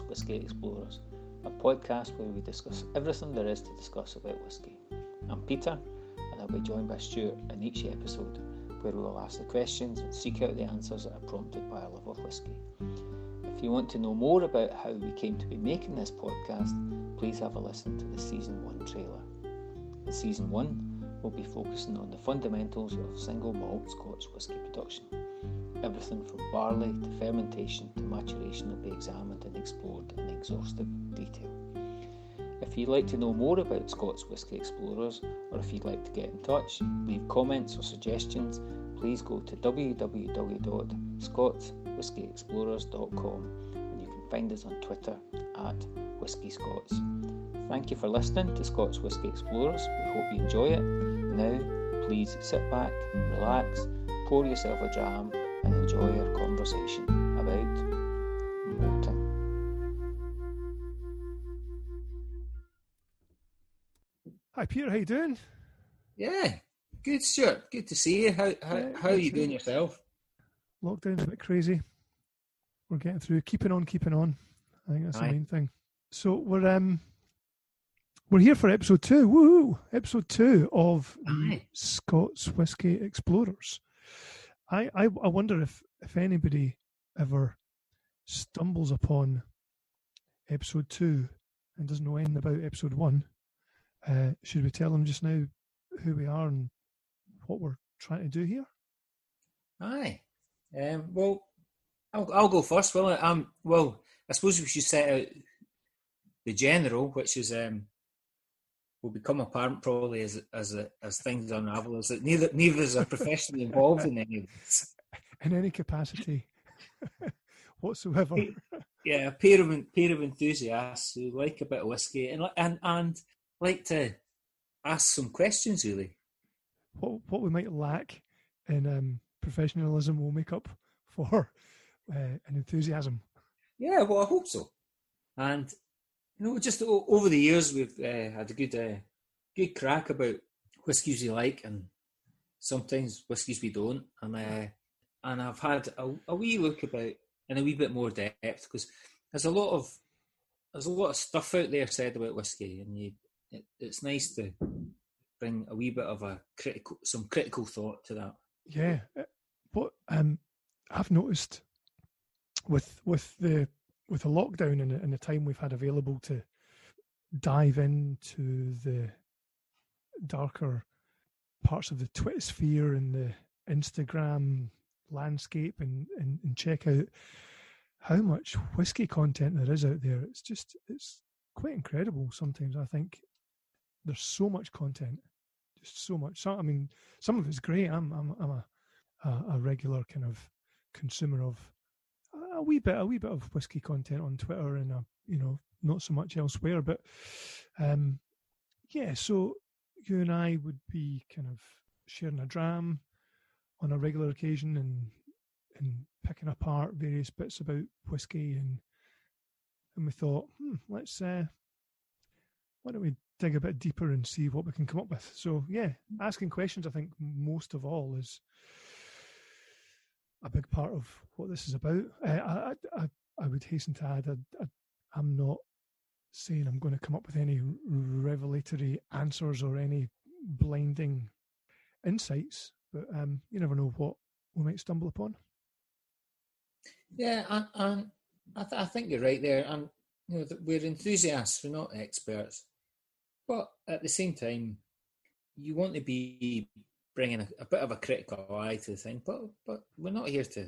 Whisky Explorers, a podcast where we discuss everything there is to discuss about whisky. I'm Peter, and I'll be joined by Stuart in each episode, where we will ask the questions and seek out the answers that are prompted by our love of whisky. If you want to know more about how we came to be making this podcast, please have a listen to the Season 1 trailer. In Season 1, we'll be focusing on the fundamentals of single malt Scotch whisky production. Everything from barley to fermentation to maturation will be examined and explored in exhaustive detail. If you'd like to know more about Scots Whisky Explorers, or if you'd like to get in touch, leave comments or suggestions, please go to www.scotswhiskyexplorers.com and you can find us on Twitter at Whisky Scots. Thank you for listening to Scots Whisky Explorers. We hope you enjoy it. Now, please sit back, relax, pour yourself a dram, and enjoy our conversation about malting. Hi Peter, how you doing? Yeah, good, Stuart. Good to see you. How how, Yeah, how are you doing you. yourself? Lockdown's a bit crazy. We're getting through, keeping on, keeping on. I think that's Aye. the main thing. So we're um we're here for episode two. Woo! Episode two of Aye. Scots Whisky Explorers. I, I I wonder if if anybody ever stumbles upon episode two and doesn't know anything about episode one. Uh, should we tell them just now who we are and what we're trying to do here? Aye. Um, well, I'll, I'll go first. Will I? Um, well, I suppose we should set out the general, which is um, will become apparent probably as as as things unravel. Is that neither neither is a professionally involved in any of this. in any capacity whatsoever. Yeah, a pair of pair of enthusiasts who like a bit of whiskey and and and like to ask some questions. Really, What what we might lack in um, professionalism will make up for uh, an enthusiasm. Yeah, well, I hope so. And you know, just o- over the years, we've uh, had a good, uh, good crack about whiskies we like, and sometimes whiskies we don't. And uh, and I've had a, a wee look about in a wee bit more depth because there's a lot of there's a lot of stuff out there said about whiskey, and you, it, it's nice to bring a wee bit of a critical, some critical thought to that. Yeah, but um, I've noticed with with the with the lockdown and, the- and the time we've had available to dive into the darker parts of the Twitter sphere and the Instagram landscape and, and, and check out how much whiskey content there is out there. It's just it's quite incredible sometimes. I think there's so much content, just so much. So, I mean, some of it's great. I'm I'm I'm a a, a regular kind of consumer of a wee bit a wee bit of whiskey content on Twitter and a, you know not so much elsewhere. But um, yeah, so you and I would be kind of sharing a dram on a regular occasion and and picking apart various bits about whiskey and and we thought, hmm, let's uh, why don't we dig a bit deeper and see what we can come up with? So yeah, asking questions I think most of all is a big part of what this is about. Uh, I, I I would hasten to add I, I, I'm not saying I'm going to come up with any revelatory answers or any blinding insights, but um, you never know what we might stumble upon. Yeah, and I, th- I think you're right there. And you know, we're enthusiasts, we're not experts, but at the same time, you want to be bringing a, a bit of a critical eye to the thing. But but we're not here to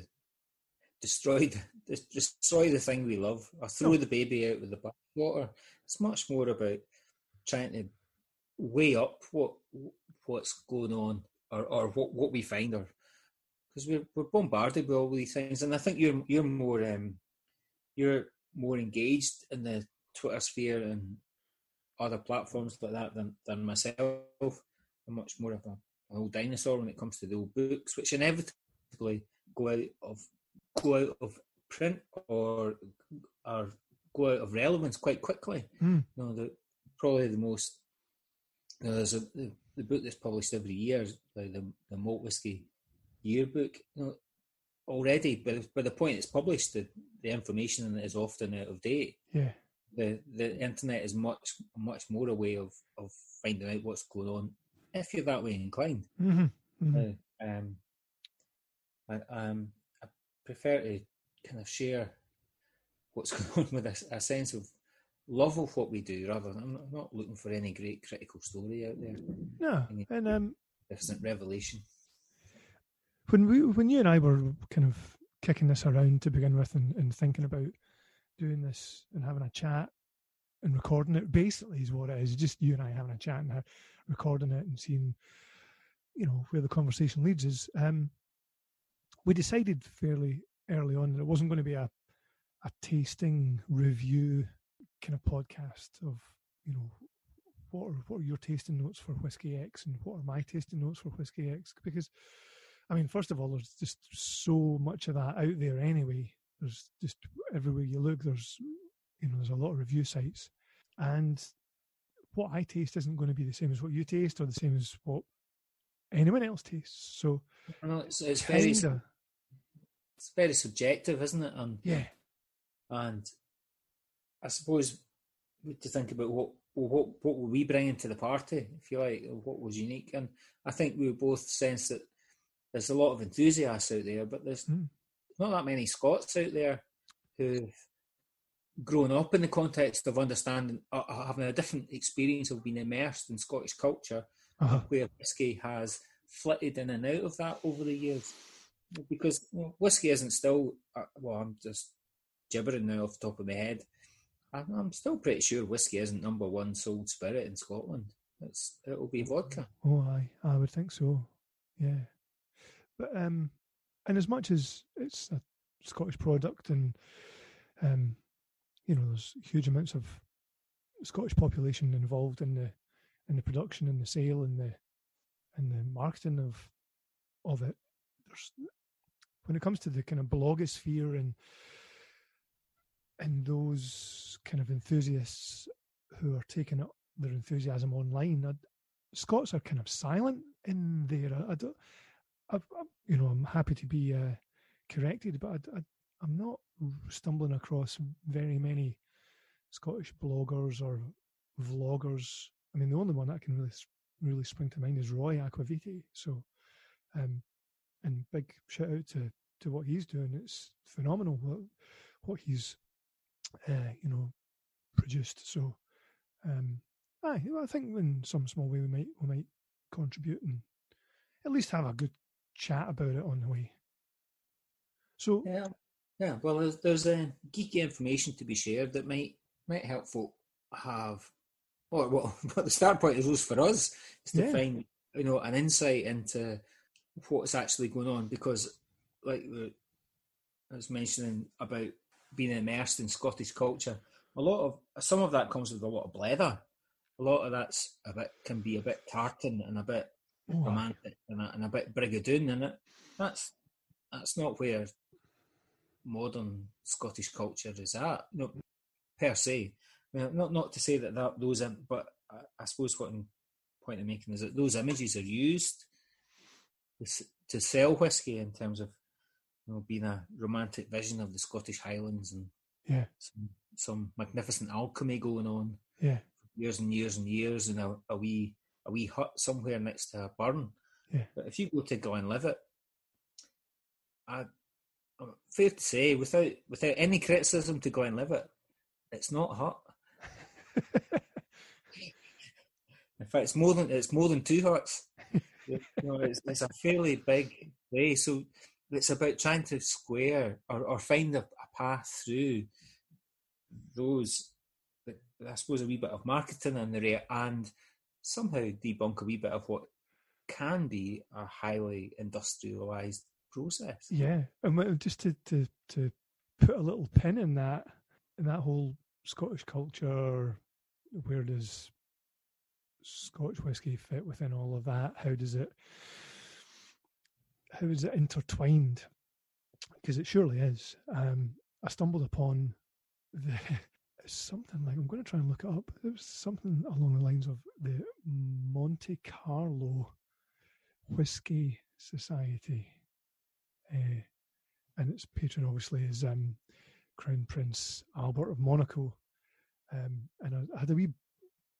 destroy the destroy the thing we love or throw No. the baby out with the bathwater. It's much more about trying to weigh up what what's going on or, or what, what we find or because we're we're bombarded with all these things, and I think you're you're more um, you're more engaged in the Twitter sphere and other platforms like that than than myself. I'm much more of a, an old dinosaur when it comes to the old books, which inevitably go out of go out of print or or go out of relevance quite quickly. Hmm. You know, the probably the most you know, there's a the, the book that's published every year, is like the the malt whiskey yearbook. You know, already, but by the point it's published, the, the information is often out of date. Yeah. The the internet is much much more a way of, of finding out what's going on if you're that way inclined. hmm hmm Uh, um, I, um, I prefer to kind of share what's going on with a, a sense of love of what we do, rather than I'm not, I'm not looking for any great critical story out there. No, Any and um, magnificent revelation. when we when you and I were kind of kicking this around to begin with and, and thinking about doing this and having a chat and recording it basically is what it is just you and I having a chat and recording it and seeing you know where the conversation leads us um we decided fairly early on that it wasn't going to be a a tasting review kind of podcast of you know what are what are your tasting notes for whiskey X and what are my tasting notes for whiskey X because I mean, first of all, there's just so much of that out there anyway. There's just everywhere you look, there's you know, there's a lot of review sites, and what I taste isn't going to be the same as what you taste or the same as what anyone else tastes. So, know it's, it's very it's very subjective, isn't it? And yeah, and I suppose we have to think about what well, what what were we bringing to the party, if you like, what was unique. And I think we both sense that there's a lot of enthusiasts out there, but there's Mm. not that many Scots out there who've grown up in the context of understanding, uh, uh, having a different experience of being immersed in Scottish culture, uh where whiskey has flitted in and out of that over the years. Because you know, whiskey isn't still, uh, well, I'm just gibbering now off the top of my head. I'm, I'm still pretty sure whiskey isn't number one sold spirit in Scotland. It's it'll be vodka. oh, I I would think so, yeah. But um, and as much as it's a Scottish product and um, you know, there's huge amounts of Scottish population involved in the in the production and the sale and the and the marketing of of it. There's when it comes to the kind of blogosphere and and those kind of enthusiasts who are taking up their enthusiasm online, I, Scots are kind of silent in there. I, I don't, I, you know, I'm happy to be uh, corrected, but I, I'm not stumbling across very many Scottish bloggers or vloggers. I mean, the only one that can really really spring to mind is Roy Aquaviti. So, um, and big shout out to to what he's doing. It's phenomenal what what he's uh, you know produced. So, um, aye, I think in some small way we might we might contribute and at least have a good chat about it on the way. So, Yeah, yeah. Well, there's, there's uh, geeky information to be shared that might might help folk have. Or well, what the start point is for us is to Yeah. find you know an insight into what's actually going on because, like I was mentioning about being immersed in Scottish culture, a lot of some of that comes with a lot of blether. A lot of that's a bit can be a bit tartan and a bit oh, romantic and a, and a bit brigadoon in it. That's that's not where modern Scottish culture is at, no, per se. I mean, not not to say that, that those, but I, I suppose what I'm point I'm making is that those images are used to, sell whiskey in terms of you know being a romantic vision of the Scottish Highlands and yeah, some, some magnificent alchemy going on yeah, years and years and years in a, a wee a wee hut somewhere next to a burn. Yeah. But if you go to Glenlivet, I, fair to say, without without any criticism to Glenlivet, it's not hot. In fact, it's more than it's more than two huts. you know, it's, it's a fairly big place, so it's about trying to square or, or find a, a path through those. I suppose a wee bit of marketing in there and somehow debunk a wee bit of what can be a highly industrialized process. yeah. And just to to to put a little pin in that in that whole Scottish culture, where does Scotch whiskey fit within all of that? How does it how is it intertwined? Because it surely is. Um, I stumbled upon the something like I'm going to try and look it up. It was something along the lines of the Monte Carlo Whiskey Society. Uh, and its patron obviously is um, Crown Prince Albert of Monaco. Um, and I, had a wee,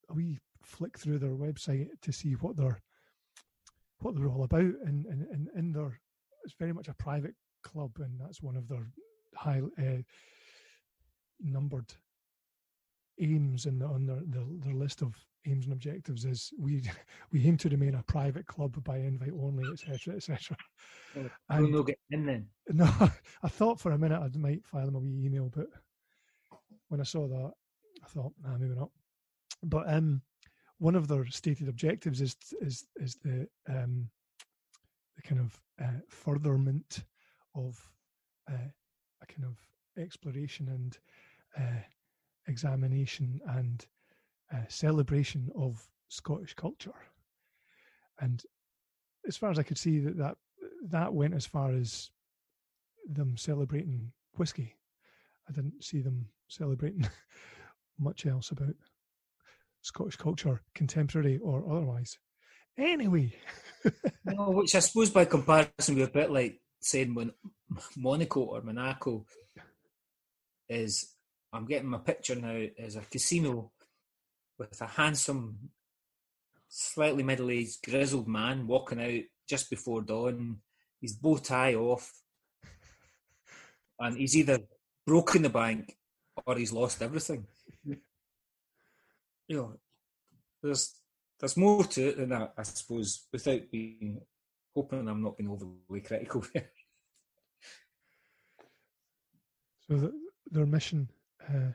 a wee flick through their website to see what they're what they're all about, and and, and in their it's very much a private club, and that's one of their high uh, numbered aims in the, on their, their, their list of aims and objectives is we we aim to remain a private club by invite only, etc., etc. And we'll get in then. No, I thought for a minute I might file them a wee email, but when I saw that, I thought, nah, maybe not. But um, one of their stated objectives is is is the um, the kind of uh, furtherment of uh, a kind of exploration and uh, examination and uh, celebration of Scottish culture. And as far as I could see, that that, that went as far as them celebrating whiskey. I didn't see them celebrating much else about Scottish culture, contemporary or otherwise. Anyway. no, which I suppose by comparison we're a bit like saying when Monaco or Monaco is I'm getting my picture now as a casino with a handsome, slightly middle aged, grizzled man walking out just before dawn, his bow tie off, and he's either broken the bank or he's lost everything. You know, there's there's more to it than that, I suppose, without being hoping I'm not being overly critical. So the, their mission, uh,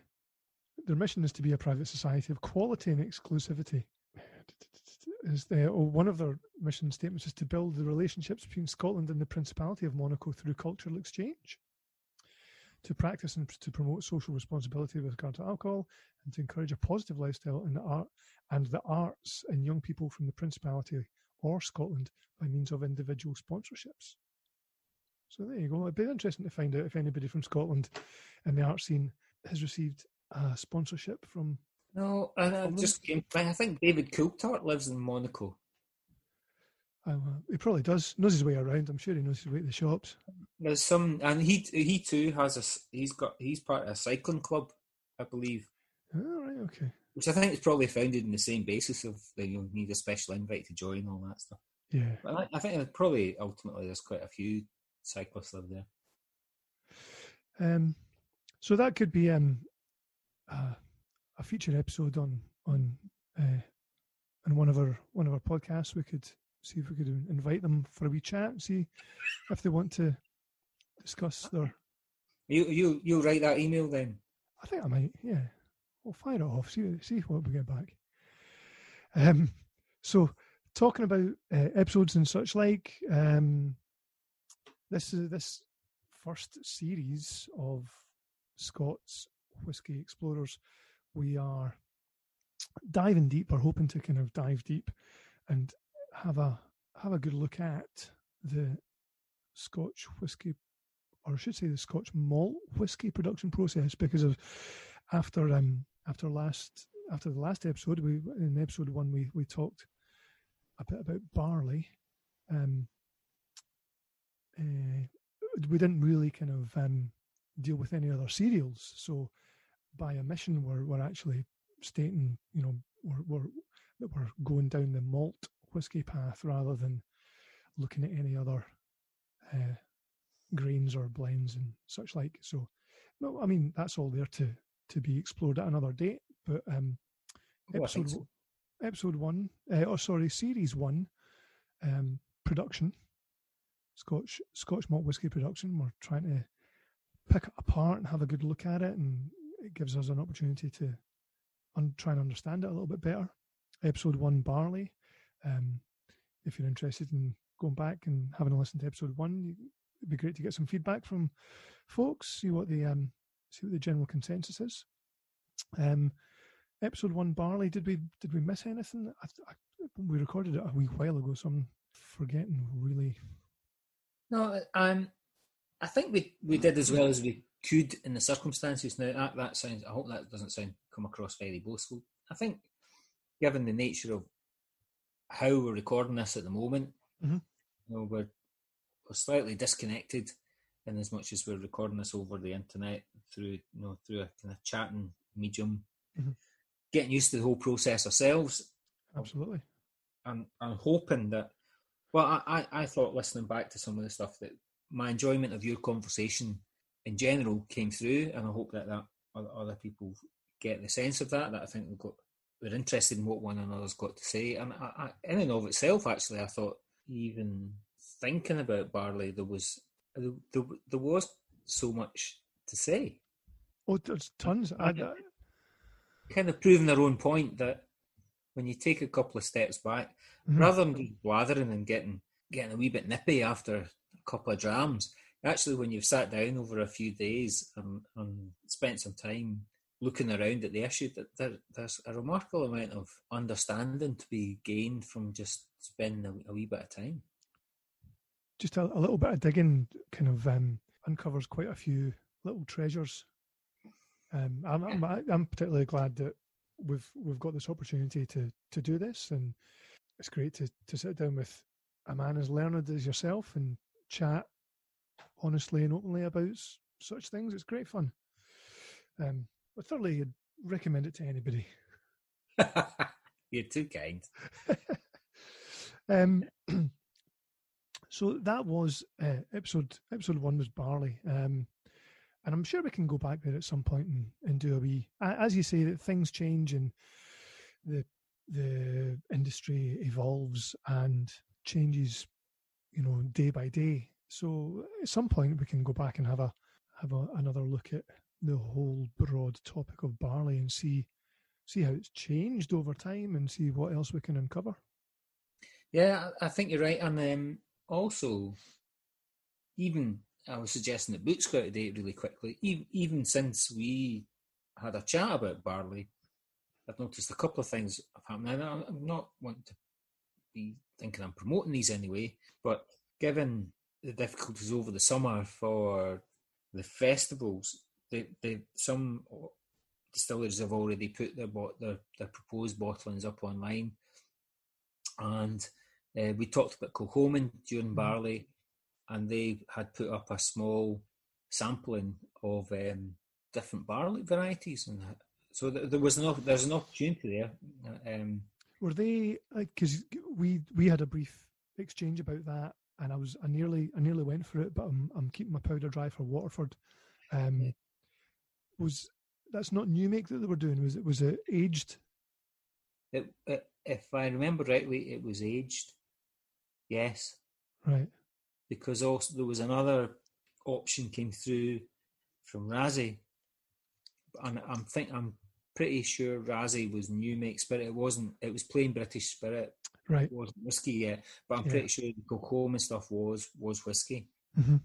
their mission is to be a private society of quality and exclusivity. Is the, oh, one of their mission statements is to build the relationships between Scotland and the Principality of Monaco through cultural exchange, to practice and to promote social responsibility with regard to alcohol, and to encourage a positive lifestyle in the art and the arts in young people from the Principality or Scotland by means of individual sponsorships. So there you go. It'd be interesting to find out if anybody from Scotland in the art scene has received a sponsorship from. No, and I just came. I think David Coulthard lives in Monaco. Uh, he probably does. Knows his way around. I'm sure he knows his way to the shops. There's some, and he he too has a. He's got. He's part of a cycling club, I believe. Oh, right. Okay. Which I think is probably founded in the same basis of that you need a special invite to join all that stuff. Yeah. But I, I think probably ultimately there's quite a few cyclists live there. Um, so that could be um, uh, a feature episode on on uh, on one of our one of our podcasts. We could see if we could invite them for a wee chat and see if they want to discuss their. You you you write that email then. I think I might. Yeah, we'll fire it off. See see what we get back. Um, so talking about uh, episodes and such like. Um, this is this first series of Scots Whiskey Explorers. We are diving deep, or hoping to kind of dive deep and have a have a good look at the Scotch whiskey, or I should say the Scotch malt whiskey production process, because of after um after last after the last episode, we in episode one we we talked a bit about barley, um, uh, we didn't really kind of um, deal with any other cereals. So by omission, we're we're actually stating, you know, we're, we're that we're going down the malt whiskey path rather than looking at any other uh, grains or blends and such like. So, no, I mean that's all there to to be explored at another date. But um, Oh, episode so. episode one, uh, or sorry, series one, um, production, Scotch Scotch malt whiskey production. We're trying to pick it apart and have a good look at it, and it gives us an opportunity to un- try and understand it a little bit better. Episode one, barley. Um, if you're interested in going back and having a listen to episode one, it'd be great to get some feedback from folks. See what the um, see what the general consensus is. Um, episode one, barley. Did we did we miss anything? I, I, we recorded it a wee while ago, so I'm forgetting really. No, um, I think we, we did as well as we could in the circumstances. Now that, that sounds. I hope that doesn't sound come across very boastful. I think, given the nature of how we're recording this at the moment, Mhm. you know, we're we're slightly disconnected in as much as we're recording this over the internet through you know through a kind of chatting medium, Mhm. getting used to the whole process ourselves, Absolutely. And I'm hoping that. Well, I, I I thought listening back to some of the stuff that my enjoyment of your conversation in general came through, and I hope that that other people get the sense of that. That I think we've got we're interested in what one another's got to say, and I, I, in and of itself, actually, I thought even thinking about Barley, there was there, there, there was so much to say. Oh, there's tons. I, I, Kind of proving their own point that when you take a couple of steps back, Mhm. rather than just blathering and getting getting a wee bit nippy after a couple of drams, actually, when you've sat down over a few days and, and spent some time looking around at the issue, that there, there's a remarkable amount of understanding to be gained from just spending a, a wee bit of time. just a, a little bit of digging kind of um, uncovers quite a few little treasures. Um, I'm, I'm I'm particularly glad that we've we've got this opportunity to to do this, and it's great to to sit down with a man as learned as yourself and chat honestly and openly about such things. It's great fun. Um, I thoroughly recommend it to anybody. You're too kind. um, so that was uh, episode episode one was barley, um, and I'm sure we can go back there at some point and, and do a wee. As you say, that things change and the the industry evolves and changes, you know, day by day. So at some point we can go back and have a have a, another look at the whole broad topic of barley and see see how it's changed over time and see what else we can uncover. Yeah, I think you're right. And um, also, even I was suggesting that books go out of date really quickly. Even, even since we had a chat about barley, I've noticed a couple of things have happened. I'm not wanting to be thinking I'm promoting these anyway, but given the difficulties over the summer for the festivals, they, they some distilleries have already put their their, their proposed bottlings up online, and uh, we talked about Kilchoman during barley, and they had put up a small sampling of um, different barley varieties, and that- so th- there was an op- there's an opportunity there. Uh, Um, Were they because we we had a brief exchange about that, and I was I nearly I nearly went for it, but I'm I'm keeping my powder dry for Waterford. Um, Was that's not new make that they were doing? Was it was it aged? it, it, if I remember rightly, it was aged. Yes, Right. because also there was another option came through from Raasay, and I'm think I'm pretty sure Raasay was new make spirit. It wasn't. It was plain British spirit. Right. It wasn't whiskey yet, but I'm Yeah. pretty sure the Kilchoman stuff was was whiskey. hmm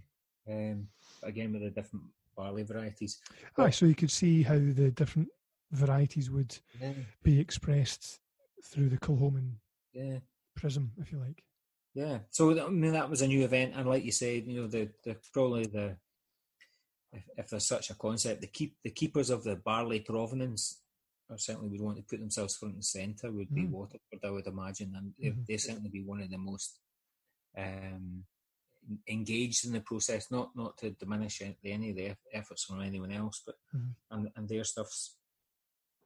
Um, again with the different barley varieties. Aye, so you could see how the different varieties would Yeah, be expressed through the Kilchoman yeah. prism, if you like. Yeah, so I mean that was a new event, and like you said, you know, the the probably the if, if there's such a concept, the keep the keepers of the barley provenance, or certainly would want to put themselves front and centre, would be Mm. Waterford, I would imagine, and they Mhm. they certainly be one of the most um, engaged in the process. Not not to diminish any of the efforts from anyone else, but Mhm. and and their stuff's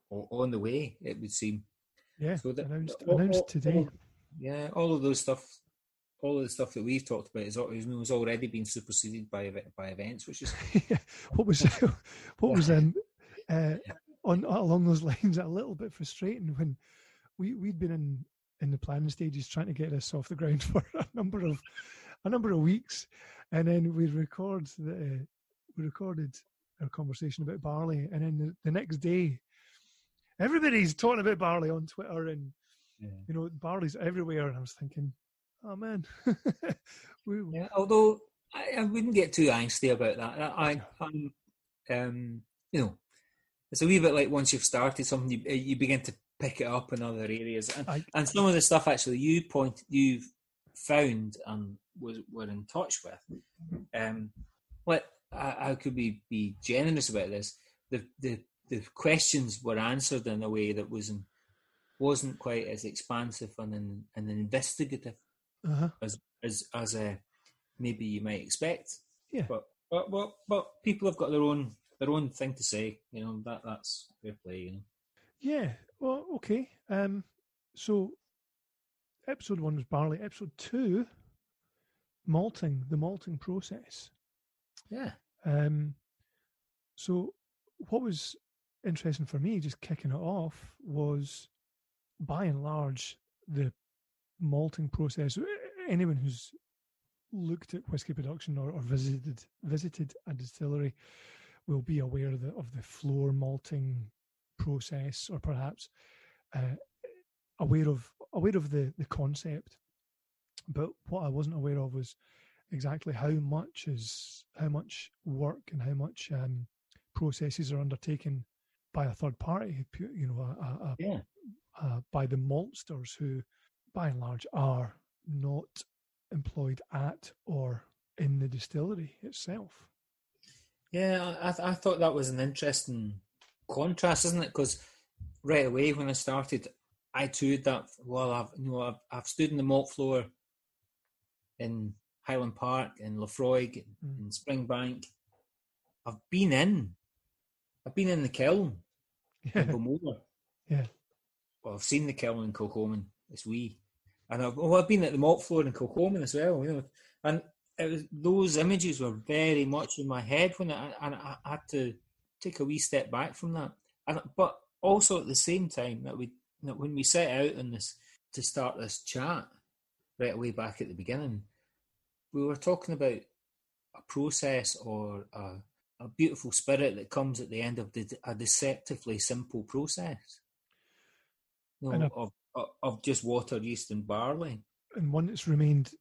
on the way. It would seem. Yeah, So the- announced all- announced all- today. all- yeah, all of those stuff, all of the stuff that we've talked about is, is already been superseded by by events, which is what was what was um uh, on along those lines a little bit frustrating when we we'd been in in the planning stages trying to get this off the ground for a number of a number of weeks, and then we record the we recorded our conversation about barley, and then the, the next day. Everybody's talking about barley on Twitter, and yeah. you know barley's everywhere. And I was thinking, oh man, we, yeah. Although I, I wouldn't get too angsty about that. I, I I'm, um, you know, it's a wee bit like once you've started something, you you begin to pick it up in other areas, and, I- and some of the stuff actually you point you've found and was were in touch with. Um, what I, I could be be generous about this. The the the questions were answered in a way that wasn't wasn't quite as expansive and and, and investigative uh-huh. as as as uh, maybe you might expect. Yeah. But But but but people have got their own their own thing to say. You know that that's fair play. You know. Yeah. Well, okay. Um. So, episode one was barley. Episode two, malting, the malting process. Yeah. Um. So, what was interesting for me, just kicking it off, was by and large the malting process. Anyone who's looked at whiskey production or, or visited visited a distillery will be aware of the, of the floor malting process, or perhaps uh, aware of aware of the the concept. But what I wasn't aware of was exactly how much is how much work and how much um, processes are undertaken by a third party. You know, a, a, Yeah. uh, by the maltsters who, by and large, are not employed at or in the distillery itself. Yeah, I, I th- I thought that was an interesting contrast, isn't it? Because right away when I started, I too that. Well, I've you know I've, I've stood in the malt floor in Highland Park, in Laphroaig, Mm. in Springbank. I've been in. I've been in the kiln in Yeah, Gilmore. yeah, Well, I've seen the kiln in Kilchoman. It's wee, and I've oh, I've been at the malt floor in Kilchoman as well. You know, and it was those images were very much in my head when I and I had to take a wee step back from that. And but also at the same time that we that when we set out on this to start this chat right away back at the beginning, we were talking about a process or a, a beautiful spirit that comes at the end of the, a deceptively simple process. You know, of, of of just water, yeast, and barley. and one that's remained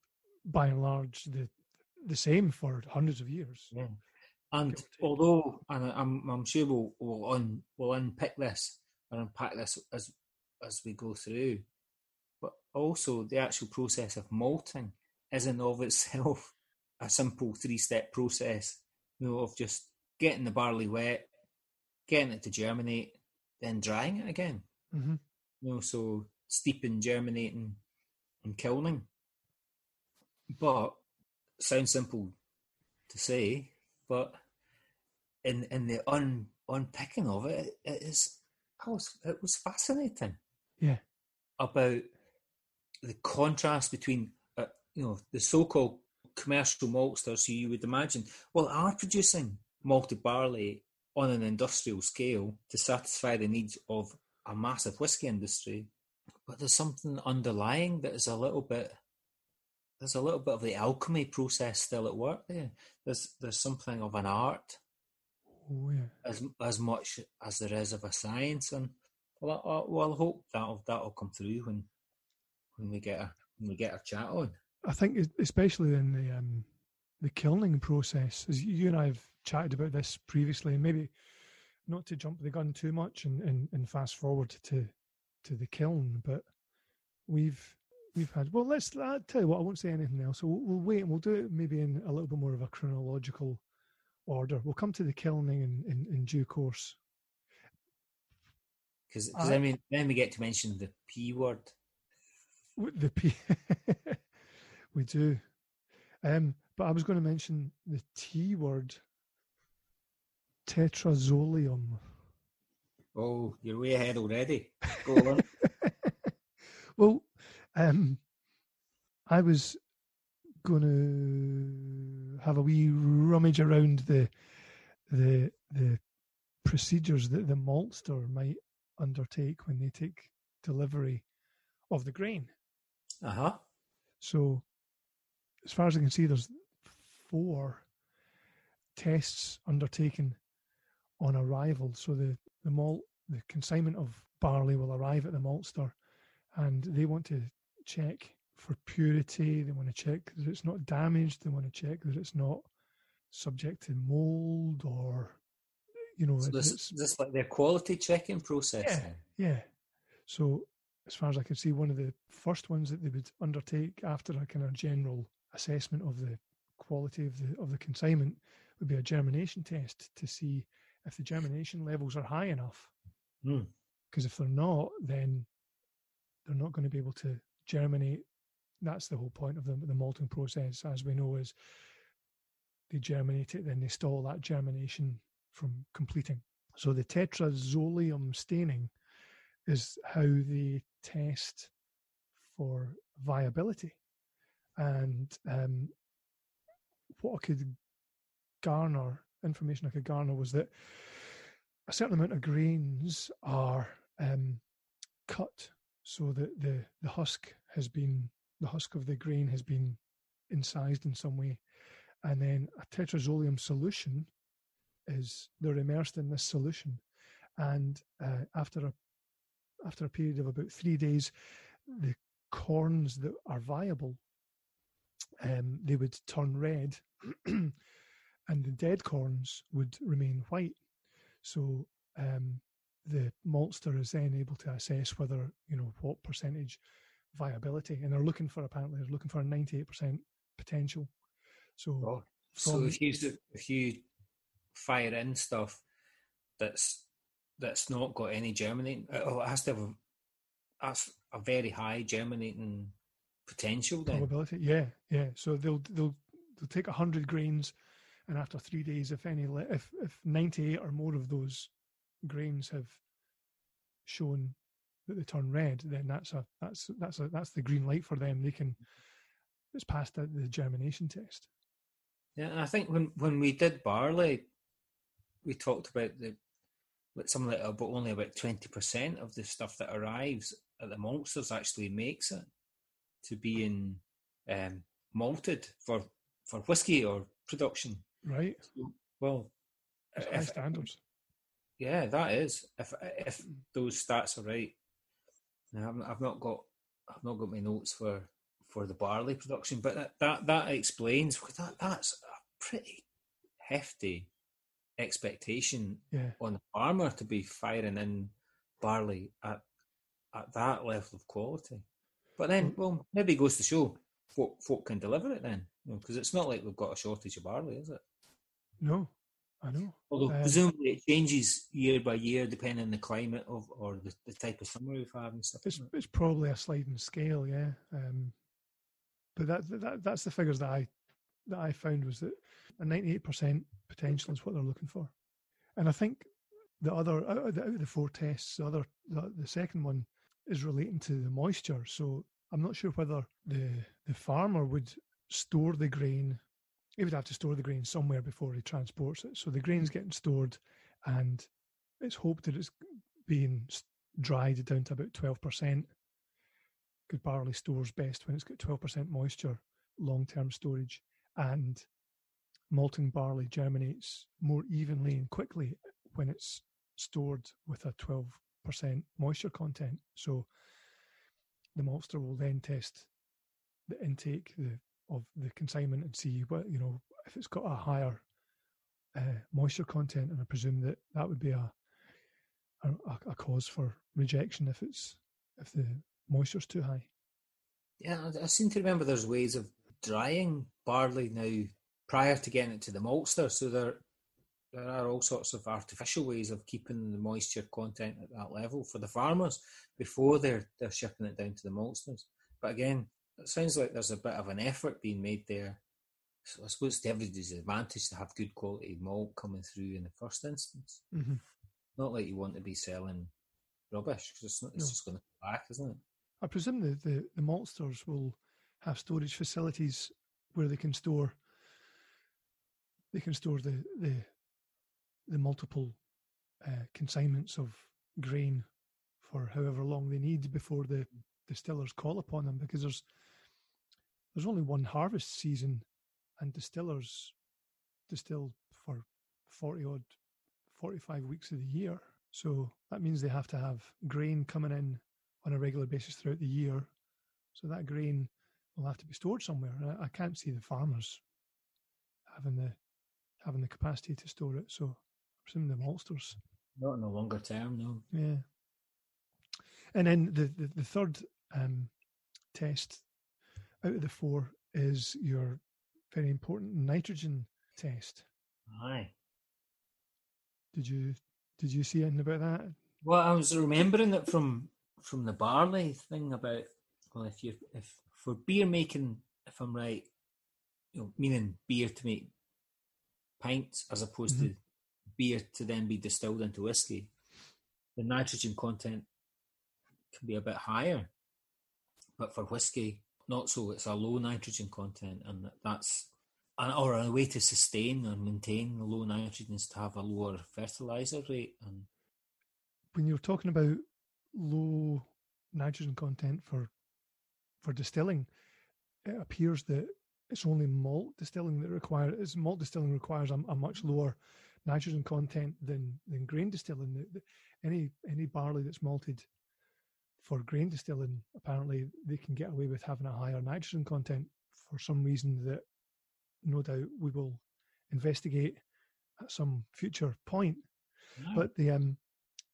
by and large the the same for hundreds of years. Yeah. And Give or take. although, and I'm, I'm sure we'll we'll, un, we'll unpick this and unpack this as as we go through, but also the actual process of malting is in of itself a simple three step process. You know, of just getting the barley wet, getting it to germinate, then drying it again. hmm You know, so steeping, germinating, and kilning. But sounds simple to say, but in in the un unpicking of it, it is I was it was fascinating. Yeah, about the contrast between uh, you know the so-called commercial maltsters who you would imagine well are producing malted barley on an industrial scale to satisfy the needs of a massive whiskey industry but there's something underlying that is a little bit there's a little bit of the alchemy process still at work there there's there's something of an art oh yeah. as as much as there is of a science, and well, I, well, I hope that'll that'll come through when when we get a when we get our chat on. I think especially in the um, the kilning process, as you and I have chatted about this previously, and maybe not to jump the gun too much and, and, and fast forward to to the kiln, but we've we've had well. Let's I'll tell you what. I won't say anything else. So we'll, we'll wait and we'll do it maybe in a little bit more of a chronological order. We'll come to the kilning in, in, in due course. Because I- we then we get to mention the p word. The P we do. Um, but I was going to mention the T word, tetrazolium. Oh, you're way ahead already. Go on. well, um, I was going to have a wee rummage around the the the procedures that the maltster might undertake when they take delivery of the grain. Uh huh. So, as far as I can see, there's four tests undertaken on arrival. So the the malt, the consignment of barley will arrive at the maltster, and they want to check for purity. They want to check that it's not damaged. They want to check that it's not subject to mold or, you know, So this it's this like their quality checking process. Yeah. then? yeah. So, as far as I can see, one of the first ones that they would undertake after a kind of general assessment of the quality of the of the consignment would be a germination test to see if the germination levels are high enough. Hmm. Because if they're not, then they're not going to be able to germinate. That's the whole point of the the malting process, as we know, is they germinate it, then they stall that germination from completing. So the tetrazolium staining is how they test for viability. And um, what I could garner, information I could garner, was that a certain amount of grains are um, cut so that the, the husk has been, the husk of the grain has been incised in some way. And then a tetrazolium solution is, they're immersed in this solution. And uh, after a after a period of about three days, the corns that are viable, um, they would turn red, and the dead corns would remain white. So um, the maltster is then able to assess whether you know what percentage viability, and they're looking for apparently they're looking for a ninety eight percent potential. So, oh, so if you if you fire in stuff that's that's not got any germinating, uh, oh, it has to have a, that's a very high germinating potential. Then. Probability, yeah, yeah. So they'll they'll they'll take hundred grains, and after three days, if any, if if ninety eight or more of those grains have shown that they turn red, then that's a that's that's a that's the green light for them. They can it's past the, the germination test. Yeah, and I think when when we did barley, we talked about the something like about only about twenty percent of the stuff that arrives at the maltsters actually makes it to being um, malted for for whiskey or production. Right. So, well, if, high standards. Yeah, that is. If if those stats are right, I've, I've not got I've not got my notes for for the barley production, but that that, that explains that that's a pretty hefty expectation yeah. on the farmer to be firing in barley at at that level of quality. But then, mm. well, maybe it goes to show folk, folk can deliver it then, because you know, it's not like we've got a shortage of barley, is it? No, I know. Although um, presumably it changes year by year depending on the climate of or the, the type of summer we've had and stuff. It's, it's probably a sliding scale, yeah. Um, but that, that that's the figures that I that I found was that a ninety eight percent potential is what they're looking for. And I think the other out of the, out of the four tests, the other the, the second one is relating to the moisture. So I'm not sure whether the the farmer would store the grain. He would have to store the grain somewhere before he transports it. So the grain's hmm. getting stored, and it's hoped that it's being dried down to about twelve percent. Good barley stores best when it's got twelve percent moisture, long term storage, and malting barley germinates more evenly and quickly when it's stored with a 12% moisture content. So the maltster will then test the intake the, of the consignment and see what, you know, if it's got a higher uh, moisture content. And I presume that that would be a, a, a cause for rejection if it's, if the moisture's too high. Yeah, I seem to remember there's ways of drying barley now prior to getting it to the maltster. So there, there are all sorts of artificial ways of keeping the moisture content at that level for the farmers before they're they're shipping it down to the maltsters. But again, it sounds like there's a bit of an effort being made there. So I suppose it's to everybody's advantage to have good quality malt coming through in the first instance. Mm-hmm. Not like you want to be selling rubbish because it's, not, it's no. just going to come back, isn't it? I presume the, the, the maltsters will have storage facilities where they can store they can store the the, the multiple uh, consignments of grain for however long they need before the distillers call upon them because there's there's only one harvest season and distillers distill for 40 odd 45 weeks of the year so that means they have to have grain coming in on a regular basis throughout the year so that grain will have to be stored somewhere I, I can't see the farmers having the having the capacity to store it. So I presume the maltsters. Not in the longer term, no. Yeah. And then the, the, the third um, test out of the four is your very important nitrogen test. Aye. Did you did you see anything about that? Well, I was remembering that from from the barley thing about well, if you if for beer making, if I'm right, you know, meaning beer to make pints as opposed mm-hmm. to beer to then be distilled into whiskey, the nitrogen content can be a bit higher. But for whiskey, not so. It's a low nitrogen content, and that's an, or a way to sustain and maintain low nitrogen is to have a lower fertilizer rate. And when you're talking about low nitrogen content for for distilling, it appears that it's only malt distilling that requires malt distilling requires a, a, much lower nitrogen content than than grain distilling. Any any barley that's malted for grain distilling, apparently they can get away with having a higher nitrogen content for some reason that no doubt we will investigate at some future point. But the um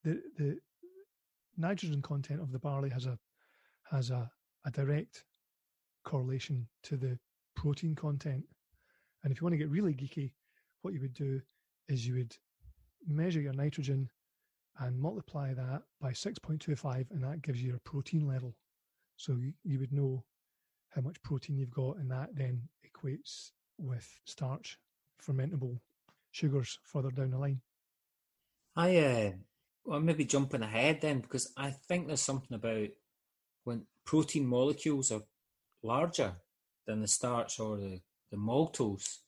the the nitrogen content of the barley has a has a, a direct correlation to the protein content. And if you want to get really geeky, what you would do is you would measure your nitrogen and multiply that by 6.25, and that gives you your protein level. So you, you would know how much protein you've got, and that then equates with starch, fermentable sugars further down the line. I uh, well maybe jumping ahead then because I think there's something about when protein molecules are larger than the starch or the, the maltose,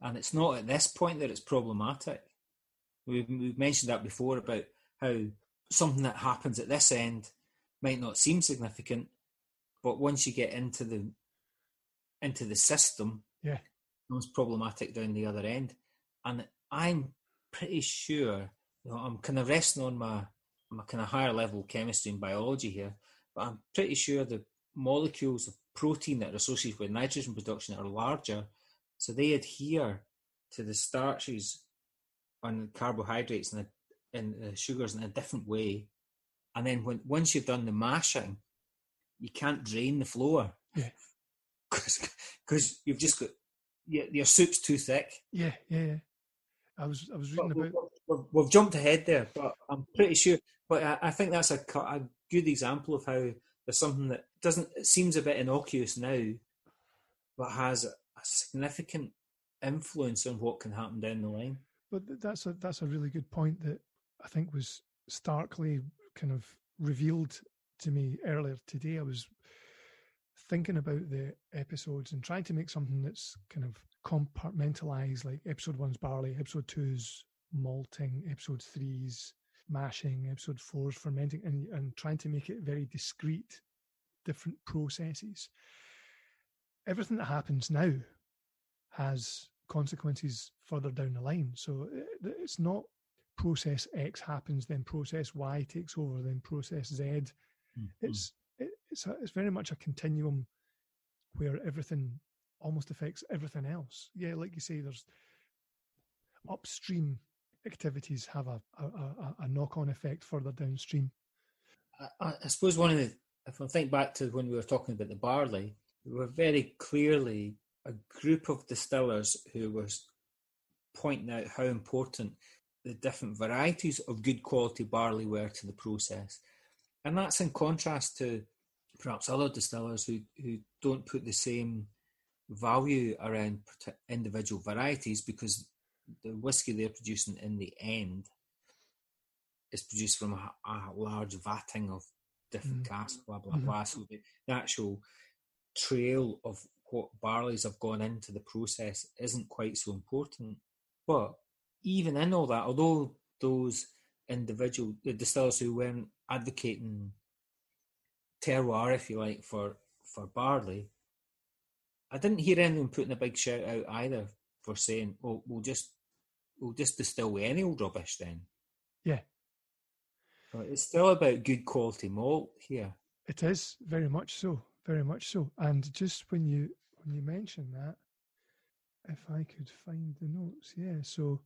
and it's not at this point that it's problematic. We've, we've mentioned that before about how something that happens at this end might not seem significant, but once you get into the into the system, yeah, becomes problematic down the other end. And I'm pretty sure, you know, I'm kind of resting on my my kind of higher level chemistry and biology here, but I'm pretty sure the molecules of protein that are associated with nitrogen production are larger, so they adhere to the starches on carbohydrates and the, and the sugars in a different way. And then when once you've done the mashing, you can't drain the flour. Yeah. Because you've just got your, your soup's too thick. Yeah, yeah, yeah. I was I was reading but about. We've, we've, jumped ahead there, but I'm pretty sure. But I, I think that's a, a good example of how there's something that doesn't it seems a bit innocuous now, but has a, a significant influence on what can happen down the line. But that's a that's a really good point that I think was starkly kind of revealed to me earlier today. I was thinking about the episodes and trying to make something that's kind of compartmentalized, like episode one's barley, episode two's malting, episode three's mashing, episode four's fermenting, and, and trying to make it very discrete, different processes. Everything that happens now has consequences further down the line. So uh, it's not process X happens, then process Y takes over, then process Z. Mm-hmm. It's it, it's a, it's very much a continuum where everything almost affects everything else. Yeah, like you say, there's upstream activities have a, a, a, a knock-on effect further downstream. I, I suppose one of the if I think back to when we were talking about the barley, we were very clearly a group of distillers who was pointing out how important the different varieties of good quality barley were to the process. And that's in contrast to perhaps other distillers who, who don't put the same value around individual varieties because the whiskey they're producing in the end is produced from a, a large vatting of different mm. casks, blah, blah, mm-hmm. blah. So the, the actual trail of what barleys have gone into the process isn't quite so important. But even in all that, although those individual the distillers who weren't advocating terroir, if you like, for for barley, I didn't hear anyone putting a big shout out either for saying, "Oh, we'll just we'll just distill with any old rubbish then." Yeah, but it's still about good quality malt here. It is very much so very much so. And just when you when you mention that, if I could find the notes, yeah. So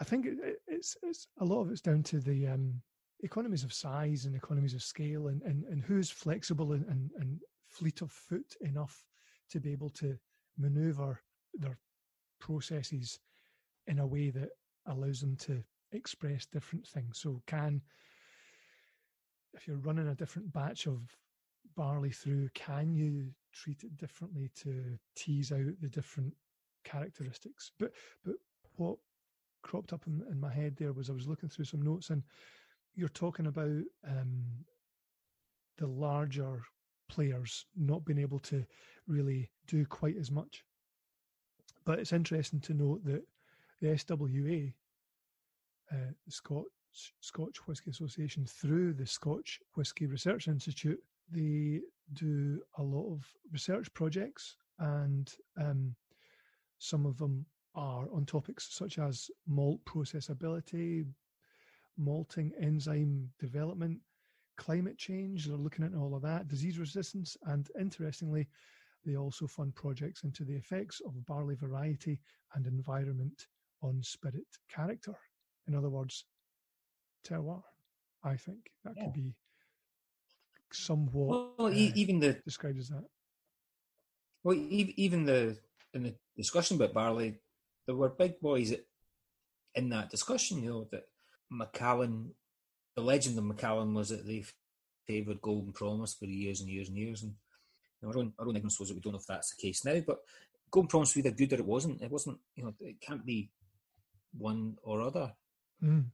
I think it, it's it's a lot of it's down to the um, economies of size and economies of scale, and and, and who's flexible and, and, and fleet of foot enough to be able to maneuver their processes in a way that allows them to express different things. So can if you're running a different batch of barley through, can you treat it differently to tease out the different characteristics. But but what cropped up in, in my head there was I was looking through some notes and you're talking about um, the larger players not being able to really do quite as much. But it's interesting to note that the SWA, uh, the Scotch, Scotch Whisky Association, through the Scotch Whisky Research Institute, they do a lot of research projects, and um, some of them are on topics such as malt processability, malting enzyme development, climate change. They're looking at all of that, disease resistance, and interestingly, they also fund projects into the effects of barley variety and environment on spirit character. In other words, terroir. I think that yeah. could be somewhat well, uh, even the described as that. Well, even the in the discussion about barley, there were big boys in that discussion. You know that Macallan, the legend of Macallan was that they favoured Golden Promise for years and years and years, and you know, our own our own ignorance was that we don't know if that's the case now. But Golden Promise was either good or it wasn't. It wasn't. You know, it can't be one or other. Mm.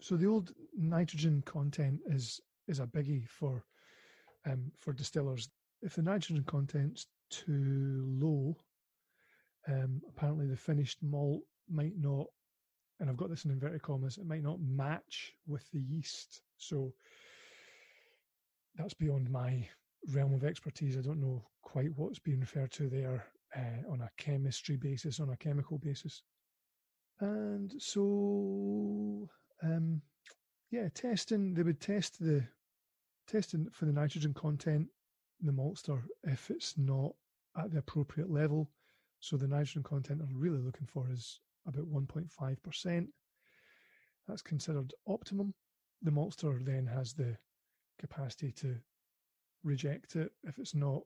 So the old nitrogen content is is a biggie for um, for distillers. If the nitrogen content's too low, um, apparently the finished malt might not, and I've got this in inverted commas, it might not match with the yeast. So that's beyond my realm of expertise. I don't know quite what's being referred to there uh, on a chemistry basis, on a chemical basis. And so, um, yeah, testing, they would test the testing for the nitrogen content in the maltster if it's not at the appropriate level. So the nitrogen content they're really looking for is about 1.5%. That's considered optimum. The maltster then has the capacity to reject it if it's not,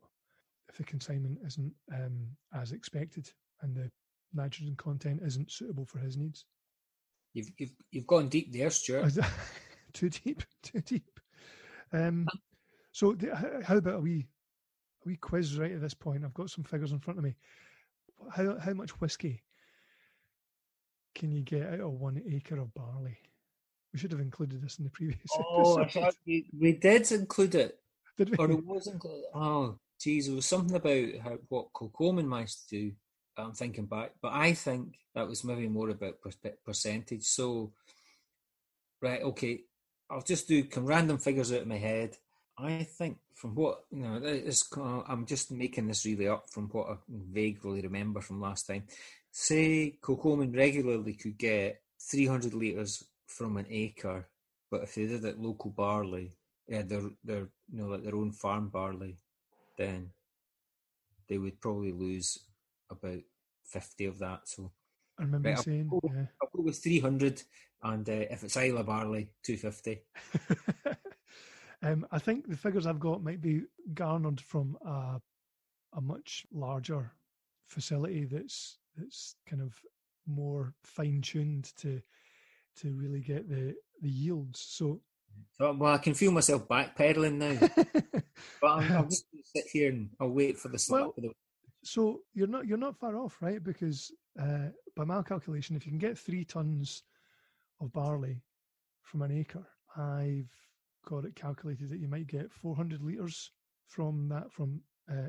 if the consignment isn't um, as expected and the nitrogen content isn't suitable for his needs. You've you've, you've gone deep there, Stuart. too deep, too deep. Um, so, the, how about a wee, a wee quiz right at this point? I've got some figures in front of me. How how much whiskey can you get out of one acre of barley? We should have included this in the previous oh, episode. we, we did include it. Did we? Or it was included. Oh, geez, there was something about how, what Kilchoman managed to do. I'm thinking back, but I think that was maybe more about percentage. So, right, okay, I'll just do some random figures out of my head. I think from what you know, I'm just making this really up from what I vaguely remember from last time. Say Kilchoman regularly could get 300 litres from an acre, but if they did it local barley, yeah, their their you know like their own farm barley, then they would probably lose about 50 of that. So I remember right, saying, I'll go, yeah. I'll go with 300, and uh, if it's Islay barley, 250. um, I think the figures I've got might be garnered from a, a much larger facility that's that's kind of more fine tuned to to really get the the yields. So, so well, I can feel myself backpedaling now, but I'm, I'm, just going to sit here and I'll wait for the slap well, the... So you're not you're not far off, right? Because uh, by my calculation, if you can get three tons of barley from an acre, I've got it calculated that you might get 400 litres from that from uh,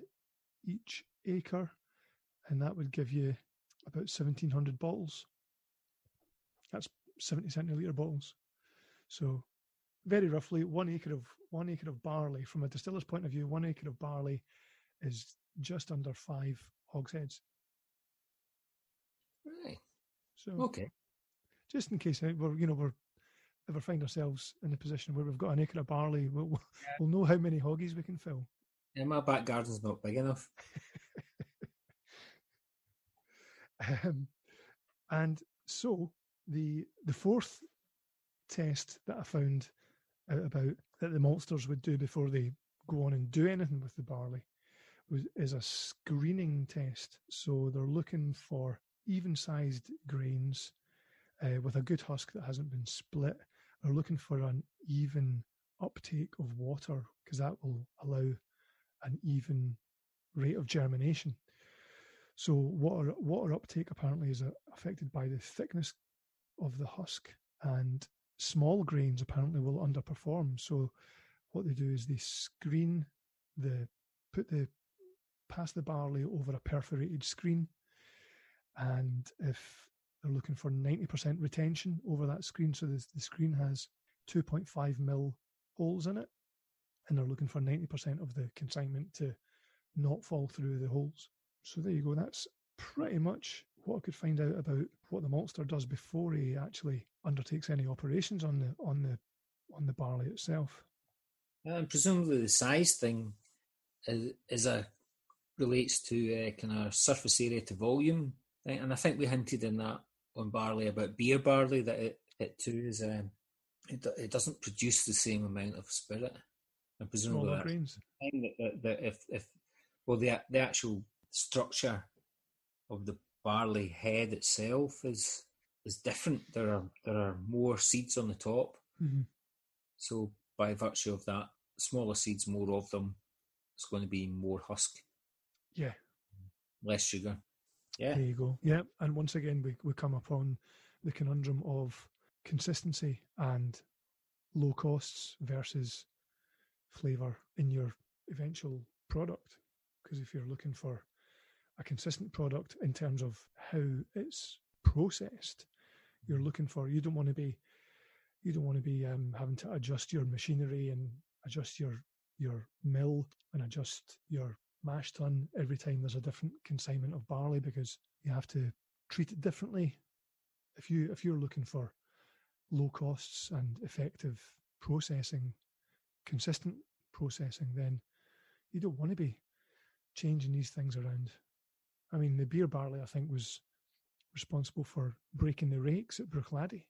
each acre, and that would give you about 1700 bottles. That's 70 centilitre bottles. So, very roughly, one acre of one acre of barley, from a distiller's point of view, one acre of barley is just under five hogsheads. Right. So okay. Just in case uh, we're you know we're ever find ourselves in a position where we've got an acre of barley, we'll, yeah. we'll know how many hoggies we can fill. Yeah, my back garden's not big enough. um, and so the the fourth test that I found out about that the maltsters would do before they go on and do anything with the barley is a screening test. So they're looking for even sized grains uh, with a good husk that hasn't been split. They're looking for an even uptake of water because that will allow an even rate of germination. So water water uptake apparently is uh, affected by the thickness of the husk, and small grains apparently will underperform. So what they do is they screen the put the pass the barley over a perforated screen, and if they're looking for 90% retention over that screen, so the, the screen has 2.5 mil holes in it, and they're looking for 90% of the consignment to not fall through the holes. So there you go. That's pretty much what I could find out about what the maltster does before he actually undertakes any operations on the on the on the barley itself. And presumably the size thing is, is a relates to uh, kind of surface area to volume, and I think we hinted in that on barley about beer barley that it, it too is um, it, it doesn't produce the same amount of spirit. And presumably grains. that, that, that if if well the the actual structure of the barley head itself is is different. There are there are more seeds on the top, Mhm. so by virtue of that, smaller seeds, more of them, it's going to be more husk, Yeah, less sugar. Yeah, there you go. Yeah, and once again we we come upon the conundrum of consistency and low costs versus flavor in your eventual product. Because if you're looking for a consistent product in terms of how it's processed, you're looking for you don't want to be you don't want to be um, having to adjust your machinery and adjust your your mill and adjust your mash tun every time there's a different consignment of barley because you have to treat it differently. If you if you're looking for low costs and effective processing, consistent processing, then you don't want to be changing these things around. I mean, the beer barley I think was responsible for breaking the rakes at Bruichladdich.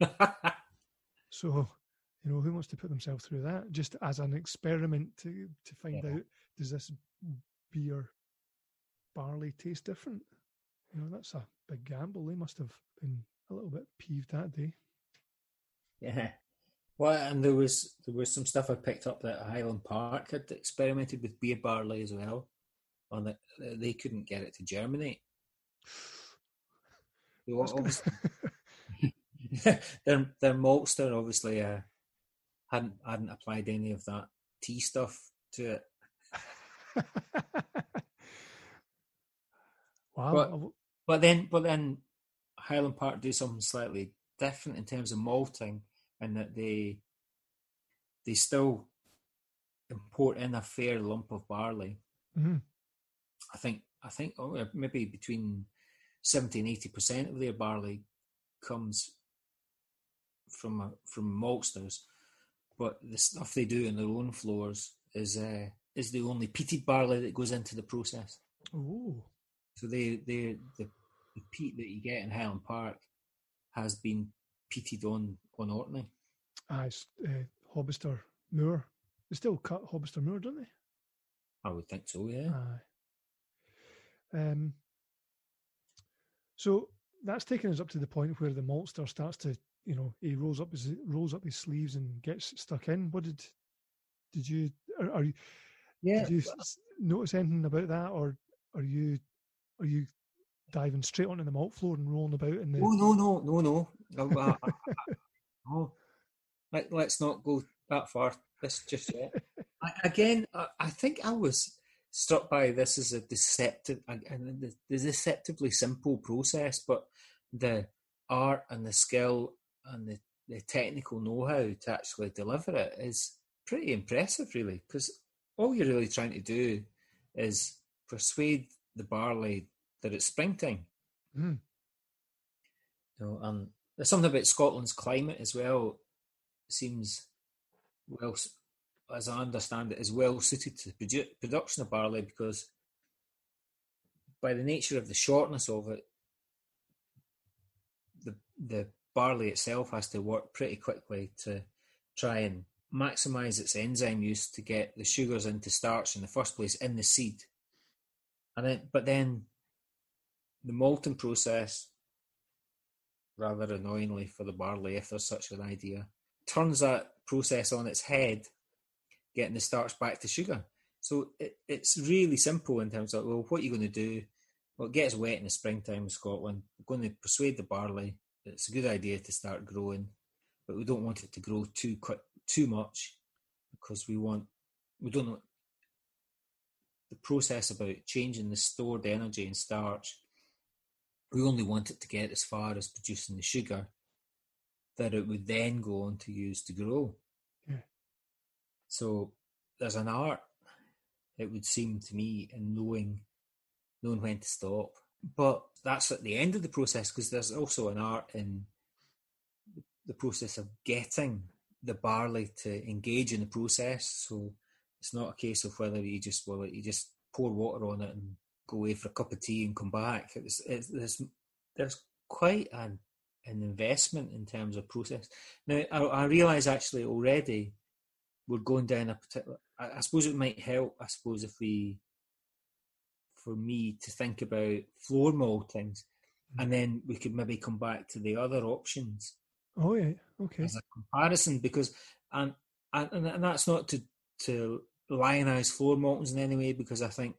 So, you know, who wants to put themselves through that just as an experiment to to find Yeah. out does this beer barley taste different? You know, that's a big gamble. They must have been a little bit peeved that day. yeah. Well, and there was there was some stuff I picked up that Highland Park had experimented with beer barley as well, on that they couldn't get it to germinate. They That's gonna- their their maltster obviously uh, hadn't hadn't applied any of that tea stuff to it. wow. But- But then but then Highland Park do something slightly different in terms of malting, and that they they still import in a fair lump of barley. Mhm. I think I think oh, maybe between seventy and eighty percent of their barley comes from from maltsters, but the stuff they do in their own floors is uh, is the only peated barley that goes into the process. Oh, So they they the, the peat that you get in Highland Park has been peated on on Orkney. ah, it's uh, Hobbister Moor. They still cut Hobbister Moor, don't they? I would think so, yeah. Aye. Um, so that's taken us up to the point where the maltster starts to, you know, he rolls up his rolls up his sleeves and gets stuck in. What did did you are, are you yeah, did you notice anything about that, or are you are you diving straight onto the malt floor and rolling about in the? Oh no, no, no, no, no. Let, let's not go that far. This just yet. I, again, I, I think I was struck by this as a deceptive and the, the deceptively simple process, but the art and the skill and the, the technical know-how to actually deliver it is pretty impressive, really. Because all you're really trying to do is persuade the barley that it's springtime. Mhm. You know, and there's something about Scotland's climate as well. Seems well, as I understand it, is well suited to produ- production of barley because, by the nature of the shortness of it, the the barley itself has to work pretty quickly to try and maximize its enzyme use to get the sugars into starch in the first place in the seed, and then but then the malting process rather annoyingly for the barley, if there's such an idea, turns that process on its head, getting the starch back to sugar. So it, it's really simple in terms of, well, what are you're going to do well, it gets wet in the springtime in Scotland. We're going to persuade the barley that it's a good idea to start growing, but we don't want it to grow too quick, too much, because we want we don't know the process about changing the stored energy and starch. We only want it to get as far as producing the sugar that it would then go on to use to grow. Yeah. So there's an art, it would seem to me, in knowing knowing when to stop. But that's at the end of the process because there's also an art in the process of getting the barley to engage in the process. So it's not a case of whether you just well you just pour water on it and go away for a cup of tea and come back. It's, it's there's there's quite an an investment in terms of process. Now I, I realise actually already we're going down a particular. I, I suppose it might help. I suppose if we for me to think about floor maltings, and mm. then we could maybe come back to the other options. Oh yeah, okay. As a comparison, because and and, and that's not to to lionize floor maltings in any way, because I think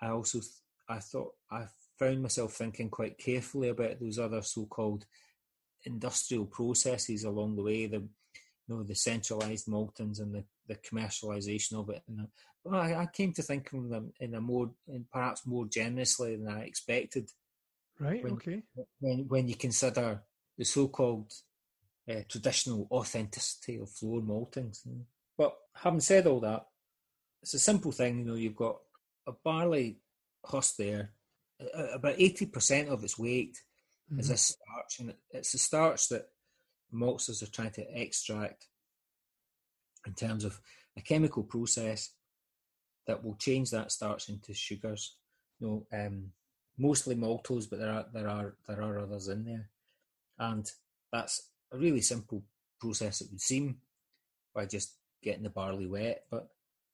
I also I thought I found myself thinking quite carefully about those other so-called industrial processes along the way. The you know the centralized maltings and the, the commercialization of it. And well, I, I, came to think of them in a more, in perhaps more generously than I expected. Right. When, okay. When when you consider the so-called uh, traditional authenticity of floor maltings. But having said all that, it's a simple thing. You know, you've got a barley husk there. About eighty percent of its weight mm-hmm. is a starch, and it's a starch that maltsters are trying to extract in terms of a chemical process that will change that starch into sugars. You know, um, mostly maltose, but there are there are there are others in there, and that's a really simple process. It would seem by just getting the barley wet. But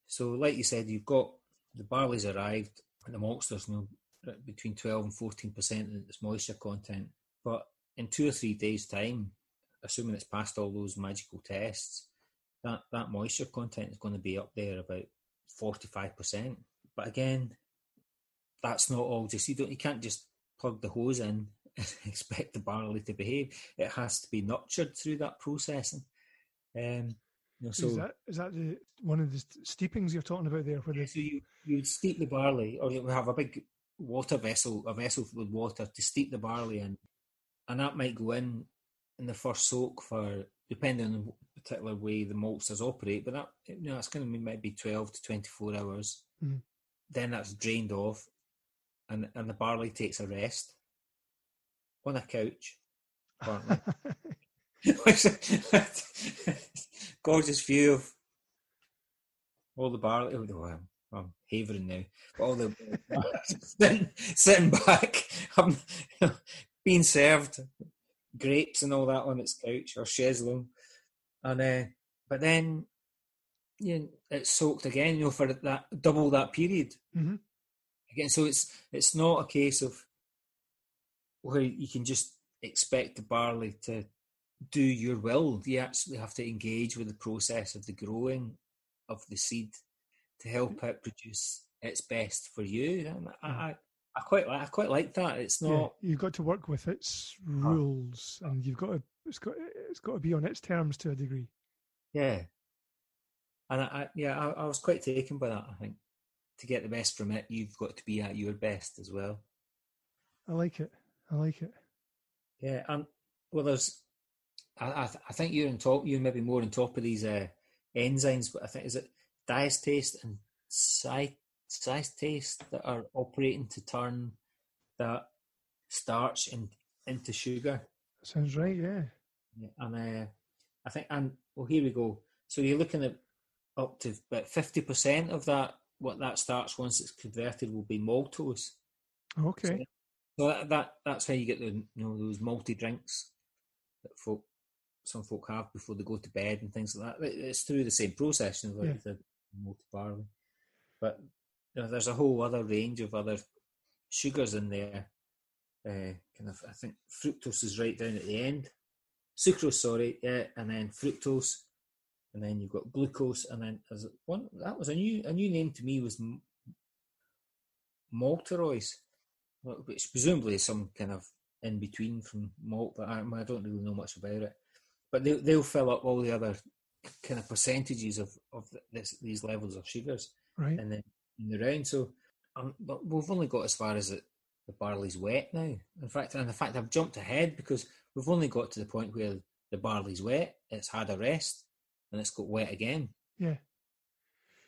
so, like you said, you've got the barley's arrived, and the maltsters, you know, between twelve and fourteen percent in its moisture content. But in two or three days' time, assuming it's passed all those magical tests, that, that moisture content is going to be up there about 45%. But again, that's not all just, you, don't, you can't just plug the hose in expect the barley to behave. It has to be nurtured through that processing. Um, you know, so is that is that the, one of the steepings you're talking about there? Where the... So you you steep the barley, or you have a big water vessel, a vessel with water to steep the barley in, and that might go in in the first soak for depending on the particular way the maltsters operate, but that you know it's going to be maybe twelve to twenty four hours. Mm. Then that's drained off, and and the barley takes a rest on a couch. Gorgeous view of all the barley. Oh, I'm, I'm havering now. All the sitting, sitting back, I'm being served grapes and all that on its couch or chaise and uh, but then you know, it's soaked again, you know, for that double that period mm-hmm. again. So it's it's not a case of where you can just expect the barley to do your will. You actually have to engage with the process of the growing of the seed to help it produce its best for you. And I, I, I quite I quite like that. It's not yeah, you've got to work with its rules, and you've got to it's got it's got to be on its terms to a degree. Yeah, and I, I yeah I, I was quite taken by that. I think to get the best from it, you've got to be at your best as well. I like it. I like it. Yeah, and well, there's I I, I think you're on top. You're maybe more on top of these uh, enzymes, but I think is it diastase and cyt taste that are operating to turn that starch in, into sugar. Sounds right, yeah. yeah and uh, I think, and well, here we go. So you're looking at up to about fifty percent of that. What that starch once it's converted will be maltose. Okay. So, so that, that that's how you get the you know those multi drinks that folk some folk have before they go to bed and things like that. It's through the same process, you know, like yeah. the malty barley. But you know, there's a whole other range of other sugars in there. Uh, kind of, I think fructose is right down at the end. Sucrose, sorry, yeah, and then fructose, and then you've got glucose, and then as one that was a new a new name to me was maltose. Which presumably is some kind of in between from malt, but I, I don't really know much about it. But they, they'll fill up all the other kind of percentages of of this, these levels of sugars Right. in the in the round. So, um, but we've only got as far as it, the barley's wet now. In fact, and in fact, I've jumped ahead because we've only got to the point where the barley's wet. It's had a rest, and it's got wet again. Yeah.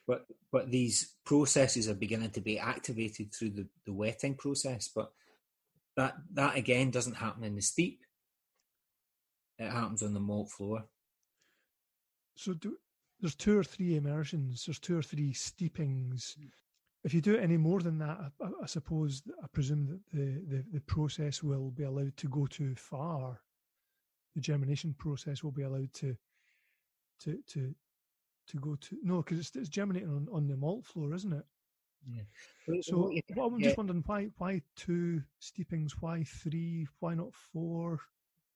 But but these processes are beginning to be activated through the, the wetting process. But that that again doesn't happen in the steep. It happens on the malt floor. So do, there's two or three immersions. There's two or three steepings. Hmm. If you do it any more than that, I, I suppose I presume that the, the, the process will be allowed to go too far. The germination process will be allowed to to to to go to no, because it's, it's germinating on, on the malt floor, isn't it? But So what you well, I'm get- just wondering why why two steepings, why three, why not four?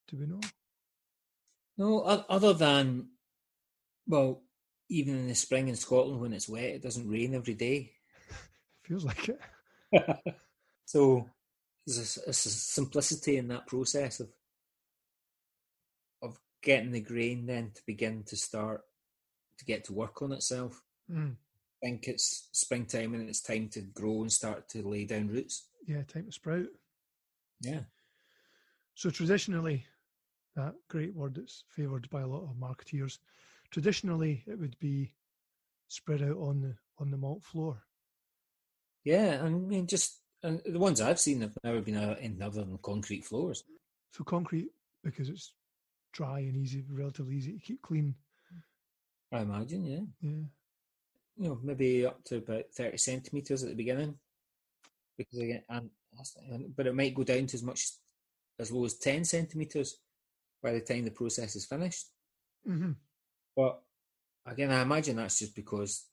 Do we know? No, other than, well, even in the spring in Scotland when it's wet, it doesn't rain every day. Feels like it. so there's a simplicity in that process of of getting the grain then to begin to start to get to work on itself. Mm. I think it's springtime and it's time to grow and start to lay down roots. Yeah, time to sprout. Yeah. So traditionally, that great word that's favoured by a lot of marketeers, traditionally it would be spread out on the on the malt floor. Yeah, and I mean just and the ones I've seen have never been anything other than concrete floors. So concrete because it's dry and easy, relatively easy to keep clean. I imagine, yeah. Yeah. you know, maybe up to about 30 centimetres at the beginning. Because again, and, that's- and- but it might go down to as much as low as 10 centimetres by the time the process is finished. hmm But again, I imagine that's just because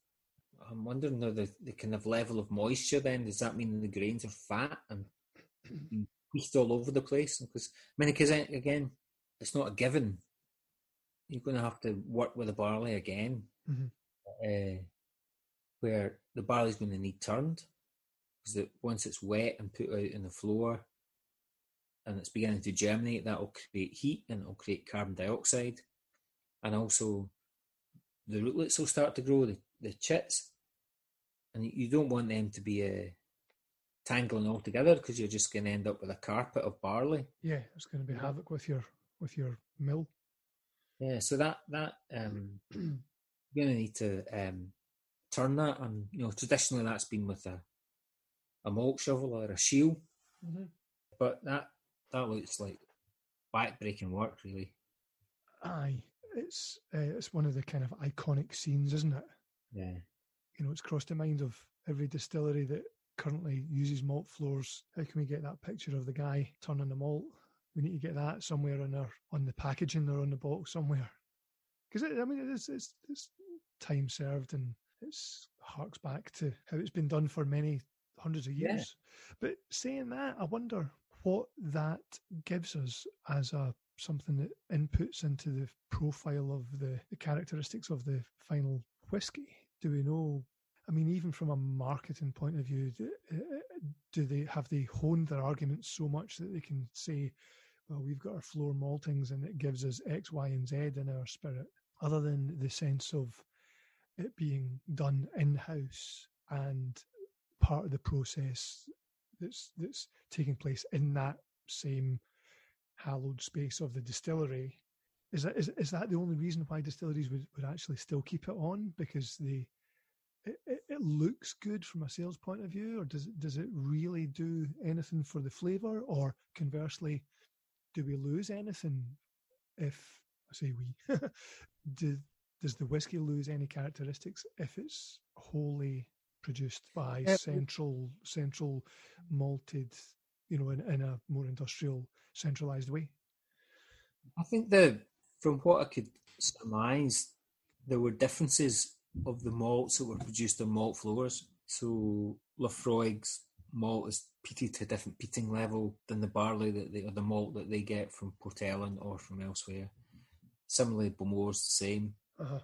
I'm wondering now the, the kind of level of moisture then, does that mean the grains are fat and being all over the place? Because, I mean, because again, it's not a given. You're going to have to work with the barley again Mhm. uh, where the barley's going to need turned because once it's wet and put out on the floor and it's beginning to germinate, that will create heat and it'll create carbon dioxide, and also the rootlets will start to grow, the, the chits, and you- don't want them to be uh, tangling all together because you're just going to end up with a carpet of barley. Yeah, it's going to be havoc with your with your mill. Yeah, so that that um, you're to need to um, turn that, and you know traditionally that's been with a a malt shovel or a shiel, but that that looks like back-breaking work, really. Aye, it's uh, it's one of the kind of iconic scenes, isn't it? Yeah, You know, it's crossed the mind of every distillery that currently uses malt floors. How can we get that picture of the guy turning the malt? We need to get that somewhere on our on the packaging or on the bottle somewhere. Because I mean, it is it's, it's time served and it's harks back to how it's been done for many hundreds of Yeah. years. But saying that, I wonder what that gives us as a something that inputs into the profile of the, the characteristics of the final whiskey. Do we know? I mean, even from a marketing point of view, do, uh, do they have they honed their arguments so much that they can say, "Well, we've got our floor maltings, and it gives us X, Y, and Z in our spirit," other than the sense of it being done in house and part of the process that's that's taking place in that same hallowed space of the distillery. Is that is, is that the only reason why distilleries would, would actually still keep it on because they it, it, it looks good from a sales point of view, or does it does it really do anything for the flavour, or conversely, do we lose anything if I say we do, does the whiskey lose any characteristics if it's wholly produced by central central malted, you know, in, in a more industrial centralized way? I think the from what I could surmise, there were differences of the malts that were produced on malt floors. So Laphroaig's malt is peated to a different peating level than the barley that they or the malt that they get from Port Ellen or from elsewhere. Similarly, Bowmore's the same. Uh-huh.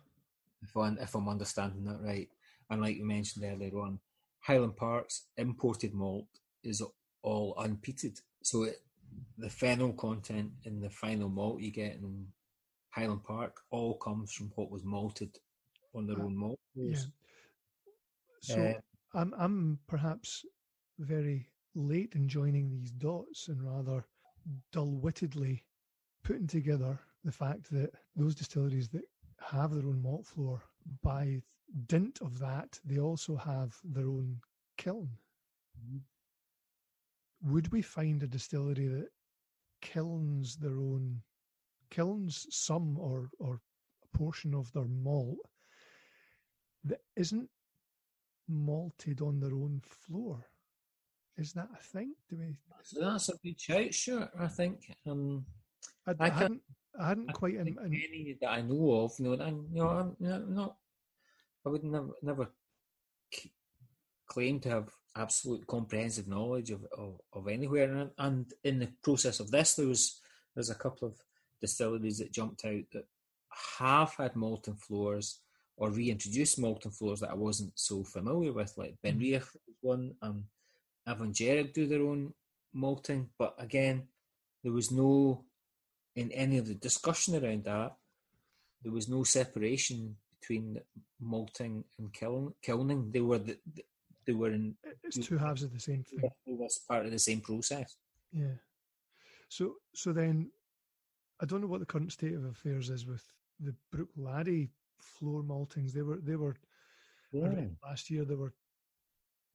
if I'm, if I'm understanding that right. And like you mentioned earlier on, Highland Park's imported malt is all unpeated. So it, the phenol content in the final malt you get in Highland Park all comes from what was malted on their Uh, own malt. Yeah. So Uh, I'm I'm perhaps very late in joining these dots and rather dull-wittedly putting together the fact that those distilleries that have their own malt floor, by dint of that, they also have their own kiln. Mhm. Would we find a distillery that kilns their own kilns some or or a portion of their malt that isn't malted on their own floor? Is that a thing? Do we? That's a good shout, sure. I think. Um, I, I I hadn't. I hadn't I quite. In, in, any that I know of, you know, and you know, I'm not, not I would never, never c- claim to have absolute comprehensive knowledge of, of, of anywhere. And, and in the process of this, there was there's a couple of distilleries that jumped out that have had molten floors or reintroduced molten floors that I wasn't so familiar with, like Ben Mhm. Was one, um, Abhainn Dearg do their own malting, but again, there was no in any of the discussion around that, there was no separation between malting and kiln, kilning. They were the, they were in it's two halves of the same thing. they were part of the same process. Yeah. So so then, I don't know what the current state of affairs is with the Bruichladdich floor maltings. They were they were read last year. There were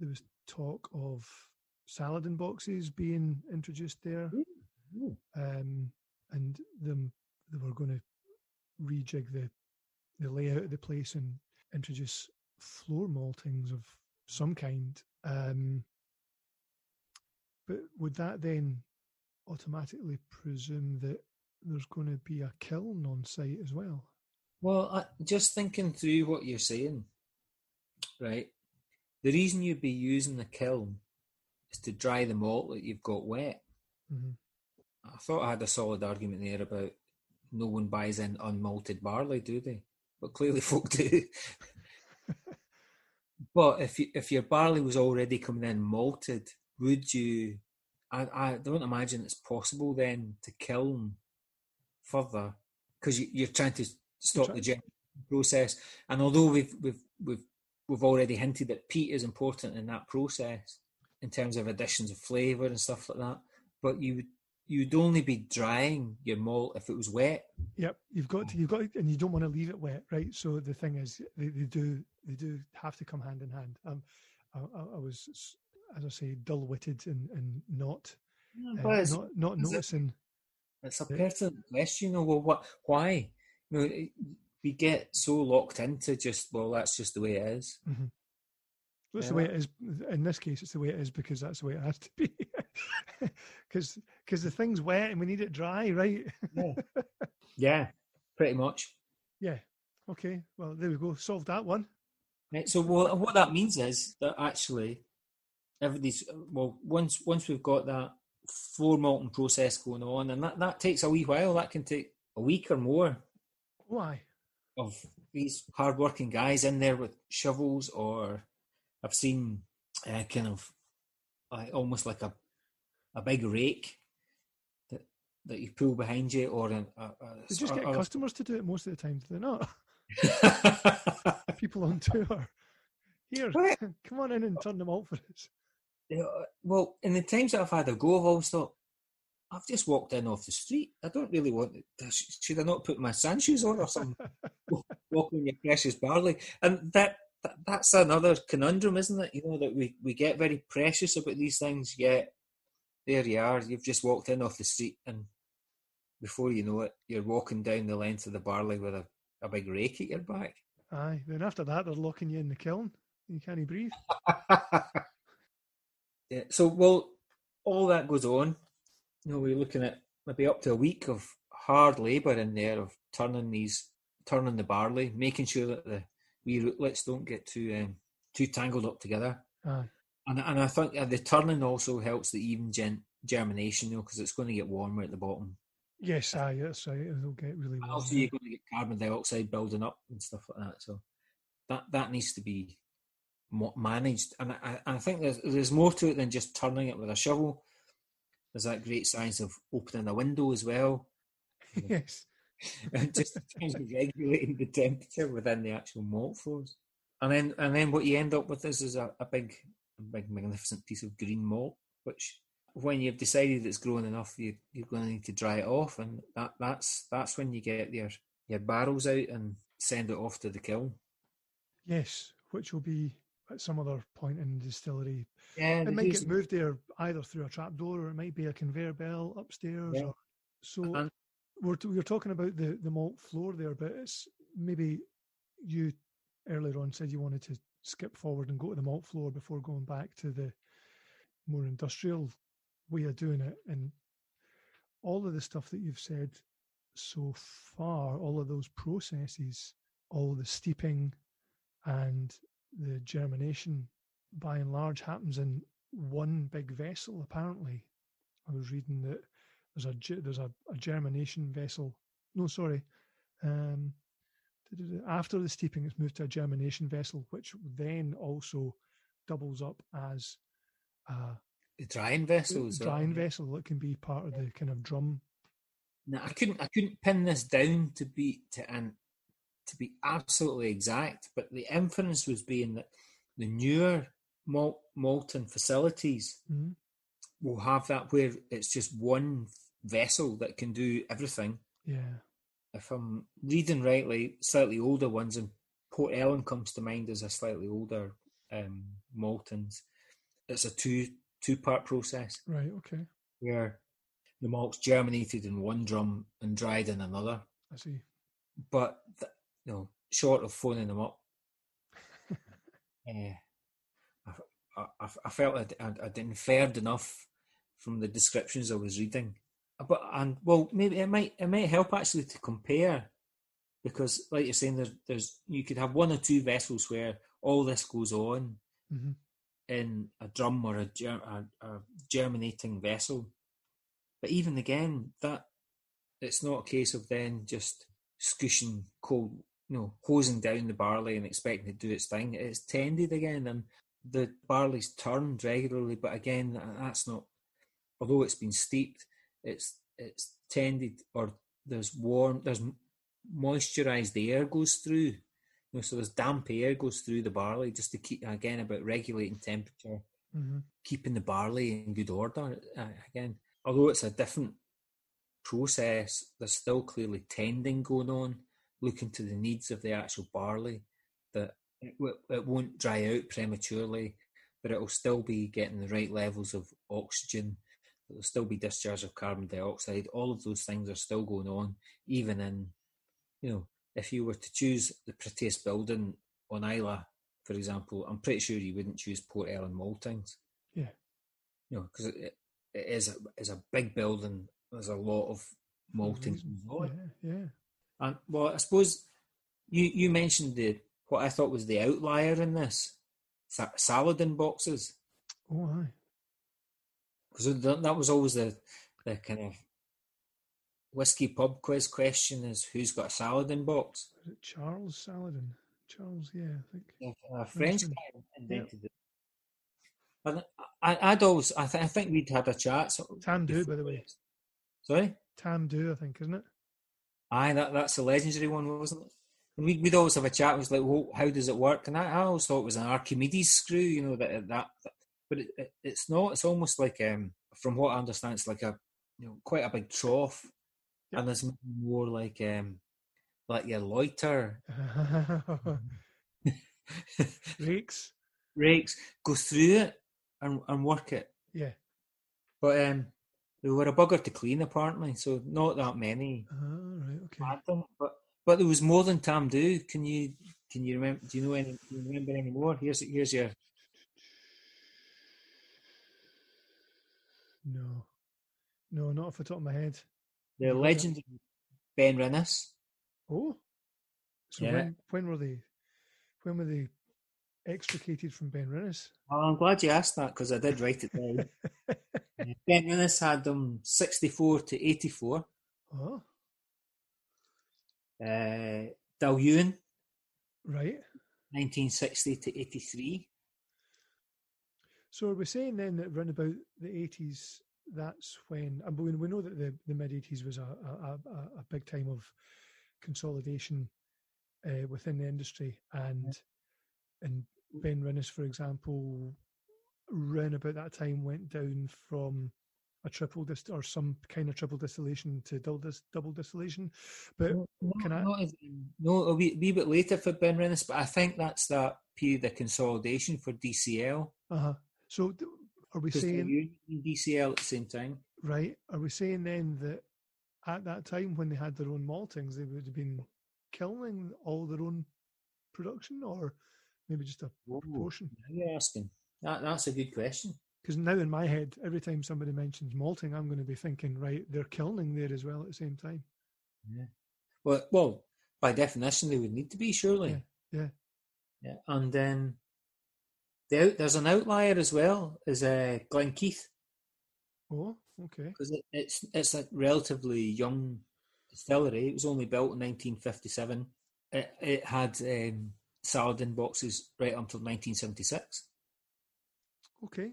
there was talk of Saladin boxes being introduced there, Ooh. um, and them they were going to rejig the the layout of the place and introduce floor maltings of some kind. Um, but would that then automatically presume that there's going to be a kiln on site as well? Well, I, just thinking through what you're saying, right? The reason you'd be using the kiln is to dry the malt that you've got wet. Mm-hmm. I thought I had a solid argument there about no one buys in unmalted barley, do they? But clearly folk do. but if you, if your barley was already coming in malted, would you? I, I don't imagine it's possible then to kiln further because you, you're trying to stop try- the process. And although we've we've we've we've already hinted that peat is important in that process in terms of additions of flavour and stuff like that, but you would you'd only be drying your malt if it was wet. Yep, you've got to, you've got, to, and you don't want to leave it wet, right? So the thing is, they, they do, they do have to come hand in hand. Um, I, I, was, as I say, dull-witted and, and not, uh, not, not is it- noticing. it's a Yeah. pertinent question. You know, well, what? Why? You know, we get so locked into just well, that's just the way it is. Mm-hmm. That's Yeah, the way it is. In this case, it's the way it is because that's the way it has to be. Because because the thing's wet and we need it dry, right? Yeah, pretty much. yeah. Okay. Well, there we go. Solved that one. Right. So well, what that means is that actually, everybody's well. Once once we've got that floor malting process going on, and that that takes a wee while. That can take a week or more Why? Of these hardworking guys in there with shovels, or I've seen uh, kind of uh, almost like a a big rake that that you pull behind you, or an, a, a, They just get customers to do it most of the time. Do they not? People on tour. Here, Right. come on in and turn them out for us. Yeah, well, in the times that I've had a go, I've always thought, I've just walked in off the street. I don't really want to, should I not put my sand shoes on or something? Walking your precious barley. And that, that that's another conundrum, isn't it? You know, that we, we get very precious about these things, yet there you are. You've just walked in off the street, and before you know it, you're walking down the length of the barley with a, a big rake at your back. Aye. Then after that, they're locking you in the kiln. You can't breathe. yeah, so well, all that goes on. You know, we're looking at maybe up to a week of hard labour in there of turning these, turning the barley, making sure that the wee rootlets don't get too um, too tangled up together. Aye. And and I think uh, the turning also helps the even gen- germination, you know, because it's going to get warmer at the bottom. Yes, aye, that's right. It'll get really warm. also, you're going to get carbon dioxide building up and stuff like that. So that that needs to be managed, and I, I think there's, there's more to it than just turning it with a shovel. There's that great science of opening a window as well, yes. and just regulating the temperature within the actual malt floors. And then, and then what you end up with is, is a, a big, a big, magnificent piece of green malt, which when you've decided it's grown enough, you, you're going to need to dry it off, and that, that's that's when you get your your barrels out and send it off to the kiln. Yes, which will be at some other point in the distillery. Yeah, It might get moved there either through a trap door or it might be a conveyor belt upstairs. Yeah. Or, so And- we're t- we are talking about the the malt floor there, but it's maybe you earlier on said you wanted to skip forward and go to the malt floor before going back to the more industrial way of doing it. And all of the stuff that you've said so far, all of those processes, all the steeping and the germination, by and large, happens in one big vessel. Apparently, I was reading that there's a there's a, a germination vessel. No, sorry. Um, after the steeping, it's moved to a germination vessel, which then also doubles up as a the drying vessels. drying vessel that can be part of the kind of drum. Now, I couldn't I couldn't pin this down to be to and to be absolutely exact, but the inference was being that the newer malt malting facilities Mhm. will have that where it's just one vessel that can do everything. Yeah, If I'm reading rightly, slightly older ones, and Port Ellen comes to mind as a slightly older um, maltings. It's a two two part process right. Okay, where the malt's germinated in one drum and dried in another. I see. But th- you know, short of phoning them up, eh, I, I, I- I felt I'd, I'd, I'd inferred enough from the descriptions I was reading. But and well, maybe it might it might help actually to compare because, like you're saying, there's there's you could have one or two vessels where all this goes on hmm in a drum or a, ger- a, a germinating vessel. But even again, that it's not a case of then just scooshing cold, you know, hosing down the barley and expecting it to do its thing. It's tended again, and the barley's turned regularly. But again, that's not. Although it's been steeped, it's it's tended or there's warm, there's m- moisturized air goes through. You know, so there's damp air goes through the barley just to keep again about regulating temperature, hmm keeping the barley in good order. Uh, again, although it's a different process, there's still clearly tending going on, looking to the needs of the actual barley. That it, w- it won't dry out prematurely, but it will still be getting the right levels of oxygen. There'll still be discharge of carbon dioxide. All of those things are still going on, even in, you know, if you were to choose the prettiest building on Islay, for example, I'm pretty sure you wouldn't choose Port Ellen Maltings. Yeah. You know, because it, it is a, is a big building. There's a lot of malting. going. Mm-hmm. Yeah, yeah. And well, I suppose you you mentioned the what I thought was the outlier in this Sa- Saladin boxes Oh, aye. because that, that was always the the kind of whiskey pub quiz question is who's got a Saladin box. Was it Charles Saladin? Charles, yeah, I think. A French guy invented it. And I, I'd always I, th- I think we'd had a chat. So Tamdhu, by the way. Sorry. Tamdhu, I think, isn't it? Aye, that, that's a legendary one, wasn't it? And we'd, we'd always have a chat. It was like, well, how does it work? And I, I always thought it was an Archimedes screw, you know, that that. that but it, it, it's not. It's almost like, um, from what I understand, it's like a, you know, quite a big trough, and there's more like, um, like your loiter Rakes. rakes go through it and and work it. Yeah. But um, they were a bugger to clean apparently, so not that many. Ah, right, okay. but but there was more than Tamdhu. Can you can you remember? Do you know any? You remember any more? Here's here's your No. No, not off the top of my head. the Yeah. legend of Ben Rinnes. Oh. So Yeah. when when were they when were they extricated from Ben Rinnes? Well, I'm glad you asked that because I did write it down. Uh, ben Rinnes had them 64 to 84. oh, Uh, Dailuaine right. 1960 to 83. So are we saying then that around about the eighties, that's when I mean, we know that the, the mid eighties was a, a, a, a big time of consolidation uh, within the industry, and and Ben Rinnes, for example, around about that time went down from a triple dist or some kind of triple distillation to double, dis- double distillation. But no, can I? Not as, no, a wee, wee bit later for Ben Rinnes, but I think that's that period of consolidation for DCL. Uh huh. So are we saying DCL at the same time. right? Are we saying then that at that time when they had their own maltings, they would have been kilning all their own production, or maybe just a proportion? You're asking. That, that's a good question. Because now in my head, every time somebody mentions malting, I'm going to be thinking, right, they're kilning there as well at the same time. Yeah. Well, well, by definition, they would need to be surely. Yeah, yeah. Yeah, and then the out, there's an outlier as well, is uh, Glen Keith, Oh, okay. because it, it's it's a relatively young distillery. It was only built in 1957. It, it had um, Saladin boxes right until 1976. Okay.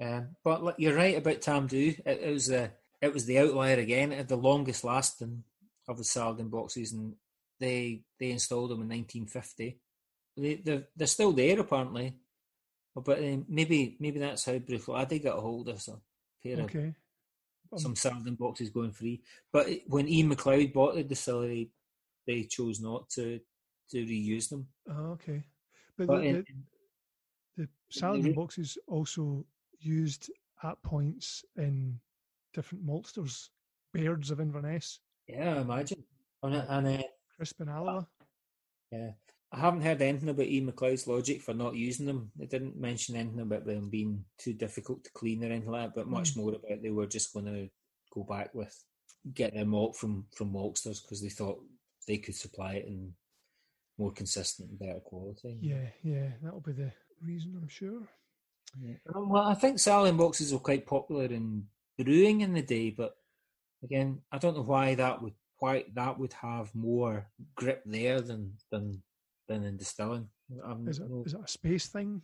Um, but you're right about Tamdhu. It, it was the it was the outlier again. It had the longest lasting of the Saladin boxes, and they they installed them in 1950. They they're, they're still there apparently, but um, maybe maybe that's how Bruichladdich got a hold of some pair of Okay. Um, some Saladin boxes going free. But when Ian Macleod bought the distillery, they chose not to to reuse them. oh, okay. But, But the, in, the, the re- boxes also used at points in different maltsters, Bairds of Inverness, yeah, I imagine. And, uh, and uh, Crisp in Alloa. Yeah. I haven't heard anything about Ian Macleod's logic for not using them. It didn't mention anything about them being too difficult to clean or anything like that, but much more about they were just going to go back with get their malt from from maltsters because they thought they could supply it in more consistent and better quality. Yeah, yeah, that'll be the reason, I'm sure. Yeah. Um, Well, I think Saladin boxes were quite popular in brewing in the day, but again, I don't know why that would why that would have more grip there than than than in distilling. I'm, Is it, no- is it a space thing?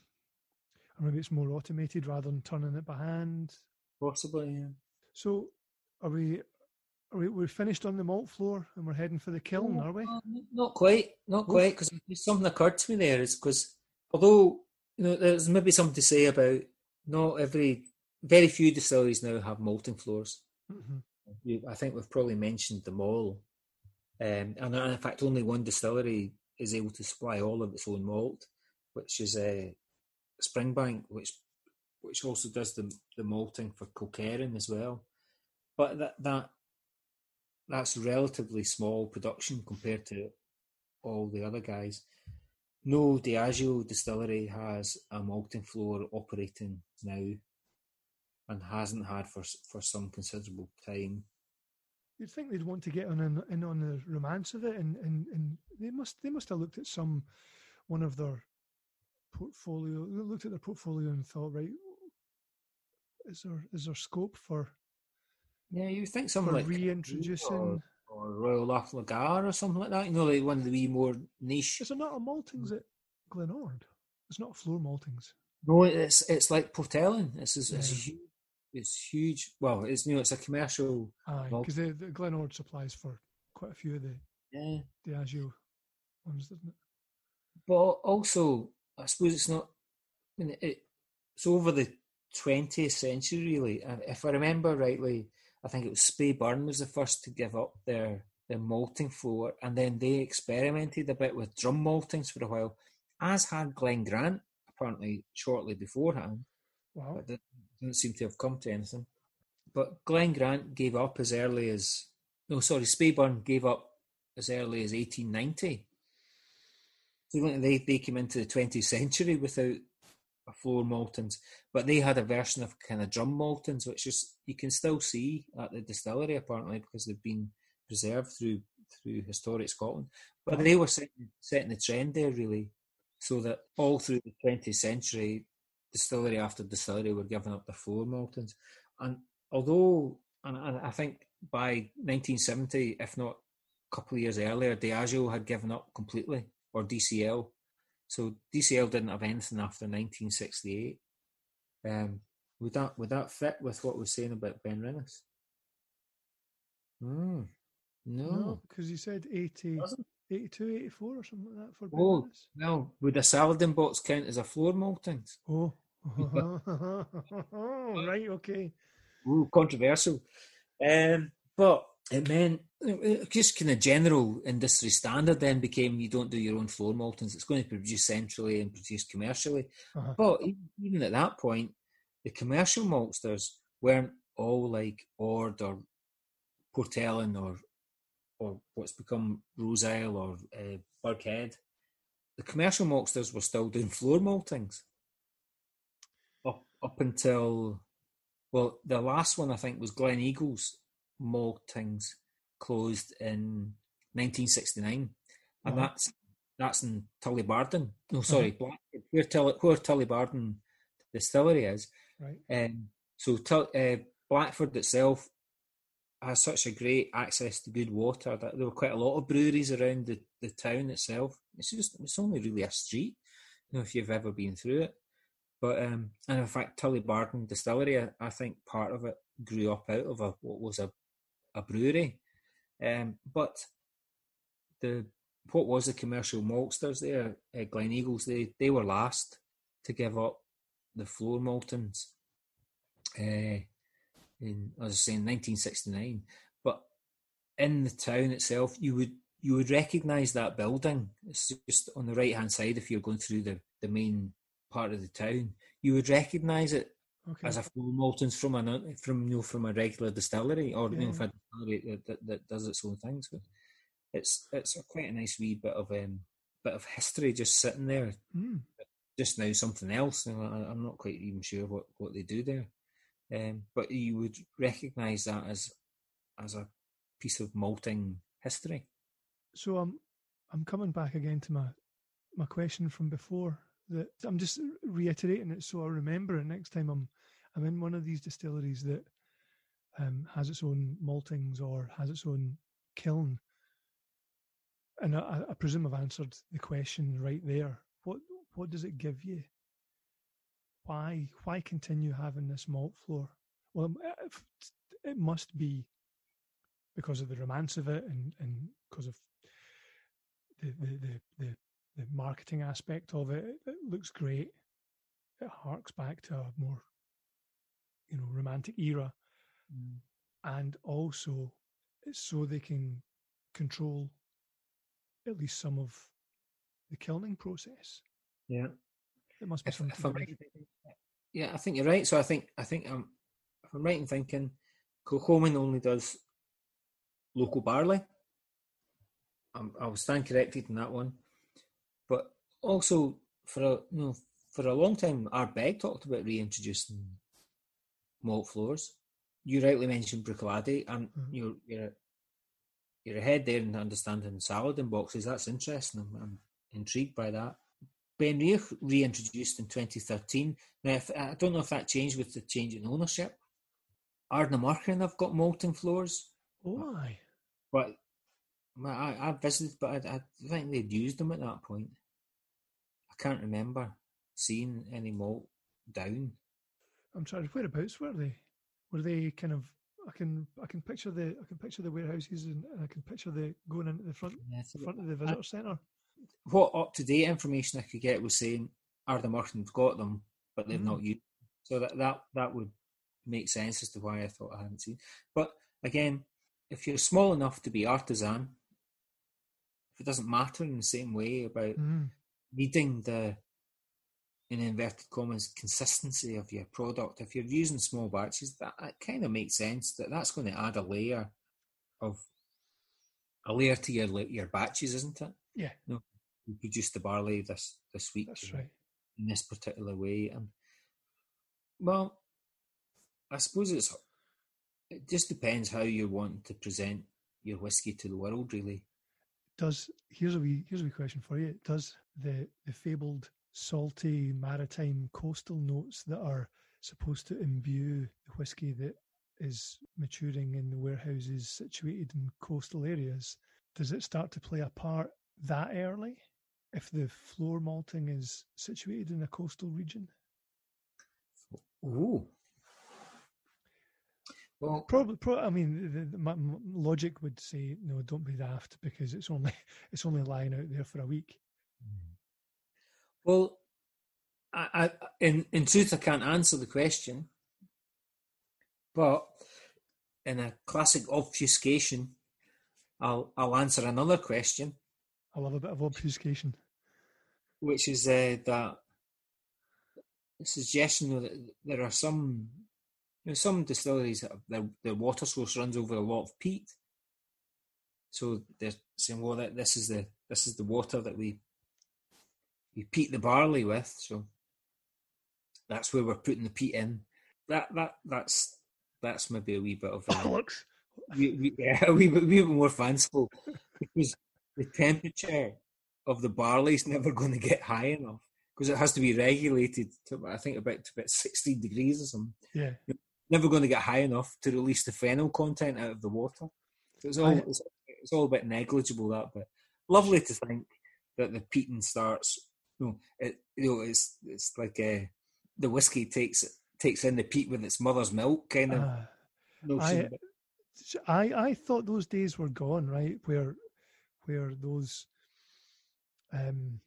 Or maybe it's more automated rather than turning it by hand. Possibly, yeah. So, are we? Are we? We're finished on the malt floor and we're heading for the kiln, are we? Not quite, not quite, because something occurred to me there. Is because although you know, there's maybe something to say about not every, very few distilleries now have malting floors. hmm I think we've probably mentioned them all, um, and in fact, only one distillery is able to supply all of its own malt, which is uh, Springbank, which which also does the the malting for Kilkerran as well. But that that that's relatively small production compared to all the other guys. No Diageo distillery has a malting floor operating now, and hasn't had for for some considerable time. You'd think they'd want to get on in, on the romance of it, and, and, and they must they must have looked at some one of their portfolio, looked at their portfolio and thought, right, is there is there scope for Yeah, you think something like reintroducing? or, or Royal Lochnagar or something like that. You know, like one of the wee more niche. Is there not a maltings at Glen Ord? It's not floor maltings. No, it's it's like Port Ellen. It's it's, Yeah. it's huge. It's huge. Well, it's you know, it's a commercial. Aye, because the, the Glen Ord supplies for quite a few of the Yeah, Diageo ones, doesn't it? but also I suppose it's not. I mean, it, it's over the twentieth century, really. And if I remember rightly, I think it was Speyburn was the first to give up their their malting floor, and then they experimented a bit with drum maltings for a while, as had Glen Grant apparently shortly beforehand. Wow. but that doesn't seem to have come to anything. But Glen Grant gave up as early as no, sorry, Speyburn gave up as early as 1890. So they they came into the 20th century without a floor maltings, but they had a version of kind of drum maltings, which is you can still see at the distillery apparently because they've been preserved through through historic Scotland. But they were setting, setting the trend there really, so that all through the 20th century, distillery after distillery were giving up the floor maltings. And although, and, and I think by 1970, if not a couple of years earlier, Diageo had given up completely, or DCL. So DCL didn't have anything after 1968. Um, would that would that fit with what we're saying about Benrinnes? Mm, no, because you said 80, 82, 84 or something like that for Oh. Benrinnes. Well, would a Saladin box count as a floor maltings? Oh. right, okay. Ooh, controversial. Um, but it meant just kind of general industry standard then became you don't do your own floor maltings. It's going to be produced centrally and produced commercially. Uh-huh. But even at that point, the commercial maltsters weren't all like Ord or Port Ellen or or what's become Roseisle or uh, Burghead. The commercial maltsters were still doing floor maltings up up until well, the last one I think was Gleneagles maltings closed in 1969, and Wow. that's that's in Tullibardine. No, sorry, Blackford, where Tully, where Tullibardine distillery is. Right. Um, so Tull- uh, Blackford itself has such a great access to good water that there were quite a lot of breweries around the, the town itself. It's just it's only really a street. You know, if you've ever been through it. But um, and in fact, Tullibardine Distillery, I, I think part of it grew up out of a what was a a brewery. Um, but the what was the commercial maltsters there, uh, Gleneagles, they they were last to give up the floor maltings. Uh, in as I was saying, 1969. But in the town itself, you would you would recognise that building. It's just on the right hand side if you're going through the, the main part of the town. You would recognise it Okay. as a floor maltings from an from you know from a regular distillery or you know Yeah. from a distillery that, that, that does its own things. But it's it's a quite a nice wee bit of um bit of history just sitting there. Mm. Just now something else. You know, I, I'm not quite even sure what, what they do there. Um, but you would recognise that as as a piece of malting history. So I'm I'm coming back again to my my question from before. That I'm just reiterating it so I remember it next time I'm I'm in one of these distilleries that um, has its own maltings or has its own kiln. And I, I presume I've answered the question right there. What what does it give you? Why why continue having this malt floor? Well, um, it must be because of the romance of it and and because of the the the the, the marketing aspect of it. It looks great. It harks back to a more you know romantic era, and also so they can control at least some of the kilning process. Yeah. It must be If, something. if I'm right, do. in thinking- yeah, I think you're right. So I think I think um, if I'm right in thinking, Kilchoman only does local barley. I'm, I will stand corrected in that one, but also for a you know for a long time, Ardbeg talked about reintroducing malt floors. You rightly mentioned Bruichladdich, and Mhm. you're you're you're ahead there in understanding Saladin boxes. That's interesting. I'm, I'm intrigued by that. Ben Riach reintroduced in 2013. Now, if, I don't know if that changed with the change in ownership. Ardnamurchan have got molten floors, Why? aye. but I, I visited, but I, I think they'd used them at that point. I can't remember seeing any malt down. I'm trying. Whereabouts were they? Were they kind of? I can I can picture the I can picture the warehouses and, and I can picture the going into the front Yeah, so front of the visitor centre. what up to date information I could get was saying Ardnamurchan's got them, but they've Mm. not used. Them. So that that that would make sense as to why I thought I hadn't seen. But again, if you're small enough to be artisan, if it doesn't matter in the same way about Mm. needing the in inverted commas consistency of your product, if you're using small batches, that, that kind of makes sense. That that's going to add a layer of a layer to your your batches, isn't it? Yeah, you produce the barley this this week that's right. in this particular way and well i suppose it's it just depends how you want to present your whiskey to the world really Does here's a wee here's a wee question for you. Does the the fabled salty maritime coastal notes that are supposed to imbue the whiskey that is maturing in the warehouses situated in coastal areas, does it start to play a part that early if the floor malting is situated in a coastal region? Ooh. Well, Probably, pro- I mean, the, the, my my logic would say no, don't be daft because it's only it's only lying out there for a week. Hmm. Well, I, I, in in truth, I can't answer the question, but in a classic obfuscation, I'll I'll answer another question, I love a bit of obfuscation. which is uh, that the suggestion that there are some you know, some distilleries that their their water source runs over a lot of peat. So they're saying, well, that this is the this is the water that we we peat the barley with. So that's where we're putting the peat in. That that that's that's maybe a wee bit of a, Bollocks. we, we, yeah, a wee bit, wee bit more fanciful because the temperature of the barley is never going to get high enough because it has to be regulated to I think about to about sixteen degrees or something. Yeah, Never going to get high enough to release the phenol content out of the water. So it's all it's, it's all a bit negligible that, but lovely to think that the peating starts. You know, it, you know, it's it's like uh, the whiskey takes takes in the peat with its mother's milk kind of Ah. notion. I- I I thought those days were gone, right? Where where those um,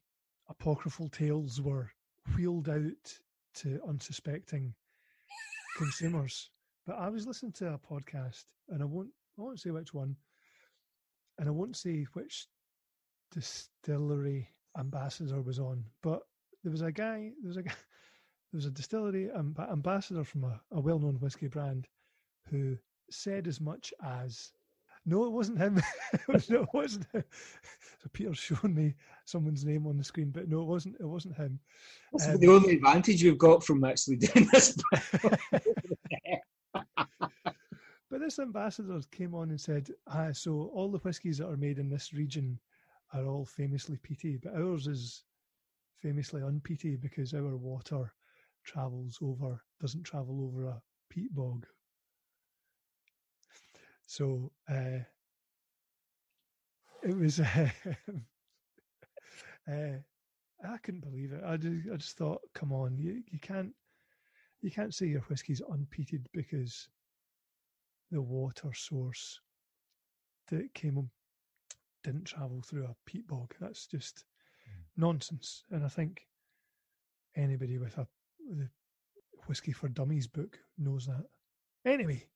apocryphal tales were wheeled out to unsuspecting consumers. But I was listening to a podcast, and I won't I won't say which one, and I won't say which distillery ambassador was on, but there was a guy. There was a guy. There was a distillery amb- ambassador from a, a well-known whiskey brand who said as much as no, it wasn't him. no, it wasn't him. So Peter's showing me someone's name on the screen, but no, it wasn't. It wasn't him. That's Um, the only advantage we've got from actually doing this. But this ambassador came on and said, ah, so all the whiskies that are made in this region are all famously peaty, but ours is famously unpeaty because our water travels over, doesn't travel over a peat bog. So uh, it was, uh, uh, I couldn't believe it. I just, I just thought, come on, you, you can't, you can't say your whiskey's unpeated because the water source that came didn't travel through a peat bog. That's just nonsense. And I think anybody with a the whiskey for dummies book knows that. Anyway,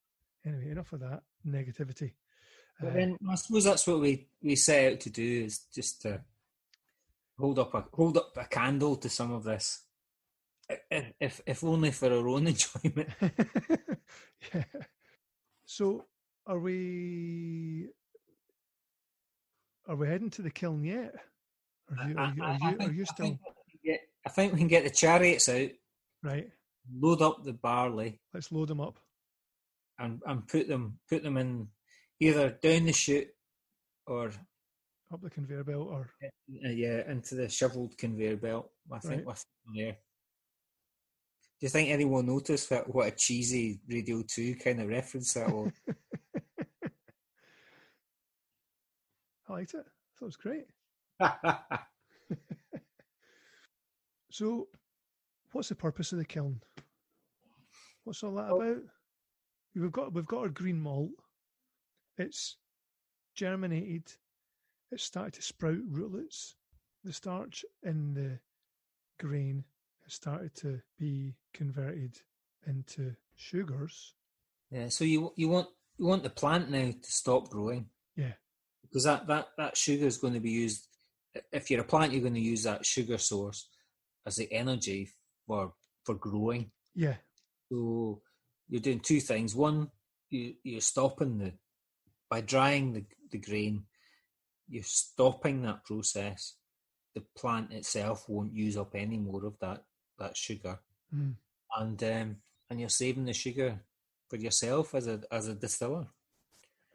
anyway, enough of that negativity. But Uh, then I suppose that's what we, we set out to do is just to hold up a hold up a candle to some of this, I- I- if if only for our own enjoyment. yeah. So, are we are we heading to the kiln yet? Are you are you, are you, are think- you I still think get- I think we can get the chariots out, right? load up the barley, Let's load them up. and, and put them put them in either down the chute or up the conveyor belt or uh, yeah into the shoveled conveyor belt. I think Right. them there. Do you think anyone noticed that what a cheesy Radio Two kind of reference that was? I liked it. I thought it was great. So, what's the purpose of the kiln? What's all that Well- about? We've got we've got our green malt. It's germinated. It's started to sprout rootlets. The starch in the grain has started to be converted into sugars. yeah, so you you want you want the plant now to stop growing. Yeah. Because that, that, that sugar is going to be used. If you're a plant, you're going to use that sugar source as the energy for for growing. Yeah, So you're doing two things. One, you, you're stopping the by drying the, the grain, you're stopping that process. The plant itself won't use up any more of that that sugar, Mm. and um, and you're saving the sugar for yourself as a as a distiller.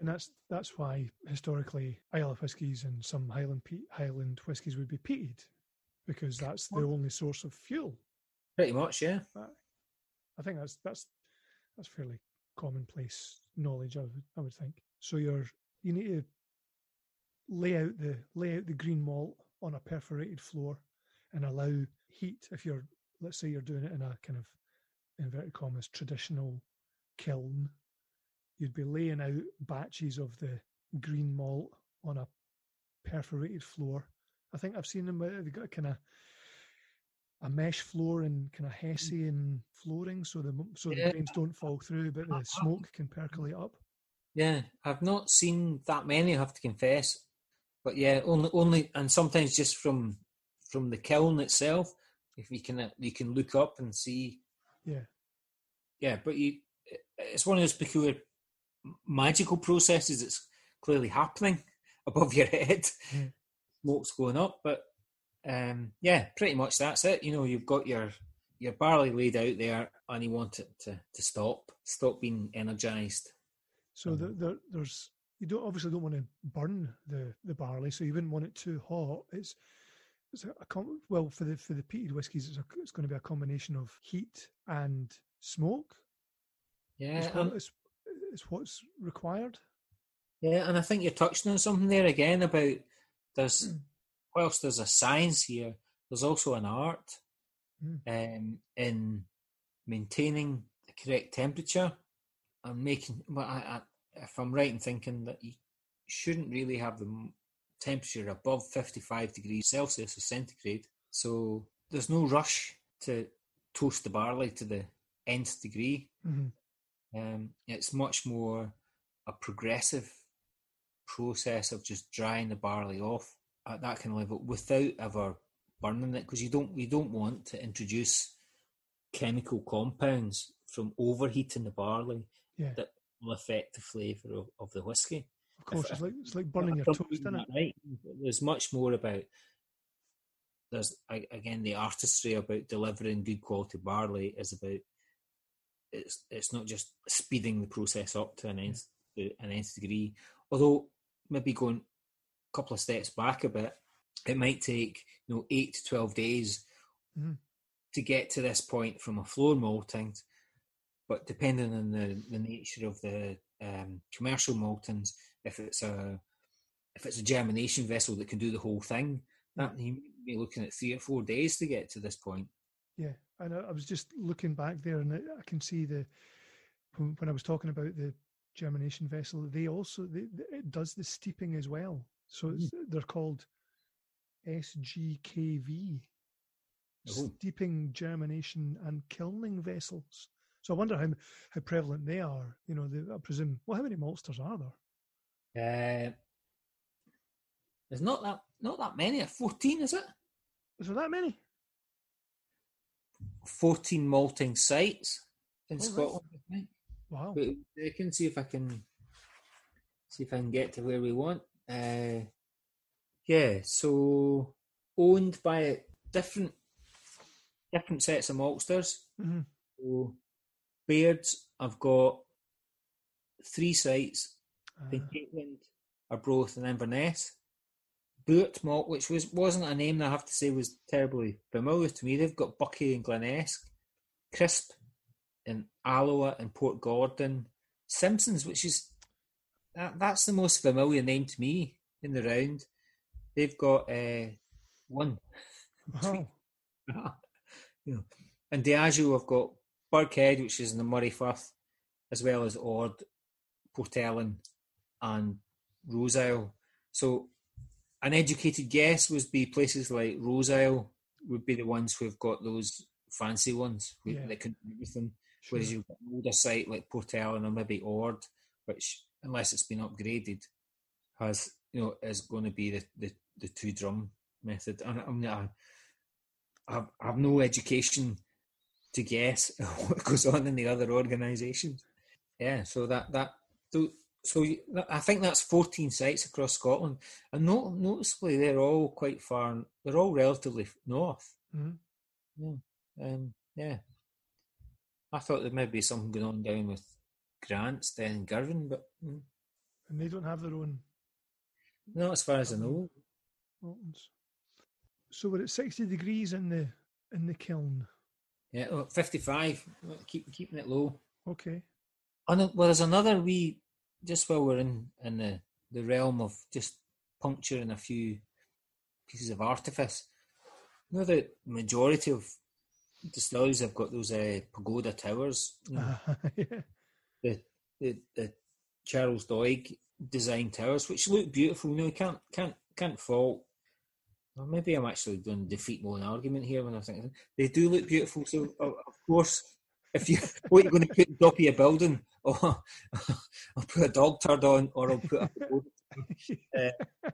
And that's that's why historically Isle of whiskies and some Highland pe- Highland whiskies would be peated because that's the only source of fuel. Pretty much, yeah. I think that's that's that's fairly commonplace knowledge. I would I would think. So you're you need to lay out the lay out the green malt on a perforated floor and allow heat. If you're let's say you're doing it in a kind of inverted commas traditional kiln, you'd be laying out batches of the green malt on a perforated floor. I think I've seen them. They've got a kind of a mesh floor and kind of mm. hessian flooring, so the so Yeah. the grains don't fall through, but the smoke can percolate up. Yeah, I've not seen that many. I have to confess, but yeah, only only, and sometimes just from from the kiln itself. If you can, you can look up and see. Yeah, Yeah, but you, it's one of those peculiar magical processes that's clearly happening above your head. Yeah. Smoke's going up, but um, yeah, pretty much that's it. You know, you've got your your barley laid out there, and you want it to to stop, stop being energised. so the, the, there's you don't obviously don't want to burn the the barley, so you wouldn't want it too hot. It's it's a, a com- well for the for the peated whiskies, it's, a, it's going to be a combination of heat and smoke. Yeah, It's, um, it's, it's what's required. Yeah, and I think you're touching on something there again about there's whilst there's a science here, there's also an art Mm. um, in maintaining the correct temperature and making. Well, I, I, if I'm right in thinking that you shouldn't really have the temperature above 55 degrees Celsius or centigrade, so there's no rush to toast the barley to the nth degree. hmm Um, it's much more a progressive process of just drying the barley off at that kind of level without ever burning it because you don't you don't want to introduce chemical compounds from overheating the barley Yeah, that will affect the flavour of, of the whiskey. of course. if- It's like it's like burning your toast, isn't it? Right. There's much more about there's again the artistry about delivering good quality barley is about it's it's not just speeding the process up to an nth to an nth degree. Although maybe going a couple of steps back a bit, it might take you know eight to twelve days Mhm. to get to this point from a floor malting. But depending on the, the nature of the um, commercial maltings, if it's a if it's a germination vessel that can do the whole thing, that you may be looking at three or four days to get to this point. Yeah, and I, I was just looking back there, and I, I can see the when, I was talking about the germination vessel, they also they, it does the steeping as well. So it's, they're called SGKV, Oh. steeping, germination, and kilning vessels. So I wonder how how prevalent they are. You know, the, I presume. Well, how many maltsters are there? Uh, there's not that not that many. Fourteen is it? Is there that many? Fourteen malting sites in Oh, right. Scotland. I think. Wow. But I can see if I can see if I can get to where we want. Uh, yeah, so owned by different different sets of maltsters. Mhm. So Bairds, I've got three sites in Ah, Caitland, Arbroath, and Inverness. Malt, which was wasn't a name that I have to say was terribly familiar to me. They've got Buckie and Glenesk, Crisp in Alloa and Port Gordon, Simpsons, which is that, that's the most familiar name to me in the round. They've got uh, one, wow. you know, and Diageo have got Burghead, which is in the Moray Firth, as well as Ord, Port Ellen, and Roseisle. So, an educated guess would be places like Roseisle would be the ones who've got those fancy ones Yeah. that can do everything. Sure. Whereas you've got an older site like Port Ellen or maybe Ord, which unless it's been upgraded, has you know is going to be the the, the two drum method. And I'm not. I've, I've no education to guess what goes on in the other organisations. Yeah, so that that so, I think that's 14 sites across Scotland, and not, noticeably they're all quite far. They're all relatively north. Mhm. Yeah, um, yeah. I thought there might be something going on down with Grants, then Girvan, but mm, And they don't have their own not as far as I know. So we're at sixty degrees in the in the kiln. Yeah, oh, 55. Keep keeping it low. Okay. And well, there's another wee, just while we're in, in the, the realm of just puncturing a few pieces of artifice. You know, the majority of distilleries have got those uh, pagoda towers. You know, Uh, yeah. the, the the Charles Doig design towers, which look beautiful. You know, you can't can't can't fault. Well, maybe I'm actually doing defeat my own argument here when I'm thinking they do look beautiful. So of of course, if you what you're going to put on top of your building, oh, I'll put a dog turd on, or I'll put a pagoda uh,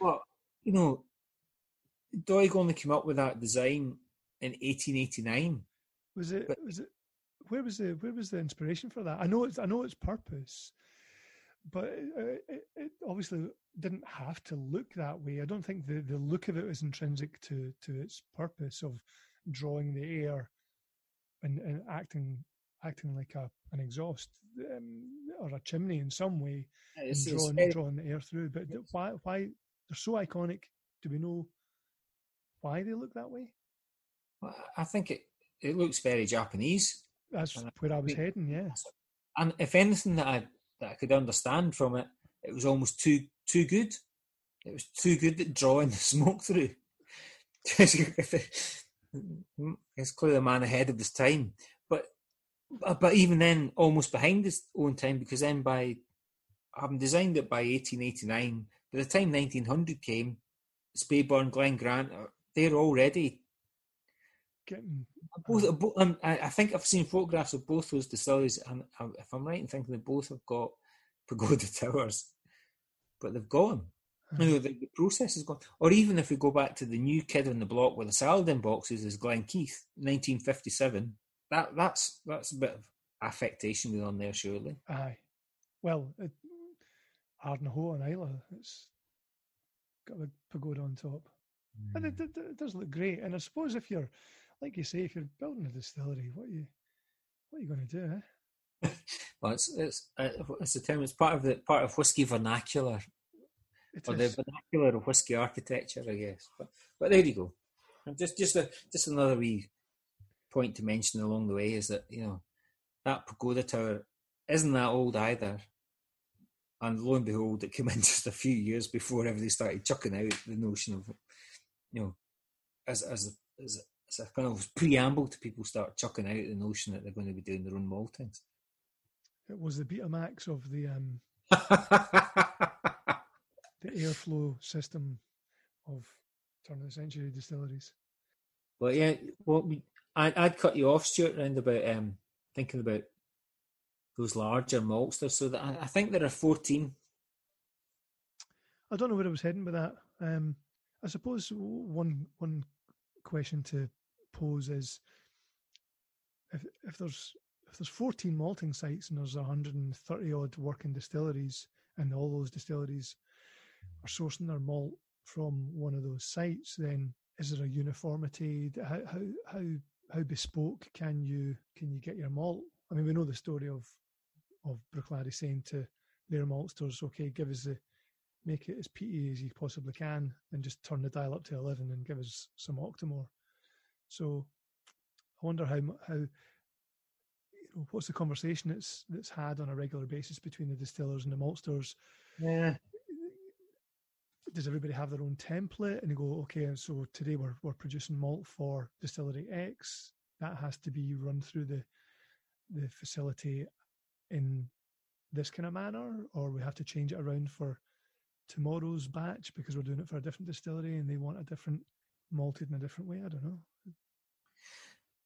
But you know, Doig only came up with that design in 1889. Was it? But- Was it? Where was the Where was the inspiration for that? I know it's I know its purpose, but it, it, it obviously didn't have to look that way. I don't think the, the look of it was intrinsic to to its purpose of drawing the air and, and acting acting like a an exhaust um, or a chimney in some way and It's, it's drawing drawing the air through. But why why they're so iconic? Do we know why they look that way? I think it, it looks very Japanese. That's And I where I was think- heading. Yeah. And if anything that I that I could understand from it, it was almost too too good. It was too good at drawing the smoke through. it's clearly a man ahead of his time, but even then, almost behind his own time because then by having designed it by 1889, by the time 1900 came, Speyburn, Glen Grant, uh, they're already Getting both, bo- um, I, think I've seen photographs of both those distilleries, and if I'm right in thinking they both have got pagoda towers, but they've gone. You know, the, the process is gone. Or even if we go back to the new kid on the block with the Saladin boxes, is Glen Keith, 1957. That that's that's a bit of affectation going on there, surely. Aye. Well, it, Ardnahoe and Islay, it's got a pagoda on top. And it, it, it does look great. And I suppose if you're, like you say, if you're building a distillery, what you what are you going to do? Eh? Well, it's it's uh, it's a term. It's part of the part of whiskey vernacular It or the vernacular of whiskey architecture, I guess. But but there you go. And just just a just another wee point to mention along the way is that you know that pagoda tower isn't that old either. And lo and behold, it came in just a few years before everybody started chucking out the notion of, you know, as as as, as a kind of preamble to people start chucking out the notion that they're going to be doing their own maltings. It was the Betamax of the um, the airflow system of turn of the century distilleries. But yeah, what we I, I'd cut you off, Stuart, round about um, thinking about those larger maltsters. So that I, I think there are fourteen. I don't know where I was heading with that. Um, I suppose one one question to pose is if if there's if there's 14 malting sites and there's 130 odd working distilleries and all those distilleries are sourcing their malt from one of those sites, then is there a uniformity? How how how how bespoke can you can you get your malt? I mean, we know the story of of Bruichladdich saying to their maltsters, "Okay, give us the make it as peaty as you possibly can, and just turn the dial up to eleven and give us some Octomore." So, I wonder how how you know what's the conversation that's that's had on a regular basis between the distillers and the maltsters Yeah, does everybody have their own template? And you go okay so today we're, we're producing malt for distillery x. That has to be run through the the facility in this kind of manner or we have to change it around for tomorrow's batch because we're doing it for a different distillery and they want a different malted in a different way? I don't know.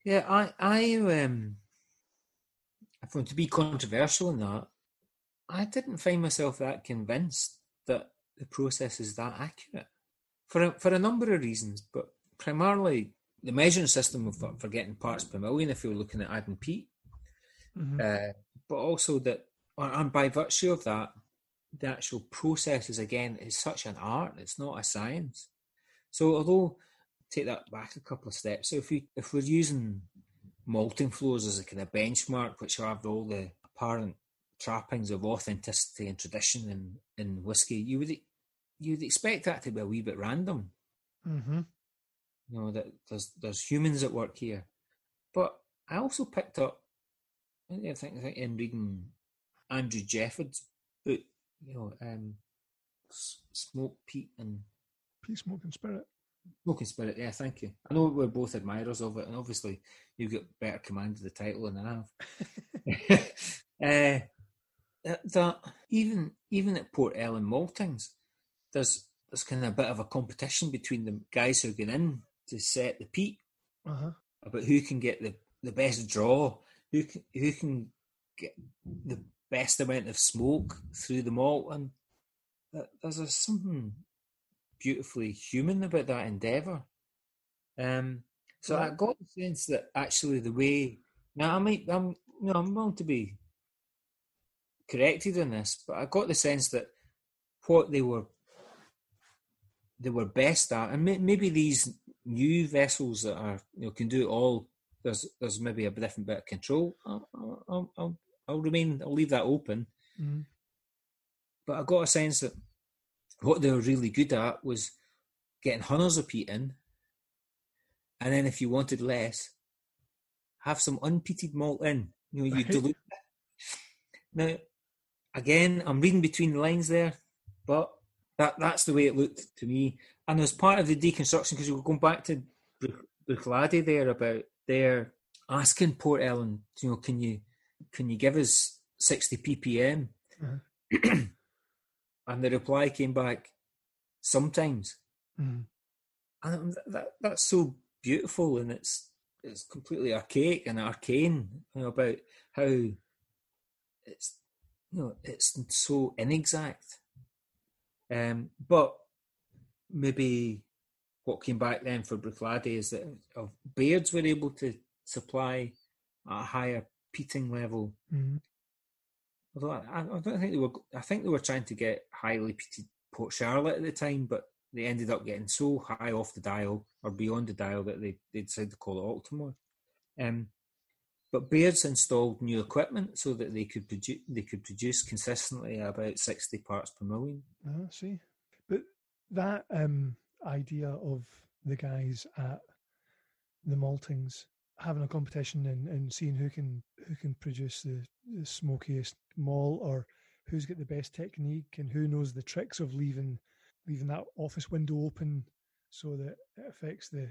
Yeah. I I um, I'm to be controversial in that, I didn't find myself that convinced that the process is that accurate for a, for a number of reasons, but primarily the measuring system of for, for getting parts per million. If you're looking at adding peat, Mhm. uh, but also that, and by virtue of that, the actual process is again is such an art. It's not a science. So although take that back a couple of steps, so if we if we're using malting flows as a kind of benchmark, which have all the apparent trappings of authenticity and tradition in in whiskey, you would you'd expect that to be a wee bit random. mm-hmm. You know that there's there's humans at work here, but I also picked up. I think I think in reading Andrew Jefford's book, you know, um, smoke, peat, and peace smoke and spirit Smoking Spirit, yeah, thank you. I know we're both admirers of it, and obviously you've got better command of the title than I have. uh, that even even at Port Ellen Maltings, there's there's kind of a bit of a competition between the guys who are going in to set the peak Uh-huh. about who can get the, the best draw, who can, who can get the best amount of smoke through the malt, and there's a, something beautifully human about that endeavour. Um, so I got the sense that actually the way now I might I'm you know I'm willing to be corrected in this, but I got the sense that what they were they were best at, and may, maybe these new vessels that are you know can do it all. There's there's maybe a different bit of control. I'll I'll, I'll, I'll remain. I'll leave that open. Mm. But I got a sense that what they were really good at was getting hunters of peat in, and then if you wanted less, have some unpeated malt in. You know, you Right. dilute. it. Now, again, I'm reading between the lines there, but that that's the way it looked to me. And as part of the deconstruction, because we're going back to Bruichladdich there about their asking Port Ellen, you know, can you can you give us 60 ppm? and the reply came back, sometimes. Mm. And that, that's so beautiful and it's it's completely archaic and arcane you know, about how it's you know it's so inexact. Um, but maybe what came back then for Bruichladdich is that of Bairds were able to supply a higher peating level. Mm. Although I, I don't think they were. I think they were trying to get highly peated Port Charlotte at the time, but they ended up getting so high off the dial or beyond the dial that they, they decided to call it Octomore. Um, but Bairds installed new equipment so that they could produce they could produce consistently about sixty parts per million. Ah, see, but that um, idea of the guys at the maltings having a competition and, and seeing who can who can produce the, the smokiest malt or who's got the best technique and who knows the tricks of leaving leaving that office window open so that it affects the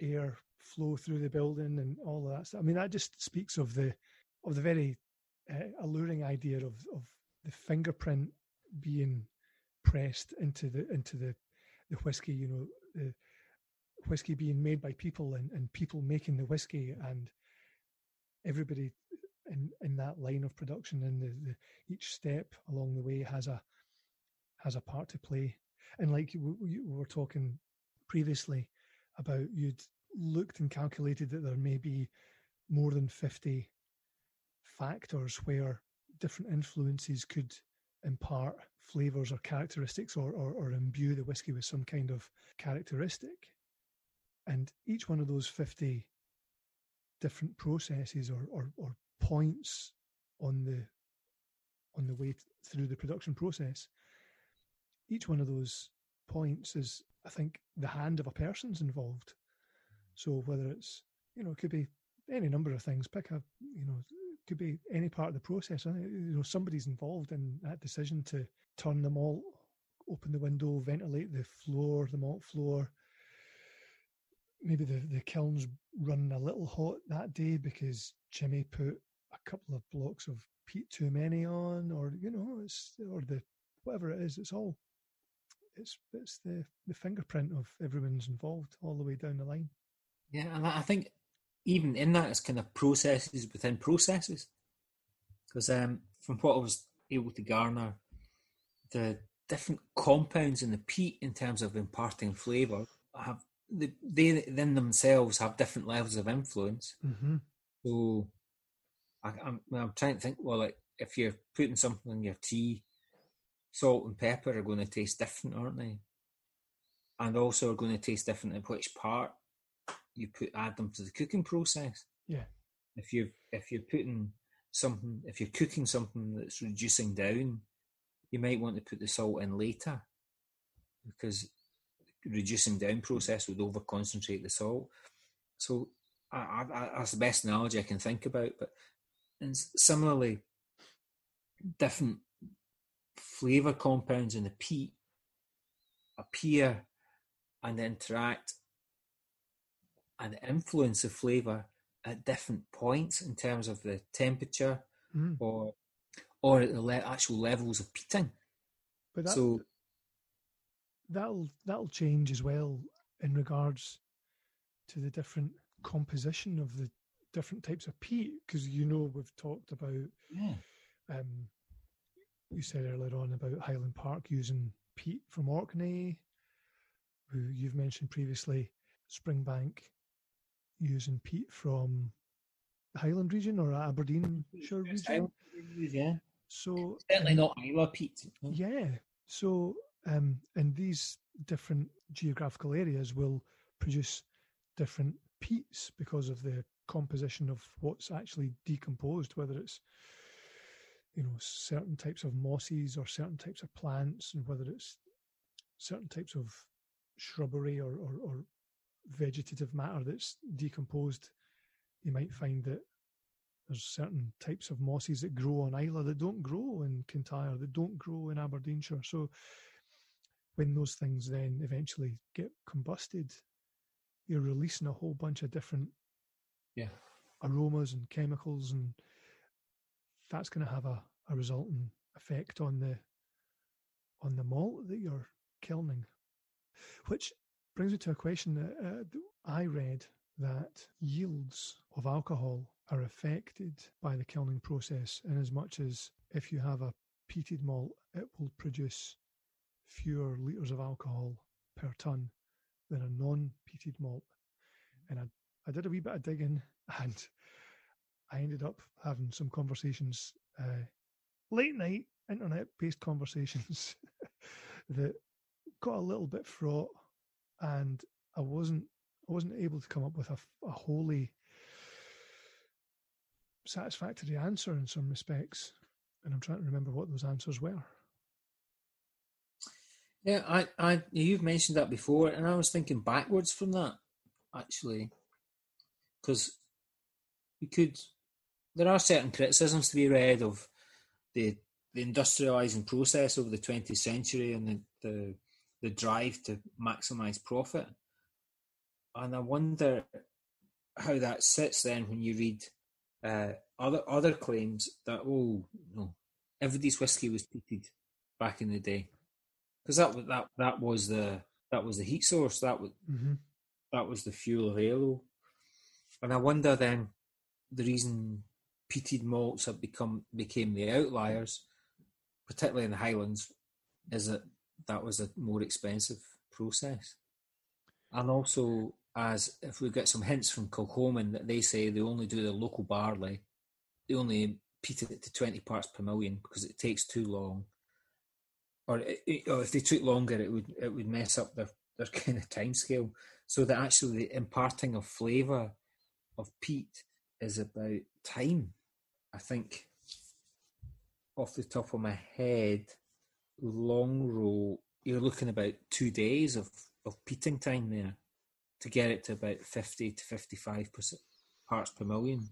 air flow through the building and all of that. I mean, that just speaks of the of the very uh, alluring idea of of the fingerprint being pressed into the into the the whiskey. You know, the whiskey being made by people and, and people making the whiskey and everybody in in that line of production and the, the each step along the way has a has a part to play. And like we, we were talking previously about, you'd looked and calculated that there may be more than fifty factors where different influences could impart flavors or characteristics or, or, or imbue the whiskey with some kind of characteristic. And each one of those 50 different processes or, or, or points on the on the way th- through the production process, each one of those points is, I think, the hand of a person's involved. So whether it's, you know, it could be any number of things. Pick a, you know, could be any part of the process. Think, You know, somebody's involved in that decision to turn the malt, open the window, ventilate the floor, the malt floor. Maybe the, the kiln's running a little hot that day because Jimmy put a couple of blocks of peat too many on, or you know, it's or the whatever it is. It's all it's it's the the fingerprint of everyone's involved all the way down the line. Yeah, and I think even in that, it's kind of processes within processes. Because um, from what I was able to garner, the different compounds in the peat in terms of imparting flavour have they, they then themselves have different levels of influence. Mm-hmm. So I, I'm I'm trying to think. Well, like if you're putting something in your tea, salt and pepper are going to taste different, aren't they? And also are going to taste different in which part you put add them to the cooking process. Yeah. If you if you're putting something, if you're cooking something that's reducing down, you might want to put the salt in later because reducing down process would over concentrate the salt. So I, I, that's the best analogy I can think about. But and similarly, different flavour compounds in the peat appear and interact and the influence the flavour at different points in terms of the temperature Mm. or or at the le- actual levels of peating. But that, so that'll that'll change as well in regards to the different composition of the different types of peat because you know we've talked about yeah, um you said earlier on about Highland Park using peat from Orkney who you've mentioned previously Springbank using peat from the Highland region or Aberdeenshire region yeah, so certainly um, not Islay peat. yeah. So, um, and these different geographical areas will produce different peats because of the composition of what's actually decomposed, whether it's you know certain types of mosses or certain types of plants, and whether it's certain types of shrubbery or, or, or vegetative matter that's decomposed. You might find that there's certain types of mosses that grow on Islay that don't grow in Kintyre, that don't grow in Aberdeenshire. So when those things then eventually get combusted, you're releasing a whole bunch of different Yeah, aromas and chemicals, and that's going to have a, a resulting effect on the on the malt that you're kilning. Which brings me to a question that uh, I read that yields of alcohol are affected by the kilning process in as much as if you have a peated malt, it will produce fewer litres of alcohol per ton than a non-peated malt. And I, I did a wee bit of digging and I ended up having some conversations, uh, late night internet-based conversations that got a little bit fraught, and I wasn't I wasn't able to come up with a, a wholly satisfactory answer in some respects, and I'm trying to remember what those answers were. yeah. I, I, you've mentioned that before, and I was thinking backwards from that actually, because we could. There are certain criticisms to be read of the the industrializing process over the 20th century and the, the the drive to maximize profit. And I wonder how that sits then when you read uh, other other claims that oh no, everybody's whiskey was peated back in the day because that was that that was the that was the heat source that was Mm-hmm. that was the fuel available. And I wonder then the reason peated malts have become became the outliers, particularly in the Highlands, is that that was a more expensive process. And also, as if we get some hints from Kilchoman that they say they only do the local barley, they only peat it to 20 parts per million because it takes too long. Or, it- or if they took longer, it would it would mess up their, their kind of time scale. So that actually the imparting of flavour of peat is about time. I think off the top of my head, Longrow, you're looking about two days of, of peating time there to get it to about 50 to 55 percent parts per million.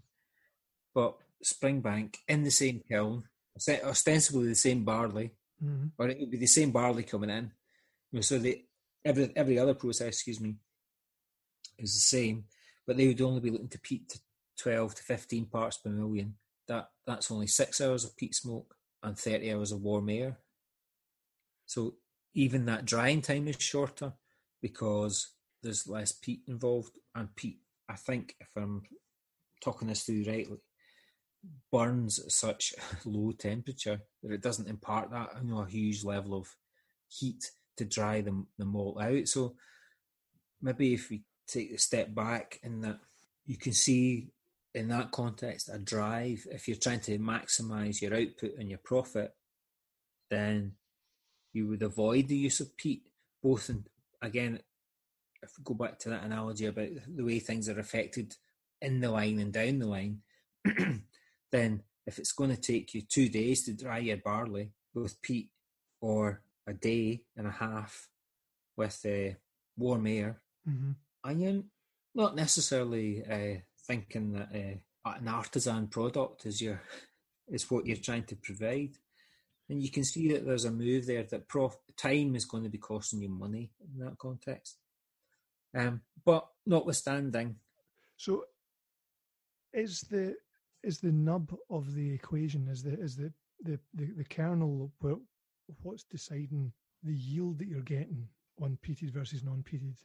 But Springbank in the same kiln, ostensibly the same barley, Mm-hmm. or it would be the same barley coming in. You know, so the every every other process, excuse me, is the same, but they would only be looking to peat to twelve to fifteen parts per million. That that's only six hours of peat smoke and thirty hours of warm air. So even that drying time is shorter because there's less peat involved, and peat. I think if I'm talking this through rightly, burns at such low temperature that it doesn't impart that you know a huge level of heat to dry the, the malt out. So maybe if we take a step back in that you can see in that context a drive if you're trying to maximize your output and your profit then you would avoid the use of peat both in again if we go back to that analogy about the way things are affected in the line and down the line then if it's going to take you two days to dry your barley with peat or a day and a half with uh, warm air, Mm-hmm. and you're not necessarily uh, thinking that uh, an artisan product is your is what you're trying to provide, and you can see that there's a move there that prof- time is going to be costing you money in that context. Um, but notwithstanding, So, is the is the nub of the equation is the is the the the, the kernel where what's deciding the yield that you're getting on peated versus non-peated?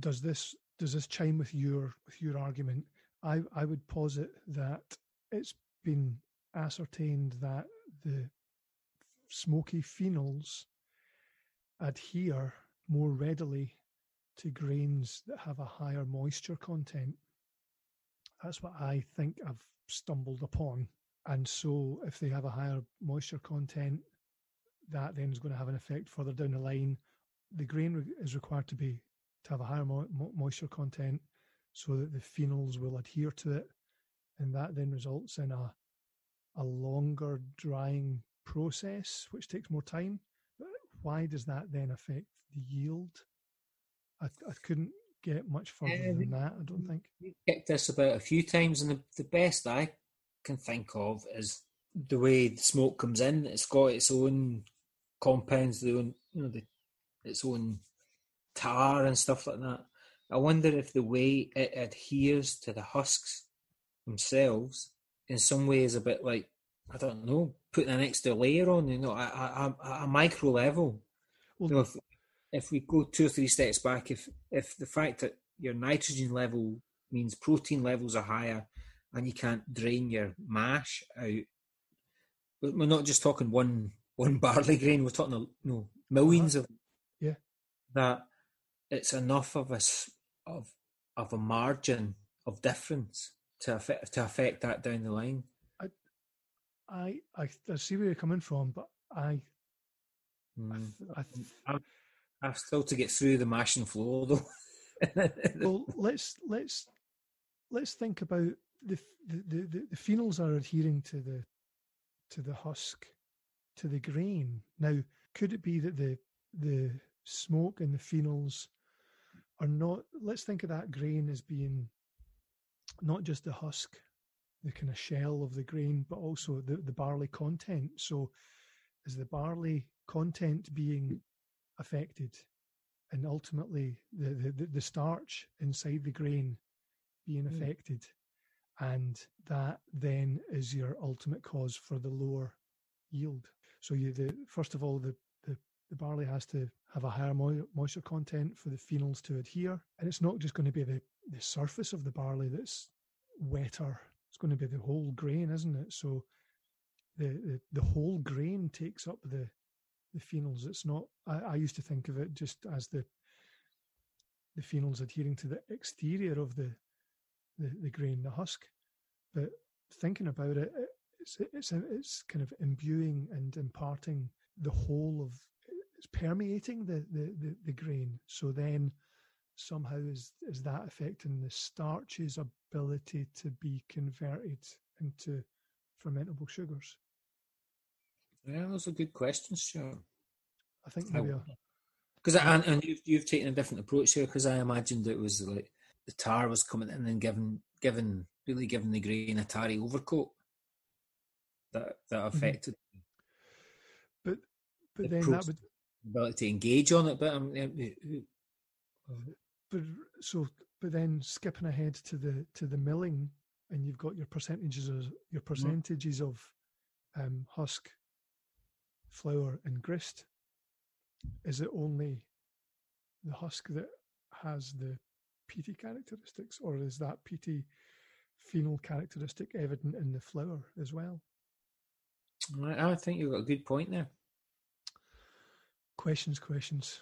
Does this does this chime with your with your argument? I I would posit that it's been ascertained that the smoky phenols adhere more readily to grains that have a higher moisture content. That's what I think I've stumbled upon. And so, if they have a higher moisture content, that then is going to have an effect further down the line. The grain is required to be to have a higher mo- moisture content, so that the phenols will adhere to it, and that then results in a a longer drying process, which takes more time. But why does that then affect the yield? I, I couldn't get much further Yeah, than um, that. I don't think. we've kicked this about a few times, and the, the best I can think of is the way the smoke comes in. It's got its own compounds, the own, you know, the, its own tar and stuff like that. I wonder if the way it adheres to the husks themselves, in some ways a bit like I don't know, putting an extra layer on. You know, a, a, a micro level. Well, You know, if, if we go two or three steps back, if if the fact that your nitrogen level means protein levels are higher and you can't drain your mash out, but we're not just talking one one barley grain. We're talking you know, 1000000s of Yeah. that. It's enough of us of of a margin of difference to affect to affect that down the line. I, I I see where you're coming from, but I I, Mm. th- I th- I've still to get through the mash and flow though. well let's let's let's think about the, the the the the phenols are adhering to the to the husk to the grain now could it be that the the smoke and the phenols are not let's think of that grain as being not just the husk the kind of shell of the grain but also the, the barley content. So is the barley content being affected? And ultimately the, the, the- starch inside the grain being Mm. affected. And that then is your ultimate cause for the lower yield. So you the first of all the the, the barley has to have a higher mo- moisture content for the phenols to adhere. And it's not just going to be the the surface of the barley that's wetter it's going to be the whole grain isn't it? So the the, the whole grain takes up the the phenols. It's not I, I used to think of it just as the the phenols adhering to the exterior of the the, the grain the husk. But thinking about it it- it's it's it's kind of imbuing and imparting the whole of it's permeating the the the, the grain. So then somehow is is that affecting the starch's ability to be converted into fermentable sugars yeah, those are good questions, sure. i think a, Because and, and you've you've taken a different approach here because I imagined it was like the tar was coming in and giving giving really given the grain a tarry overcoat that that affected but but the then that would ability to engage on it. But um, but so but then skipping ahead to the to the milling and you've got your percentages of your percentages of um, husk flour and grist is it only the husk that has the peaty characteristics or is that peaty phenol characteristic evident in the flour as well I I think you've got a good point there. questions questions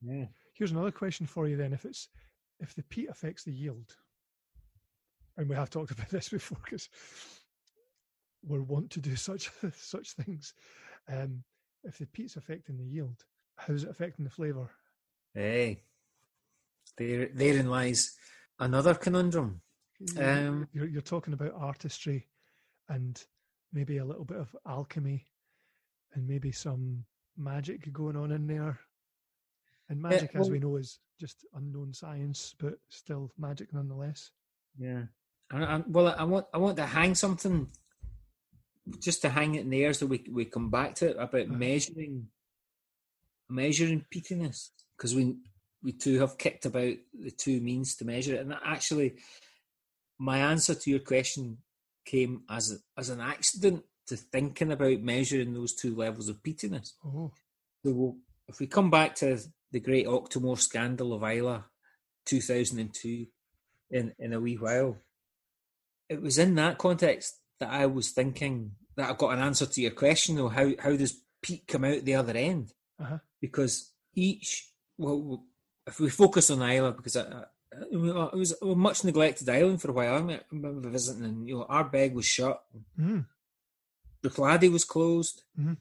Yeah. Here's another question for you then. If it's if the peat affects the yield, and we have talked about this before because we're wont to do such such things. Um, if the peat's affecting the yield, how's it affecting the flavour? Hey, there therein lies another conundrum. Um, you're, you're talking about artistry and maybe a little bit of alchemy and maybe some magic going on in there. And magic, as well- we know, is just unknown science, but still magic nonetheless. Yeah. I, I, well, I want I want to hang something, just to hang it in the air, so we we come back to it about Uh-huh. measuring, measuring peatiness, because we we too have kicked about the two means to measure it, and actually, my answer to your question came as as an accident to thinking about measuring those two levels of peatiness. Oh. So we'll, if we come back to the great Octomore scandal of Islay 2002, in, in a wee while, it was in that context that I was thinking that I got an answer to your question, though. How, how does peat come out the other end? Uh-huh. Because each, well, if we focus on Islay, because I, I, it was a much neglected island for a while. I remember visiting, and you know, Ardbeg was shut. Mm. Bruichladdich was closed. Uh,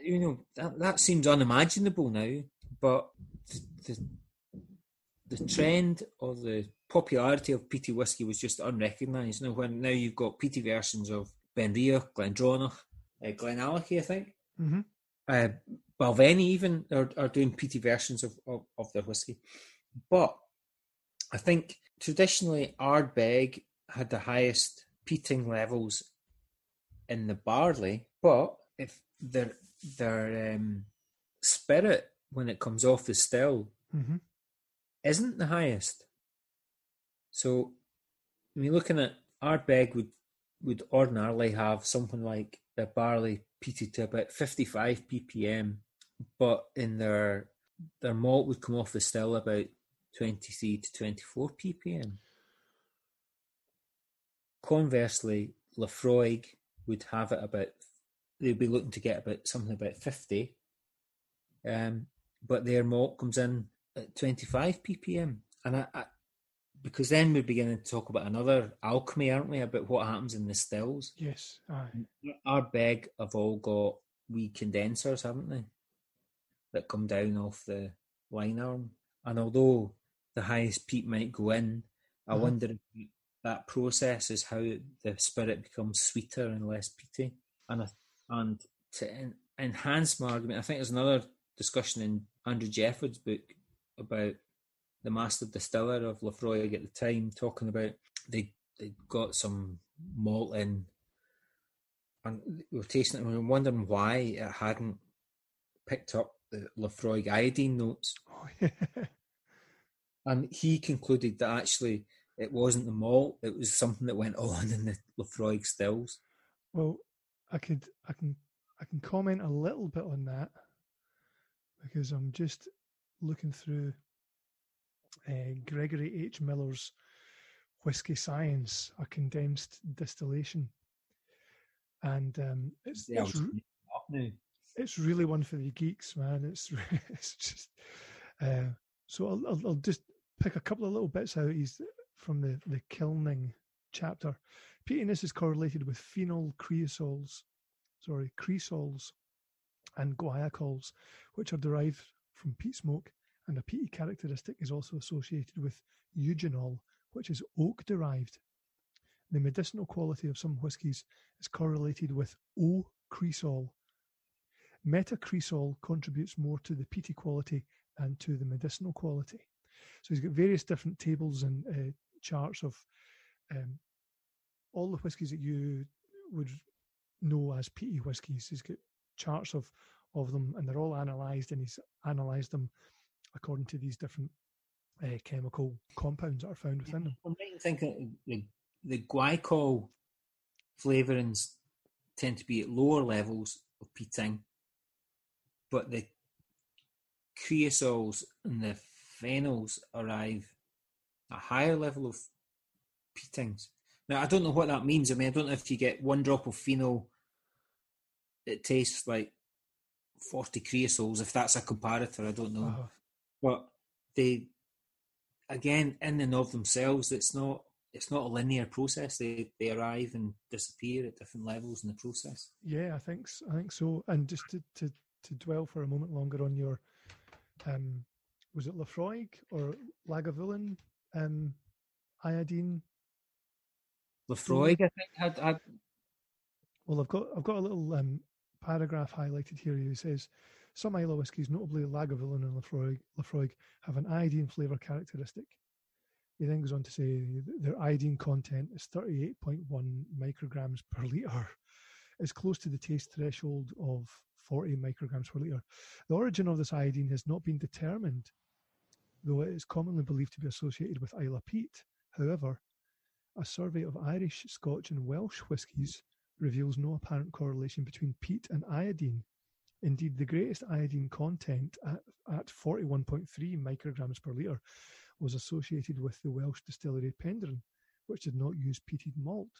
you know that that seems unimaginable now, but the, the trend or the popularity of peaty whiskey was just unrecognised. Now, when now you've got peaty versions of Benriach, Glendronach, uh, Glenallachie, I think, hmm uh, Balvenie even are, are doing peaty versions of, of, of their whiskey. But I think traditionally Ardbeg had the highest peating levels in the barley, but if their their um, spirit when it comes off the still hmm isn't the highest. So I you're looking at Ardbeg would would ordinarily have something like the barley peated to about 55 ppm, but in their their malt would come off the still about 23 to 24 ppm. Conversely, Laphroaig would have it about they'd be looking to get about something about 50, um, but their malt comes in at 25 ppm, and I, I because then we're beginning to talk about another alchemy, aren't we? About what happens in the stills. Yes. Aye. Ardbeg have all got wee condensers, haven't they? That come down off the lyne arm. And although the highest peat might go in, I Mhm. wonder if that process is how the spirit becomes sweeter and less peaty. And I, and to en- enhance my argument, I think there's another discussion in Andrew Jefford's book about the master distiller of Laphroaig at the time, talking about they they got some malt in and we were tasting it and we were wondering why it hadn't picked up the Laphroaig iodine notes. Oh, yeah. And he concluded that actually it wasn't the malt, it was something that went on in the Laphroaig stills. Well, I could, I can, I can comment a little bit on that because I'm just looking through uh, Gregory H. Miller's Whiskey Science, a condensed distillation, and um, it's Yeah, it's, was r- up now. it's really one for the geeks, man. It's it's just uh, so I'll, I'll I'll just pick a couple of little bits out. He's from the the kilning chapter. Peatiness is correlated with phenol creosols, sorry, creosols, and guaiacols, which are derived from peat smoke. And a peaty characteristic is also associated with eugenol, which is oak derived. The medicinal quality of some whiskies is correlated with O cresol, Metacresol contributes more to the peaty quality than to the medicinal quality. So he's got various different tables and uh, charts of um, all the whiskies that you would know as peaty whiskies. He's got charts of of them, and they're all analysed, and he's analysed them according to these different uh, chemical compounds that are found within them. I'm right in thinking the, the glycol flavourings tend to be at lower levels of peating, but the creosols and the phenols arrive at a higher level of peatings. Now, I don't know what that means. I mean, I don't know if you get one drop of phenol, it tastes like 40 creosols, if that's a comparator, I don't know Uh, but they again in and of themselves it's not it's not a linear process they they arrive and disappear at different levels in the process Yeah, I think I think so. And just to, to, to dwell for a moment longer on your, um, was it Laphroaig or Lagavulin um, iodine? Laphroaig i think had, had Well, I've got I've got a little um, paragraph highlighted here. He says some Islay whiskies, notably Lagavulin and Laphroaig, Laphroaig, have an iodine flavour characteristic. He then goes on to say their iodine content is 38.1 micrograms per litre. It's close to the taste threshold of 40 micrograms per litre. The origin of this iodine has not been determined, though it is commonly believed to be associated with Islay peat. However, a survey of Irish, Scotch, and Welsh whiskies reveals no apparent correlation between peat and iodine. Indeed, the greatest iodine content at, at 41.3 micrograms per litre was associated with the Welsh distillery Penderyn, which did not use peated malt.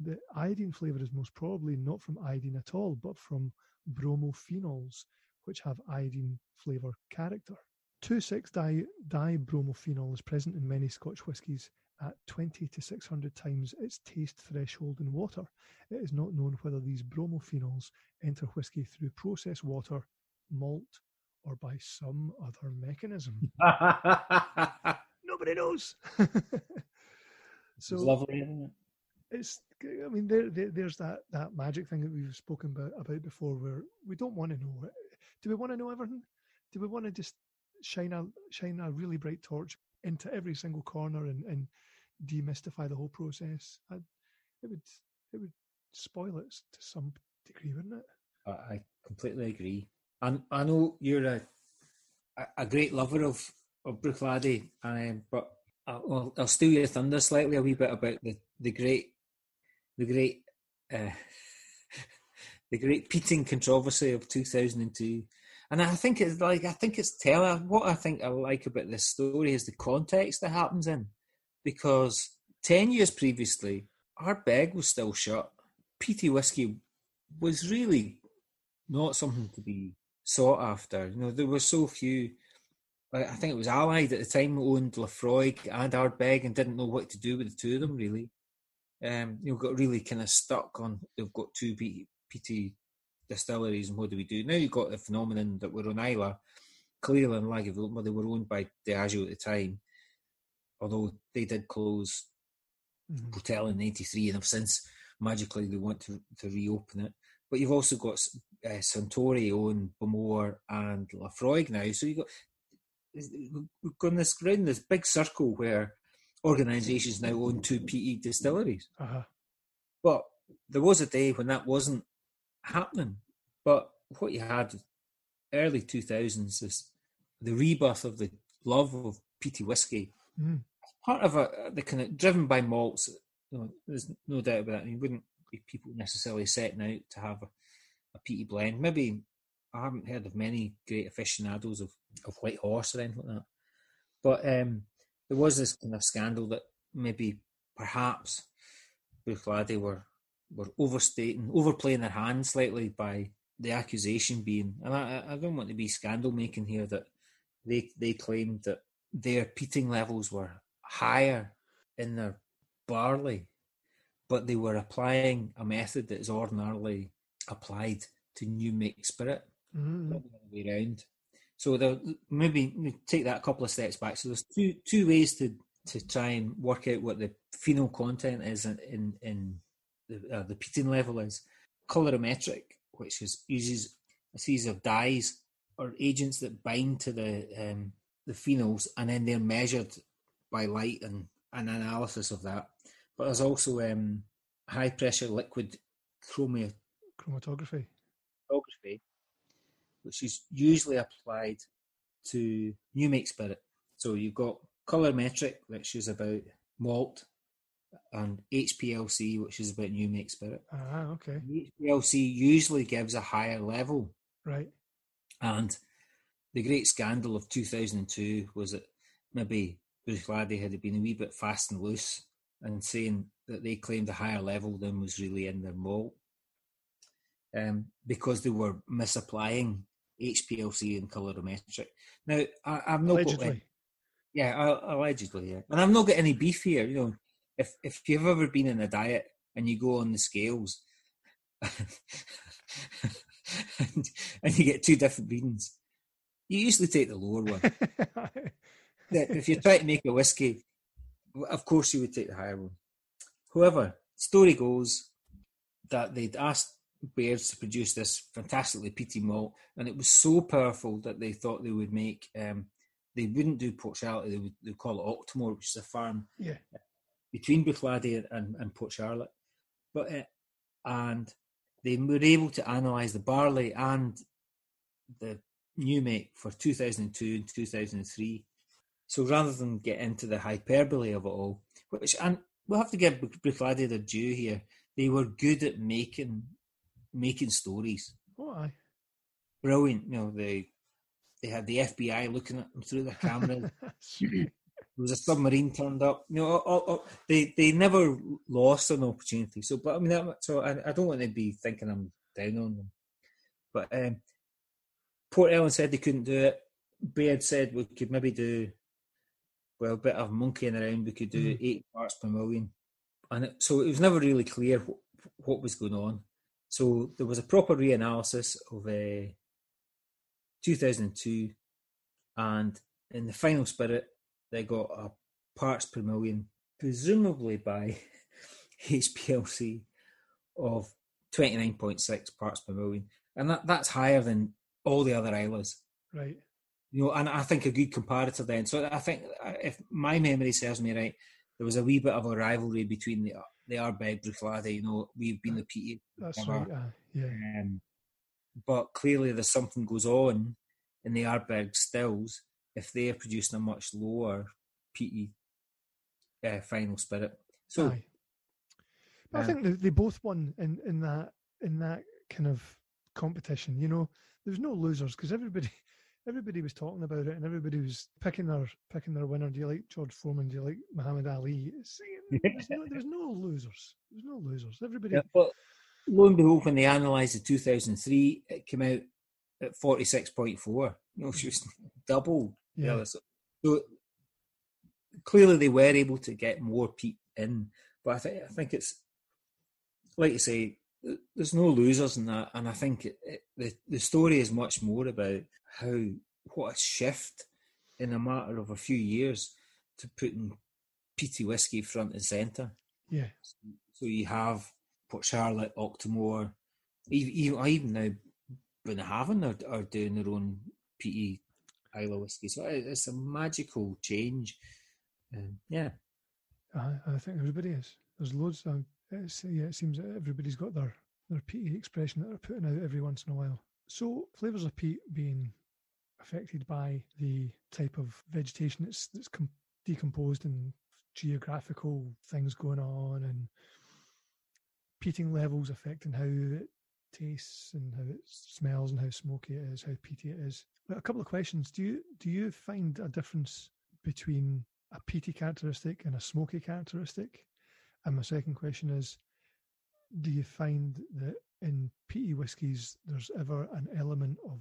The iodine flavour is most probably not from iodine at all, but from bromophenols, which have iodine flavour character. 2,6-dibromophenols is present in many Scotch whiskies at 20 to 600 times its taste threshold in water. It is not known whether these bromophenols enter whisky through processed water, malt, or by some other mechanism. Nobody knows. so it's lovely, isn't it? It's. I mean, there, there, there's that that magic thing that we've spoken about, about before, where we don't want to know. Do we want to know everything? Do we want to just shine a shine a really bright torch into every single corner and, and demystify the whole process? I'd, it would it would spoil it to some degree, wouldn't it? I completely agree. And I know you're a a great lover of of Bruichladdich, um, but I'll, I'll steal your thunder slightly a wee bit about the, the great the great uh, the great peating controversy of 2002 and i think it's like i think it's telling what i think i like about this story is the context that happens in. Because 10 years previously Ardbeg was still shut. Peaty whiskey was really not something to be sought after. You know there were so few I think it was Allied at the time owned Laphroaig and Ardbeg and didn't know what to do with the two of them really. Um, you know, got really kind of stuck on they've got two peaty distilleries and what do we do? Now you've got the phenomenon that we're on Islay, Caol Ila, and Lagavulin, well, they were owned by Diageo at the time, although they did close mm-hmm. Port Ellen 93 and have since magically they want to, to reopen it. But you've also got uh, Suntory own Bowmore and Laphroaig now. So you've got, we've gone this round this big circle where organisations now own two PE distilleries. Uh-huh. But there was a day when that wasn't happening. But what you had early 2000s is the rebirth of the love of peaty whiskey. Mm. Part of a, the kind of driven by malts, you know, there's no doubt about that. I mean, wouldn't be people necessarily setting out to have a, a peaty blend. Maybe I haven't heard of many great aficionados of, of White Horse or anything like that. But um, there was this kind of scandal that maybe perhaps Bruichladdich were were overstating, overplaying their hand slightly by the accusation being, and I, I don't want to be scandal making here, that they they claimed that their peating levels were higher in their barley, but they were applying a method that is ordinarily applied to new make spirit, mm. not the other way around. So there, maybe take that a couple of steps back. So there's two two ways to to try and work out what the phenol content is in in, in the, uh, the peating level is. Colorimetric, which is uses a series of dyes or agents that bind to the um, the phenols, and then they're measured by light and an analysis of that. But there's also um, high pressure liquid chroma- chromatography. Chromatography, which is usually applied to new make spirit. So you've got colorimetric, which is about malt, and HPLC, which is about new make spirit. Ah, okay. HPLC usually gives a higher level. Right. And the great scandal of 2002 was that maybe Bruichladdich had been a wee bit fast and loose and saying that they claimed a higher level than was really in their malt. Um, because they were misapplying HPLC and colorimetric. Now, I, I've not allegedly. Got, yeah, allegedly, yeah, and I've not got any beef here. You know, if if you've ever been in a diet and you go on the scales, and, and you get two different readings, you usually take the lower one. if you're trying to make a whiskey, of course you would take the higher one. However, story goes that they'd asked Bairds to produce this fantastically peaty malt, and it was so powerful that they thought they would make. Um, they wouldn't do Port Charlotte; they would they call it Octomore, which is a farm yeah. Between Bruichladdich and, and Port Charlotte. But uh, and they were able to analyse the barley and the new make for 2002 and 2003, So rather than get into the hyperbole of it all, which and we'll have to give Bruichladdich their due here, they were good at making making stories. Aye. Brilliant. You know, they they had the FBI looking at them through the camera. there was a submarine turned up. You know, all, all, they they never lost an opportunity. So, but I mean, that, so I, I don't want to be thinking I'm down on them. But um, Port Ellen said they couldn't do it. Baird said we could maybe do well a bit of monkeying around. We could do mm. eight parts per million, and it, so it was never really clear what, what was going on. So there was a proper reanalysis of uh, 2002, and in the final spirit, they got a parts per million, presumably by HPLC, of 29.6 parts per million, and that, that's higher than all the other Islays. Right. You know, and I think a good comparator then. So I think uh, if my memory serves me right, there was a wee bit of a rivalry between the the Ardbeg Bruichladdich. You know, we've been the PT. That's right. Uh, yeah. Um, but clearly, there's something goes on in the Ardbeg stills if they are producing a much lower PT uh, final spirit. So, Aye. But I think they, they both won in, in that in that kind of competition. You know, there's no losers because everybody everybody was talking about it and everybody was picking their picking their winner. Do you like George Foreman? Do you like Muhammad Ali? There's no, there's no losers. There's no losers. Everybody. Yeah, but lo and behold, when they analysed the 2003, it came out at 46.4. You know, she was double. Yeah. So, so clearly they were able to get more peat in, but I think I think it's like you say, there's no losers in that, and I think it, it, the the story is much more about how what a shift in a matter of a few years to putting peaty whiskey front and centre. Yeah. So you have Port Charlotte, Octomore, even, even now Bunnahabhain are, are doing their own peaty Whiskey. So it's a magical change. Um, yeah. I, I think everybody is. There's loads. Of, yeah, it seems that everybody's got their their peaty expression that they're putting out every once in a while. So flavors of peat being affected by the type of vegetation that's that's com- decomposed and geographical things going on and peating levels affecting how it tastes and how it smells and how smoky it is, how peaty it is. A couple of questions. Do you do you find a difference between a peaty characteristic and a smoky characteristic? And my second question is, do you find that in peaty whiskies there's ever an element of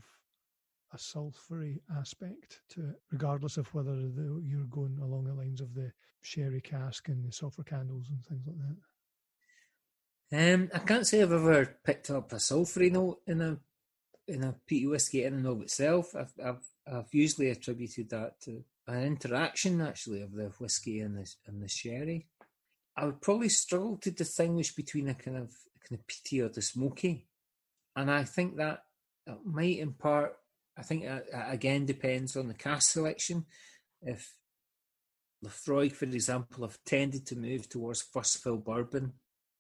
a sulphury aspect to it, regardless of whether the, you're going along the lines of the sherry cask and the sulphur candles and things like that? Um, I can't say I've ever picked up a sulphury note in a in a peaty whiskey in and of itself. I've, I've I've usually attributed that to an interaction actually of the whiskey and the and the sherry. I would probably struggle to distinguish between a kind of a kind of peaty or the smoky, and I think that might in part I think it, again depends on the cask selection. If Laphroaig, for example, have tended to move towards first fill bourbon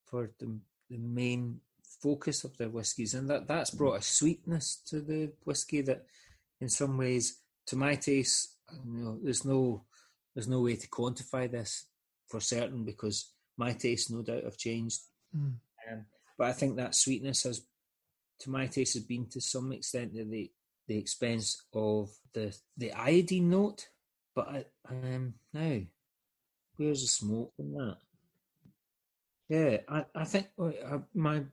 for the, the main focus of their whiskies, and that that's brought a sweetness to the whiskey that, in some ways, to my taste, you know, there's no there's no way to quantify this for certain because my taste, no doubt, have changed. Mm. Um, but I think that sweetness has, to my taste, has been to some extent at the the expense of the the iodine note. But I, um, now, where's the smoke in that? Yeah, I, I think uh, my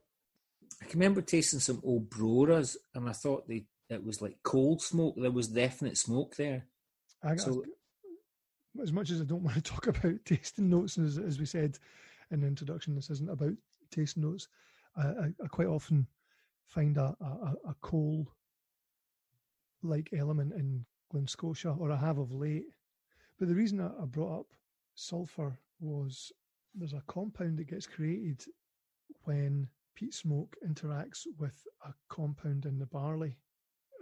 I can remember tasting some old Broras, and I thought they it was like cold smoke. There was definite smoke there. I, so, as much as I don't want to talk about tasting notes, as, as we said in the introduction, this isn't about tasting notes. I, I, I quite often find a, a, a coal like element in Glen Scotia, or I have of late. But the reason I brought up sulphur was there's a compound that gets created when peat smoke interacts with a compound in the barley.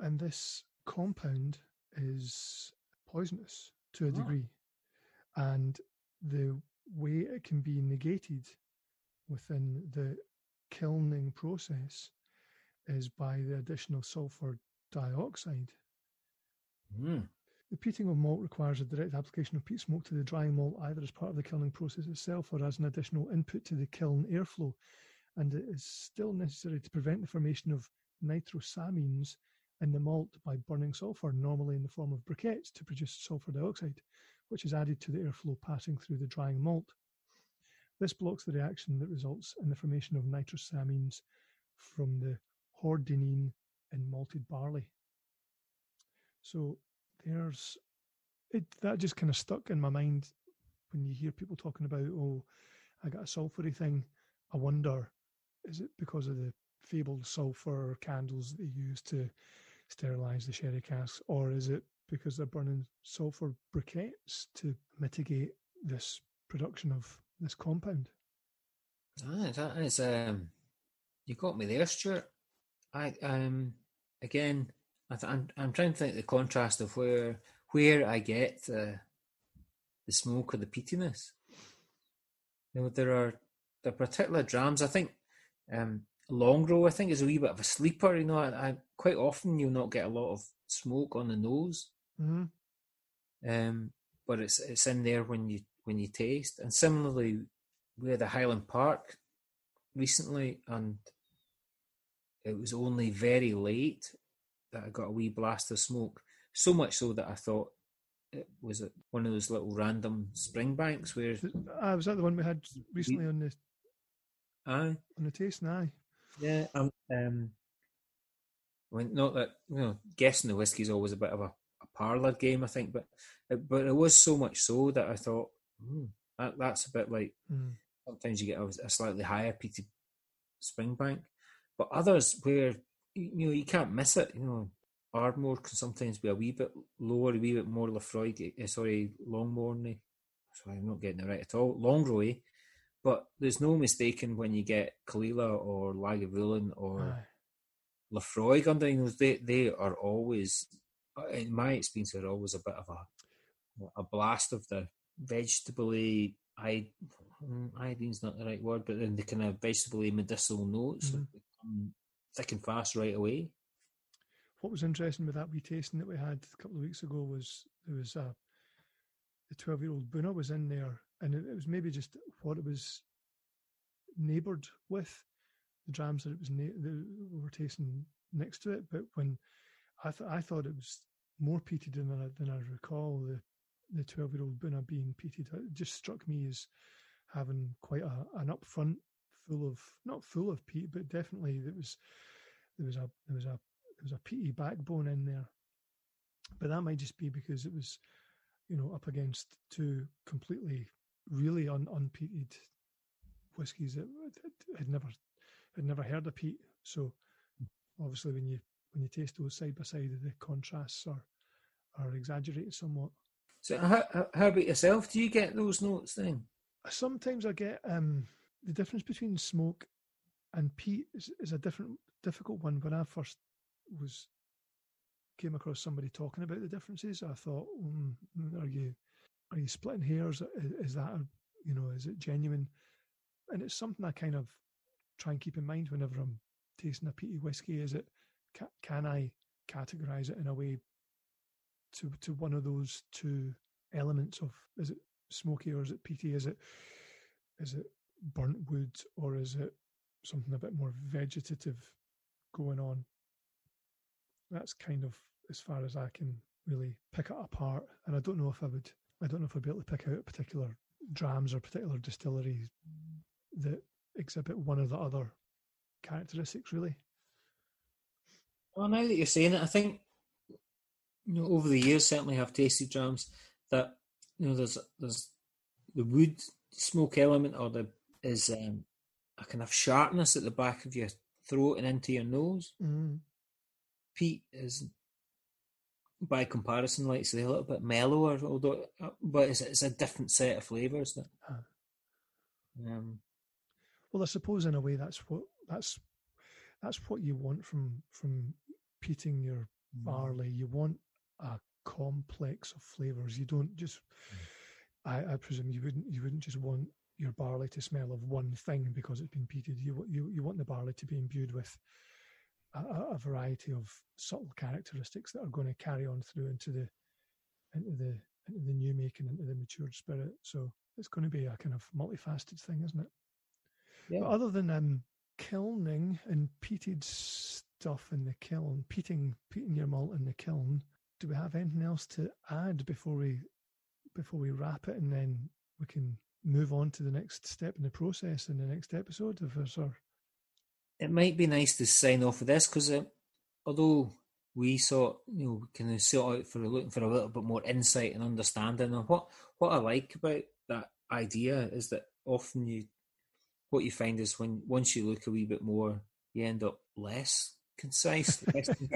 And this compound is poisonous to a oh. degree. And the way it can be negated within the kilning process is by the additional sulfur dioxide. Mm. The peating of malt requires a direct application of peat smoke to the drying malt, either as part of the kilning process itself or as an additional input to the kiln airflow, and it is still necessary to prevent the formation of nitrosamines in the malt by burning sulfur, normally in the form of briquettes, to produce sulfur dioxide, which is added to the airflow passing through the drying malt. This blocks the reaction that results in the formation of nitrosamines from the hordenine in malted barley. So there's it that just kind of stuck in my mind when you hear people talking about oh i got a sulfury thing i wonder is it because of the fabled sulfur candles they use to sterilize the sherry casks or is it because they're burning sulfur briquettes to mitigate this production of this compound ah, that is um you got me there stuart i um again I th- I'm I'm trying to think the contrast of where where I get the the smoke or the peatiness. You know, there are there are particular drams. I think um, Longrow, I think, is a wee bit of a sleeper. You know, I, I quite often you'll not get a lot of smoke on the nose, mm-hmm. um, but it's it's in there when you when you taste. And similarly, we had a Highland Park recently, and it was only very late that I got a wee blast of smoke. So much so that I thought it was one of those little random Springbanks where. Ah, was that the one we had recently on the. Aye. On the taste, aye. Yeah, um, um, when not that you know, guessing the whiskey is always a bit of a, a parlour game, I think, but it, but it was so much so that I thought hmm, that that's a bit like mm. sometimes you get a, a slightly higher peated Springbank, but others where you know, you can't miss it. You know, Ardmore can sometimes be a wee bit lower, a wee bit more Laphroaig. Uh, sorry, Longmorny. Sorry, I'm not getting it right at all. Longroy. But there's no mistaking when you get Caol Ila or Lagavulin or Aye. Laphroaig under they they are always, in my experience, they're always a bit of a a blast of the vegetable I mm, iodine's not the right word, but then the kind of vegetable medicinal notes mm-hmm thick and fast right away. What was interesting with that wee tasting that we had a couple of weeks ago was there was a the twelve year old Buna was in there, and it, it, was maybe just what it was neighboured with the drams that it was na- that we were tasting next to it. But when I thought I thought it was more peated than I, than I recall the the twelve year old Buna being peated. It just struck me as having quite a, an upfront full of not full of peat, but definitely there was there was a there was a there was a peaty backbone in there. But that might just be because it was, you know, up against two completely really un, unpeated whiskies that had never had never heard of peat. So obviously when you when you taste those side by side, the contrasts are are exaggerated somewhat. So how, how about yourself? Do you get those notes then? Sometimes I get um the difference between smoke and peat is, is a different difficult one. When I first was came across somebody talking about the differences, I thought, mm, are you are you splitting hairs? Is, that a, you know is it genuine? And it's something I kind of try and keep in mind whenever I'm tasting a peaty whiskey. Is it can, can I categorize it in a way to to one of those two elements of is it smoky or is it peaty? Is it is it burnt wood or is it something a bit more vegetative going on? That's kind of as far as I can really pick it apart. And I don't know if I would, I don't know if I'd be able to pick out particular drams or particular distilleries that exhibit one or the other characteristics, really. Well, now that you're saying it, I think you know over the years certainly I've tasted drams that you know there's there's the wood smoke element or the is um, a kind of sharpness at the back of your throat and into your nose. Mm. Peat is, by comparison, like say, a little bit mellower, although, uh, but it's, it's a different set of flavors. That, um, well, I suppose in a way that's what that's that's what you want from from peating your mm. barley. You want a complex of flavors. You don't just. Mm. I, I presume you wouldn't you wouldn't just want your barley to smell of one thing because it's been peated. You you you want the barley to be imbued with a, a variety of subtle characteristics that are going to carry on through into the into the into the new making, into the matured spirit. So it's going to be a kind of multifaceted thing, isn't it? Yeah. But other than um, kilning and peated stuff in the kiln, peating peating your malt in the kiln, do we have anything else to add before we before we wrap it and then we can move on to the next step in the process in the next episode of us or It might be nice to sign off with this because uh, although we sort you know kind of sort out for looking for a little bit more insight and understanding and what what I like about that idea is that often you what you find is when once you look a wee bit more you end up less concise. less and,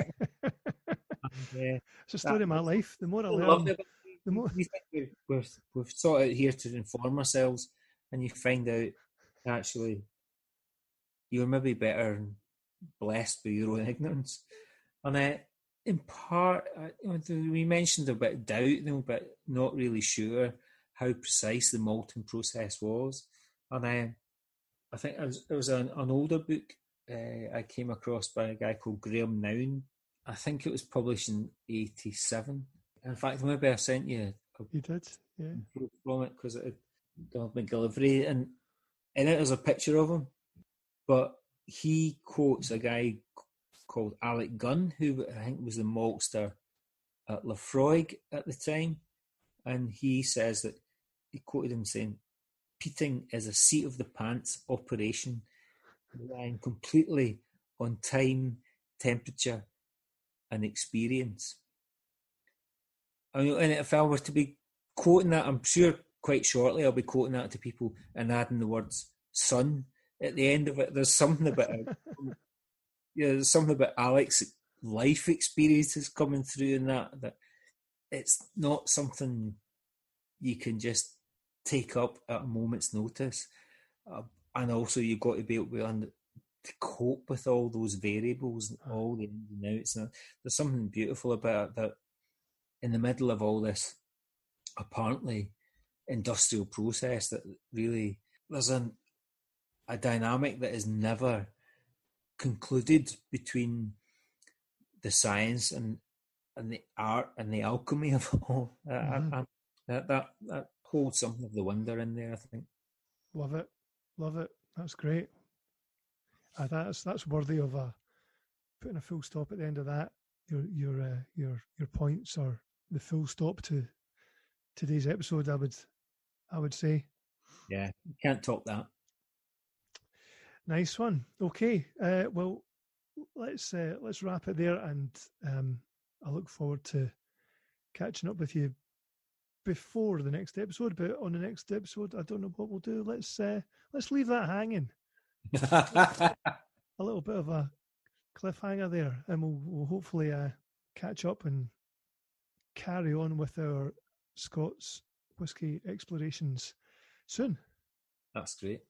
uh, it's a story of my life. The more I learn, love it. the more we we're, we've sought out here to inform ourselves, and you find out actually you're maybe better blessed by your own ignorance. And uh, in part, you know, the- we mentioned about doubt, you know, but not really sure how precise the malting process was. And uh, I think it was, it was an, an older book uh, I came across by a guy called Graham Nown. I think it was published in 87. In fact, maybe I sent you a you did, yeah. from it because it had done McGillivray, and in it there's a picture of him. But he quotes a guy called Alec Gunn, who I think was the maltster at Laphroaig at the time, and he says that he quoted him saying, "Peating is a seat of the pants operation, relying completely on time, temperature, and experience." And if I were to be quoting that, I'm sure quite shortly I'll be quoting that to people and adding the words "son" at the end of it. There's something about yeah, there's something about Alex's life experiences coming through in that that it's not something you can just take up at a moment's notice, uh, and also you've got to be able to, under, to cope with all those variables and all the ins and outs. And there's something beautiful about it that in the middle of all this apparently industrial process that really there's an a dynamic that is never concluded between the science and and the art and the alchemy of it all. Uh, Mhm. I- I- that that that holds something of the wonder in there. I think. Love it, love it. That's great. Uh, that's that's worthy of a putting a full stop at the end of that. Your your uh, your your points are the full stop to today's episode. I would I would say. Yeah, you can't top that. Nice one. Okay. Uh, well, let's uh, let's wrap it there, and um, I look forward to catching up with you before the next episode. But on the next episode, I don't know what we'll do. Let's uh, let's leave that hanging. A little bit of a cliffhanger there, and we'll, we'll hopefully uh, catch up and carry on with our Scots whiskey explorations soon. That's great.